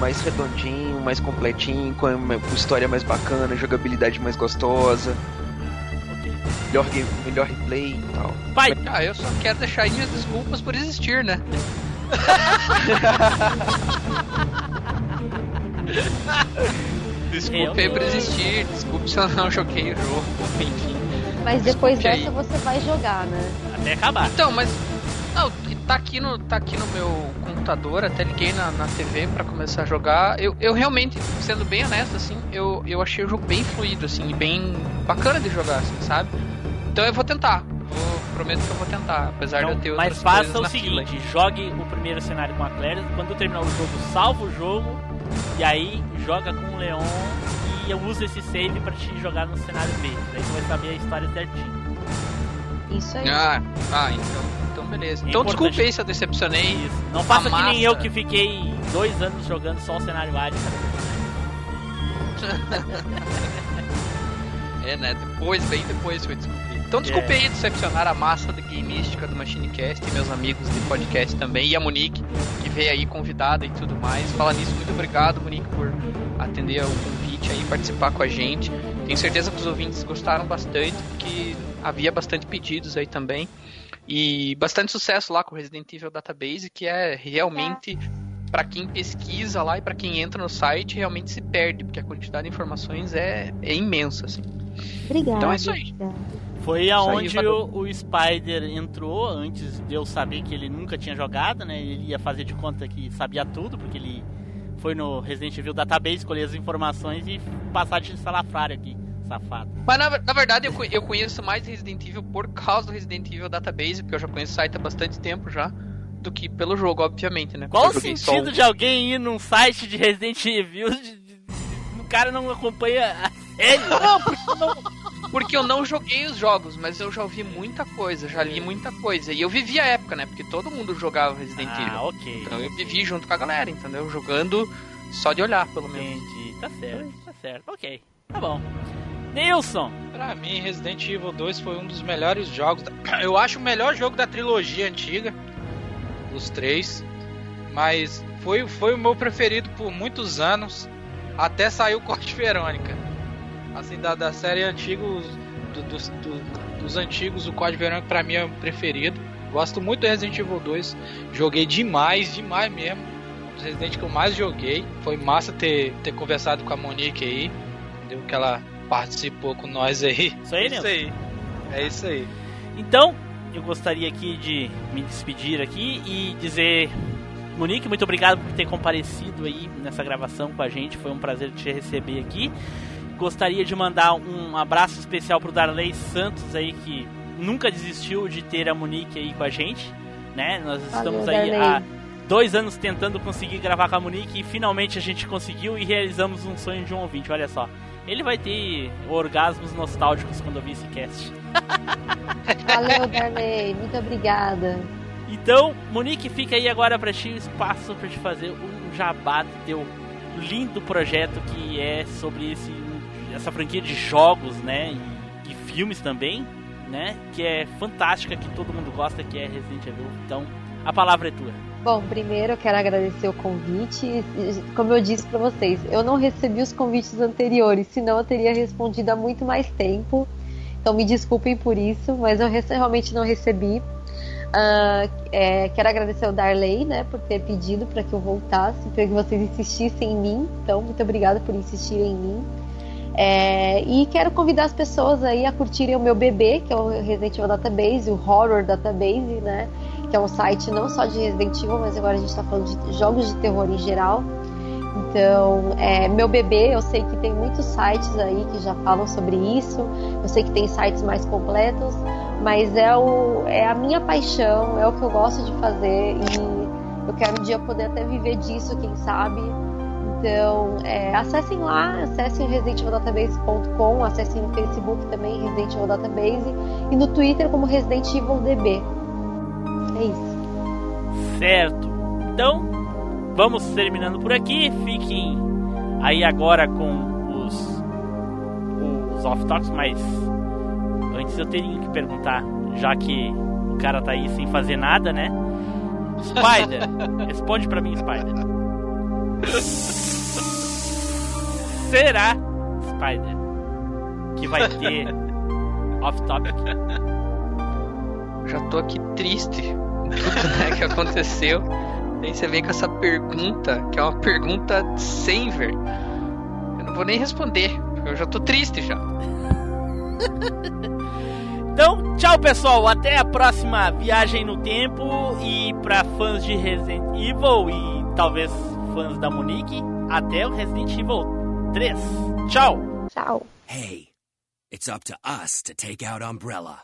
Speaker 4: Mais redondinho, mais completinho, com uma história mais bacana, jogabilidade mais gostosa, melhor, game, melhor replay e tal.
Speaker 1: Pai,
Speaker 2: Ah, eu só quero deixar aí minhas desculpas por existir, né? Desculpe aí por existir, desculpe se eu não joguei o jogo, enfim.
Speaker 6: Mas depois
Speaker 2: Desculpe
Speaker 6: dessa
Speaker 2: aí.
Speaker 6: você vai jogar, né?
Speaker 1: até acabar.
Speaker 2: Então, mas. Não, tá aqui no, tá aqui no meu computador, até liguei na, na TV pra começar a jogar. Eu, eu realmente, sendo bem honesto, assim, eu, eu achei o jogo bem fluido, assim, bem bacana de jogar, assim, sabe? Então eu vou tentar. Vou, prometo que eu vou tentar, apesar de eu ter
Speaker 1: Então, mas
Speaker 2: outras
Speaker 1: faça
Speaker 2: coisas
Speaker 1: o
Speaker 2: na fila.
Speaker 1: seguinte: jogue o primeiro cenário com a Claire. Quando terminar o jogo, salva o jogo. E aí joga com o Leon. E eu uso esse save pra te jogar no cenário B. Daí tu vai saber a história certinho.
Speaker 6: Isso aí.
Speaker 2: Ah, ah, então, então beleza.
Speaker 1: É
Speaker 2: Então
Speaker 1: importante.
Speaker 2: desculpe aí se eu decepcionei.
Speaker 1: Isso. Não faça que nem eu que fiquei dois anos jogando só o cenário A de cada personagem.
Speaker 2: É, né? Depois, bem depois foi descobrir. Então desculpe
Speaker 1: É.
Speaker 2: aí decepcionar a massa da gameística do Machinecast e meus amigos de podcast também, e a Monique, que veio aí convidada e tudo mais. Falar nisso, muito obrigado, Monique, por atender o convite aí, participar com a gente. Tenho certeza que os ouvintes gostaram bastante, porque havia bastante pedidos aí também. E bastante sucesso lá com o Resident Evil Database, que é realmente Pra quem pesquisa lá e pra quem entra no site, realmente se perde, porque a quantidade de informações é, é imensa, assim.
Speaker 6: Obrigada.
Speaker 2: Então é isso aí.
Speaker 1: Foi aonde o, o Spider entrou, antes de eu saber que ele nunca tinha jogado, né? Ele ia fazer de conta que sabia tudo, porque ele foi no Resident Evil Database, escolher as informações e passar de salafrário aqui, safado.
Speaker 2: Mas na, na verdade eu, eu conheço mais Resident Evil por causa do Resident Evil Database, porque eu já conheço o site há bastante tempo já, do que pelo jogo, obviamente, né?
Speaker 1: Qual o
Speaker 2: só
Speaker 1: sentido
Speaker 2: um.
Speaker 1: de alguém ir num site de Resident Evil de, de- de- o cara não acompanha série?
Speaker 2: Não, porque eu não, porque eu não joguei os jogos, mas eu já ouvi muita coisa, já li muita coisa. E eu vivi a época, né? Porque todo mundo jogava Resident
Speaker 1: Ah,
Speaker 2: Evil.
Speaker 1: ok.
Speaker 2: Então eu vivi junto com a galera, entendeu? Jogando só de olhar, pelo menos.
Speaker 1: Entendi, tá certo, tá certo, ok. Tá bom. Nilson,
Speaker 3: Pra mim, Resident Evil 2 foi um dos melhores jogos. da- Eu acho o melhor jogo da trilogia antiga, dos três. Mas foi, foi o meu preferido por muitos anos, até sair o Corte Verônica. Assim, da, da série antiga, do- dos, do- dos antigos, o Código Verônica pra mim é o preferido. Gosto muito do Resident Evil 2. Joguei demais, demais mesmo. Um dos Resident que eu mais joguei. Foi massa ter, ter conversado com a Monique aí. Entendeu? Que ela participou com nós aí.
Speaker 1: Isso aí,
Speaker 3: é isso
Speaker 1: Nilson.
Speaker 3: aí. É isso aí.
Speaker 1: Então, eu gostaria aqui de me despedir aqui e dizer, Monique, muito obrigado por ter comparecido aí nessa gravação com a gente. Foi um prazer te receber aqui. Gostaria de mandar um abraço especial pro Darley Santos aí que nunca desistiu de ter a Monique aí com a gente, né? Nós
Speaker 6: Valeu,
Speaker 1: estamos aí
Speaker 6: Darley.
Speaker 1: há dois anos tentando conseguir gravar com a Monique e finalmente a gente conseguiu e realizamos um sonho de um ouvinte. Olha só, ele vai ter orgasmos nostálgicos quando ouvir esse cast.
Speaker 6: Valeu, Darley. Muito obrigada.
Speaker 1: Então, Monique, fica aí agora pra ti o espaço pra te fazer um jabá do teu lindo projeto que é sobre esse, essa franquia de jogos, né? E, e filmes também, né? Que é fantástica, que todo mundo gosta, que é Resident Evil. Então, a palavra é tua.
Speaker 6: Bom, primeiro eu quero agradecer o convite. Como eu disse para vocês, eu não recebi os convites anteriores, senão eu teria respondido há muito mais tempo. Então me desculpem por isso, mas eu realmente não recebi. Uh, é, quero agradecer ao Darley, né, por ter pedido para que eu voltasse, para que vocês insistissem em mim. Então, muito obrigada por insistirem em mim. É, e quero convidar as pessoas aí a curtirem o meu bebê, que é o Resident Evil Database, o Horror Database, né, que é um site não só de Resident Evil, mas agora a gente está falando de jogos de terror em geral. Então, é, meu bebê, eu sei que tem muitos sites aí que já falam sobre isso, eu sei que tem sites mais completos, mas é, o, é a minha paixão, é o que eu gosto de fazer e eu quero um dia poder até viver disso, quem sabe. Então, é, acessem lá, acessem residentevildatabase.com, acessem no Facebook também Resident Evil Database e no Twitter como Resident Evil DB. É isso.
Speaker 1: Certo. Então, vamos terminando por aqui. Fiquem aí agora com os, os off-talks, mas antes eu teria que perguntar, já que o cara tá aí sem fazer nada, né? Spider, responde pra mim, Spider. Será, Spider, que vai ter off-topic?
Speaker 2: Já tô aqui triste né, que aconteceu. Aí você vem com essa pergunta, que é uma pergunta sem ver. Eu não vou nem responder, porque eu já tô triste já.
Speaker 1: então, tchau pessoal, até a próxima viagem no tempo e para fãs de Resident Evil e talvez fãs da Monique, até o Resident Evil 3. Tchau.
Speaker 6: Tchau.
Speaker 7: Hey, it's up to us to take out Umbrella.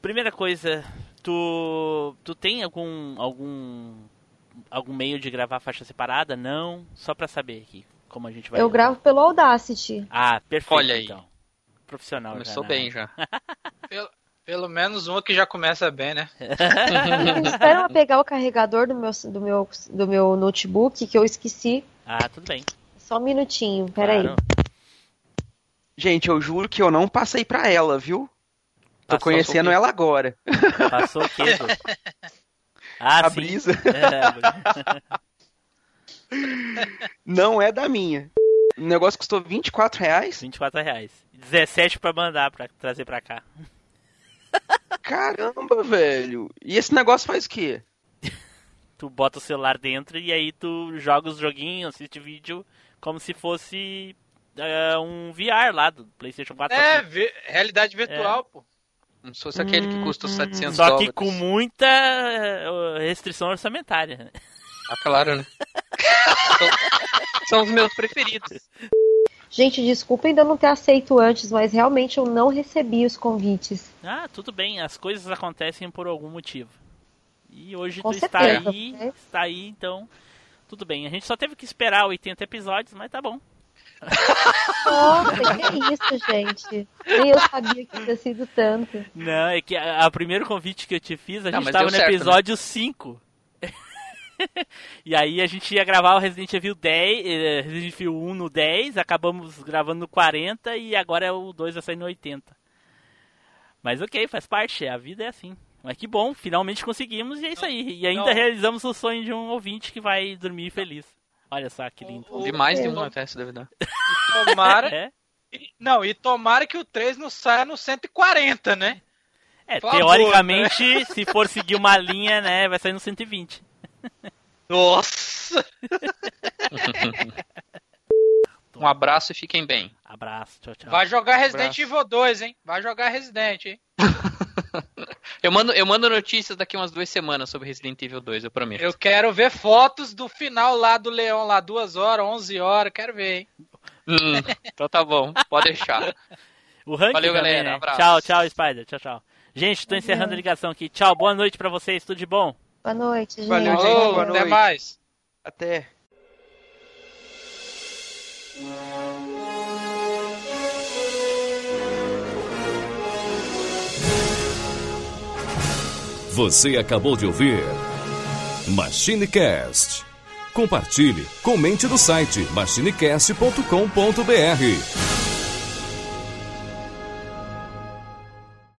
Speaker 1: Primeira coisa, tu tu tem algum algum algum meio de gravar faixa separada? Não, só para saber aqui como a gente vai.
Speaker 6: Eu gravo pelo Audacity.
Speaker 1: Ah, perfeito.
Speaker 2: Olha aí.
Speaker 1: Então. Profissional.
Speaker 2: Começou
Speaker 1: já,
Speaker 2: bem já.
Speaker 3: Pelo, pelo menos uma que já começa bem, né?
Speaker 6: Espera eu pegar o carregador do meu, do, meu, do meu notebook que eu esqueci.
Speaker 1: Ah, tudo bem.
Speaker 6: Só um minutinho, peraí.
Speaker 1: Claro.
Speaker 4: Gente, eu juro que eu não passei pra ela, viu? Tô conhecendo ela agora.
Speaker 1: Passou o quê? Ah,
Speaker 4: A
Speaker 1: sim.
Speaker 4: brisa.
Speaker 1: É, brisa.
Speaker 4: Não é da minha. O negócio custou 24 reais?
Speaker 1: 24 reais. 17 pra mandar, pra trazer pra cá.
Speaker 4: Caramba, velho. E esse negócio faz o quê?
Speaker 1: Tu bota o celular dentro e aí tu joga os joguinhos, assiste vídeo como se fosse é, um VR lá do PlayStation 4.
Speaker 3: É, vi- realidade virtual, pô.
Speaker 2: Como se fosse aquele que custa 700
Speaker 1: Só
Speaker 2: dólares.
Speaker 1: que com muita é, restrição orçamentária.
Speaker 2: Ah, claro, né? São- os meus preferidos.
Speaker 6: Gente, desculpa ainda não ter aceito antes, mas realmente eu não recebi os convites.
Speaker 1: Ah, tudo bem, as coisas acontecem por algum motivo. E hoje
Speaker 6: Com
Speaker 1: tu está
Speaker 6: certeza,
Speaker 1: aí,
Speaker 6: né?
Speaker 1: está aí, então tudo bem. A gente só teve que esperar 80 episódios, mas tá bom.
Speaker 6: Nossa, que é isso, gente? Nem eu sabia que tinha sido tanto.
Speaker 1: Não, é que a, a primeiro convite que eu te fiz, a
Speaker 2: Não,
Speaker 1: gente
Speaker 2: mas
Speaker 1: tava
Speaker 2: deu
Speaker 1: no
Speaker 2: certo, né?
Speaker 1: episódio 5. e aí a gente ia gravar o Resident Evil 10, eh, Resident Evil 1 no 10, acabamos gravando no 40 e agora é o 2 vai sair no 80. Mas ok, faz parte, a vida é assim. Mas que bom, finalmente conseguimos e é isso aí. E ainda
Speaker 3: Não.
Speaker 1: realizamos o sonho de um ouvinte que vai dormir feliz. Olha só que lindo.
Speaker 3: O-
Speaker 2: De mais de
Speaker 6: É.
Speaker 2: um até, se deve dar.
Speaker 3: Tomara.
Speaker 1: É,
Speaker 3: e- Não, e tomara que o 3 não saia no 140, né?
Speaker 1: é
Speaker 3: Por favor,
Speaker 1: teoricamente, se for seguir uma linha, né, vai sair no 120.
Speaker 3: Nossa!
Speaker 2: Um abraço e fiquem bem.
Speaker 1: Abraço, tchau, tchau.
Speaker 3: Vai jogar Resident
Speaker 2: Abraço.
Speaker 3: Evil 2, hein? Vai jogar Resident, hein?
Speaker 2: Eu mando, eu mando notícias daqui umas duas semanas sobre Resident Evil 2, eu prometo.
Speaker 3: Eu quero ver fotos do final lá do Leão, lá, 2 horas, 11 horas, quero ver, hein?
Speaker 2: Hum, então tá bom, pode deixar.
Speaker 1: O ranking
Speaker 2: Valeu,
Speaker 1: também,
Speaker 2: galera.
Speaker 1: né?
Speaker 2: Abraço.
Speaker 1: Tchau, tchau, Spider. Tchau, tchau. Gente, tô encerrando a ligação aqui. Tchau, boa noite pra vocês. Tudo de bom?
Speaker 6: Boa noite, gente.
Speaker 4: Valeu, gente. Boa
Speaker 3: até
Speaker 4: noite.
Speaker 3: mais.
Speaker 4: Até.
Speaker 5: Você acabou de ouvir MachineCast. Compartilhe, comente no site machinecast.com.br.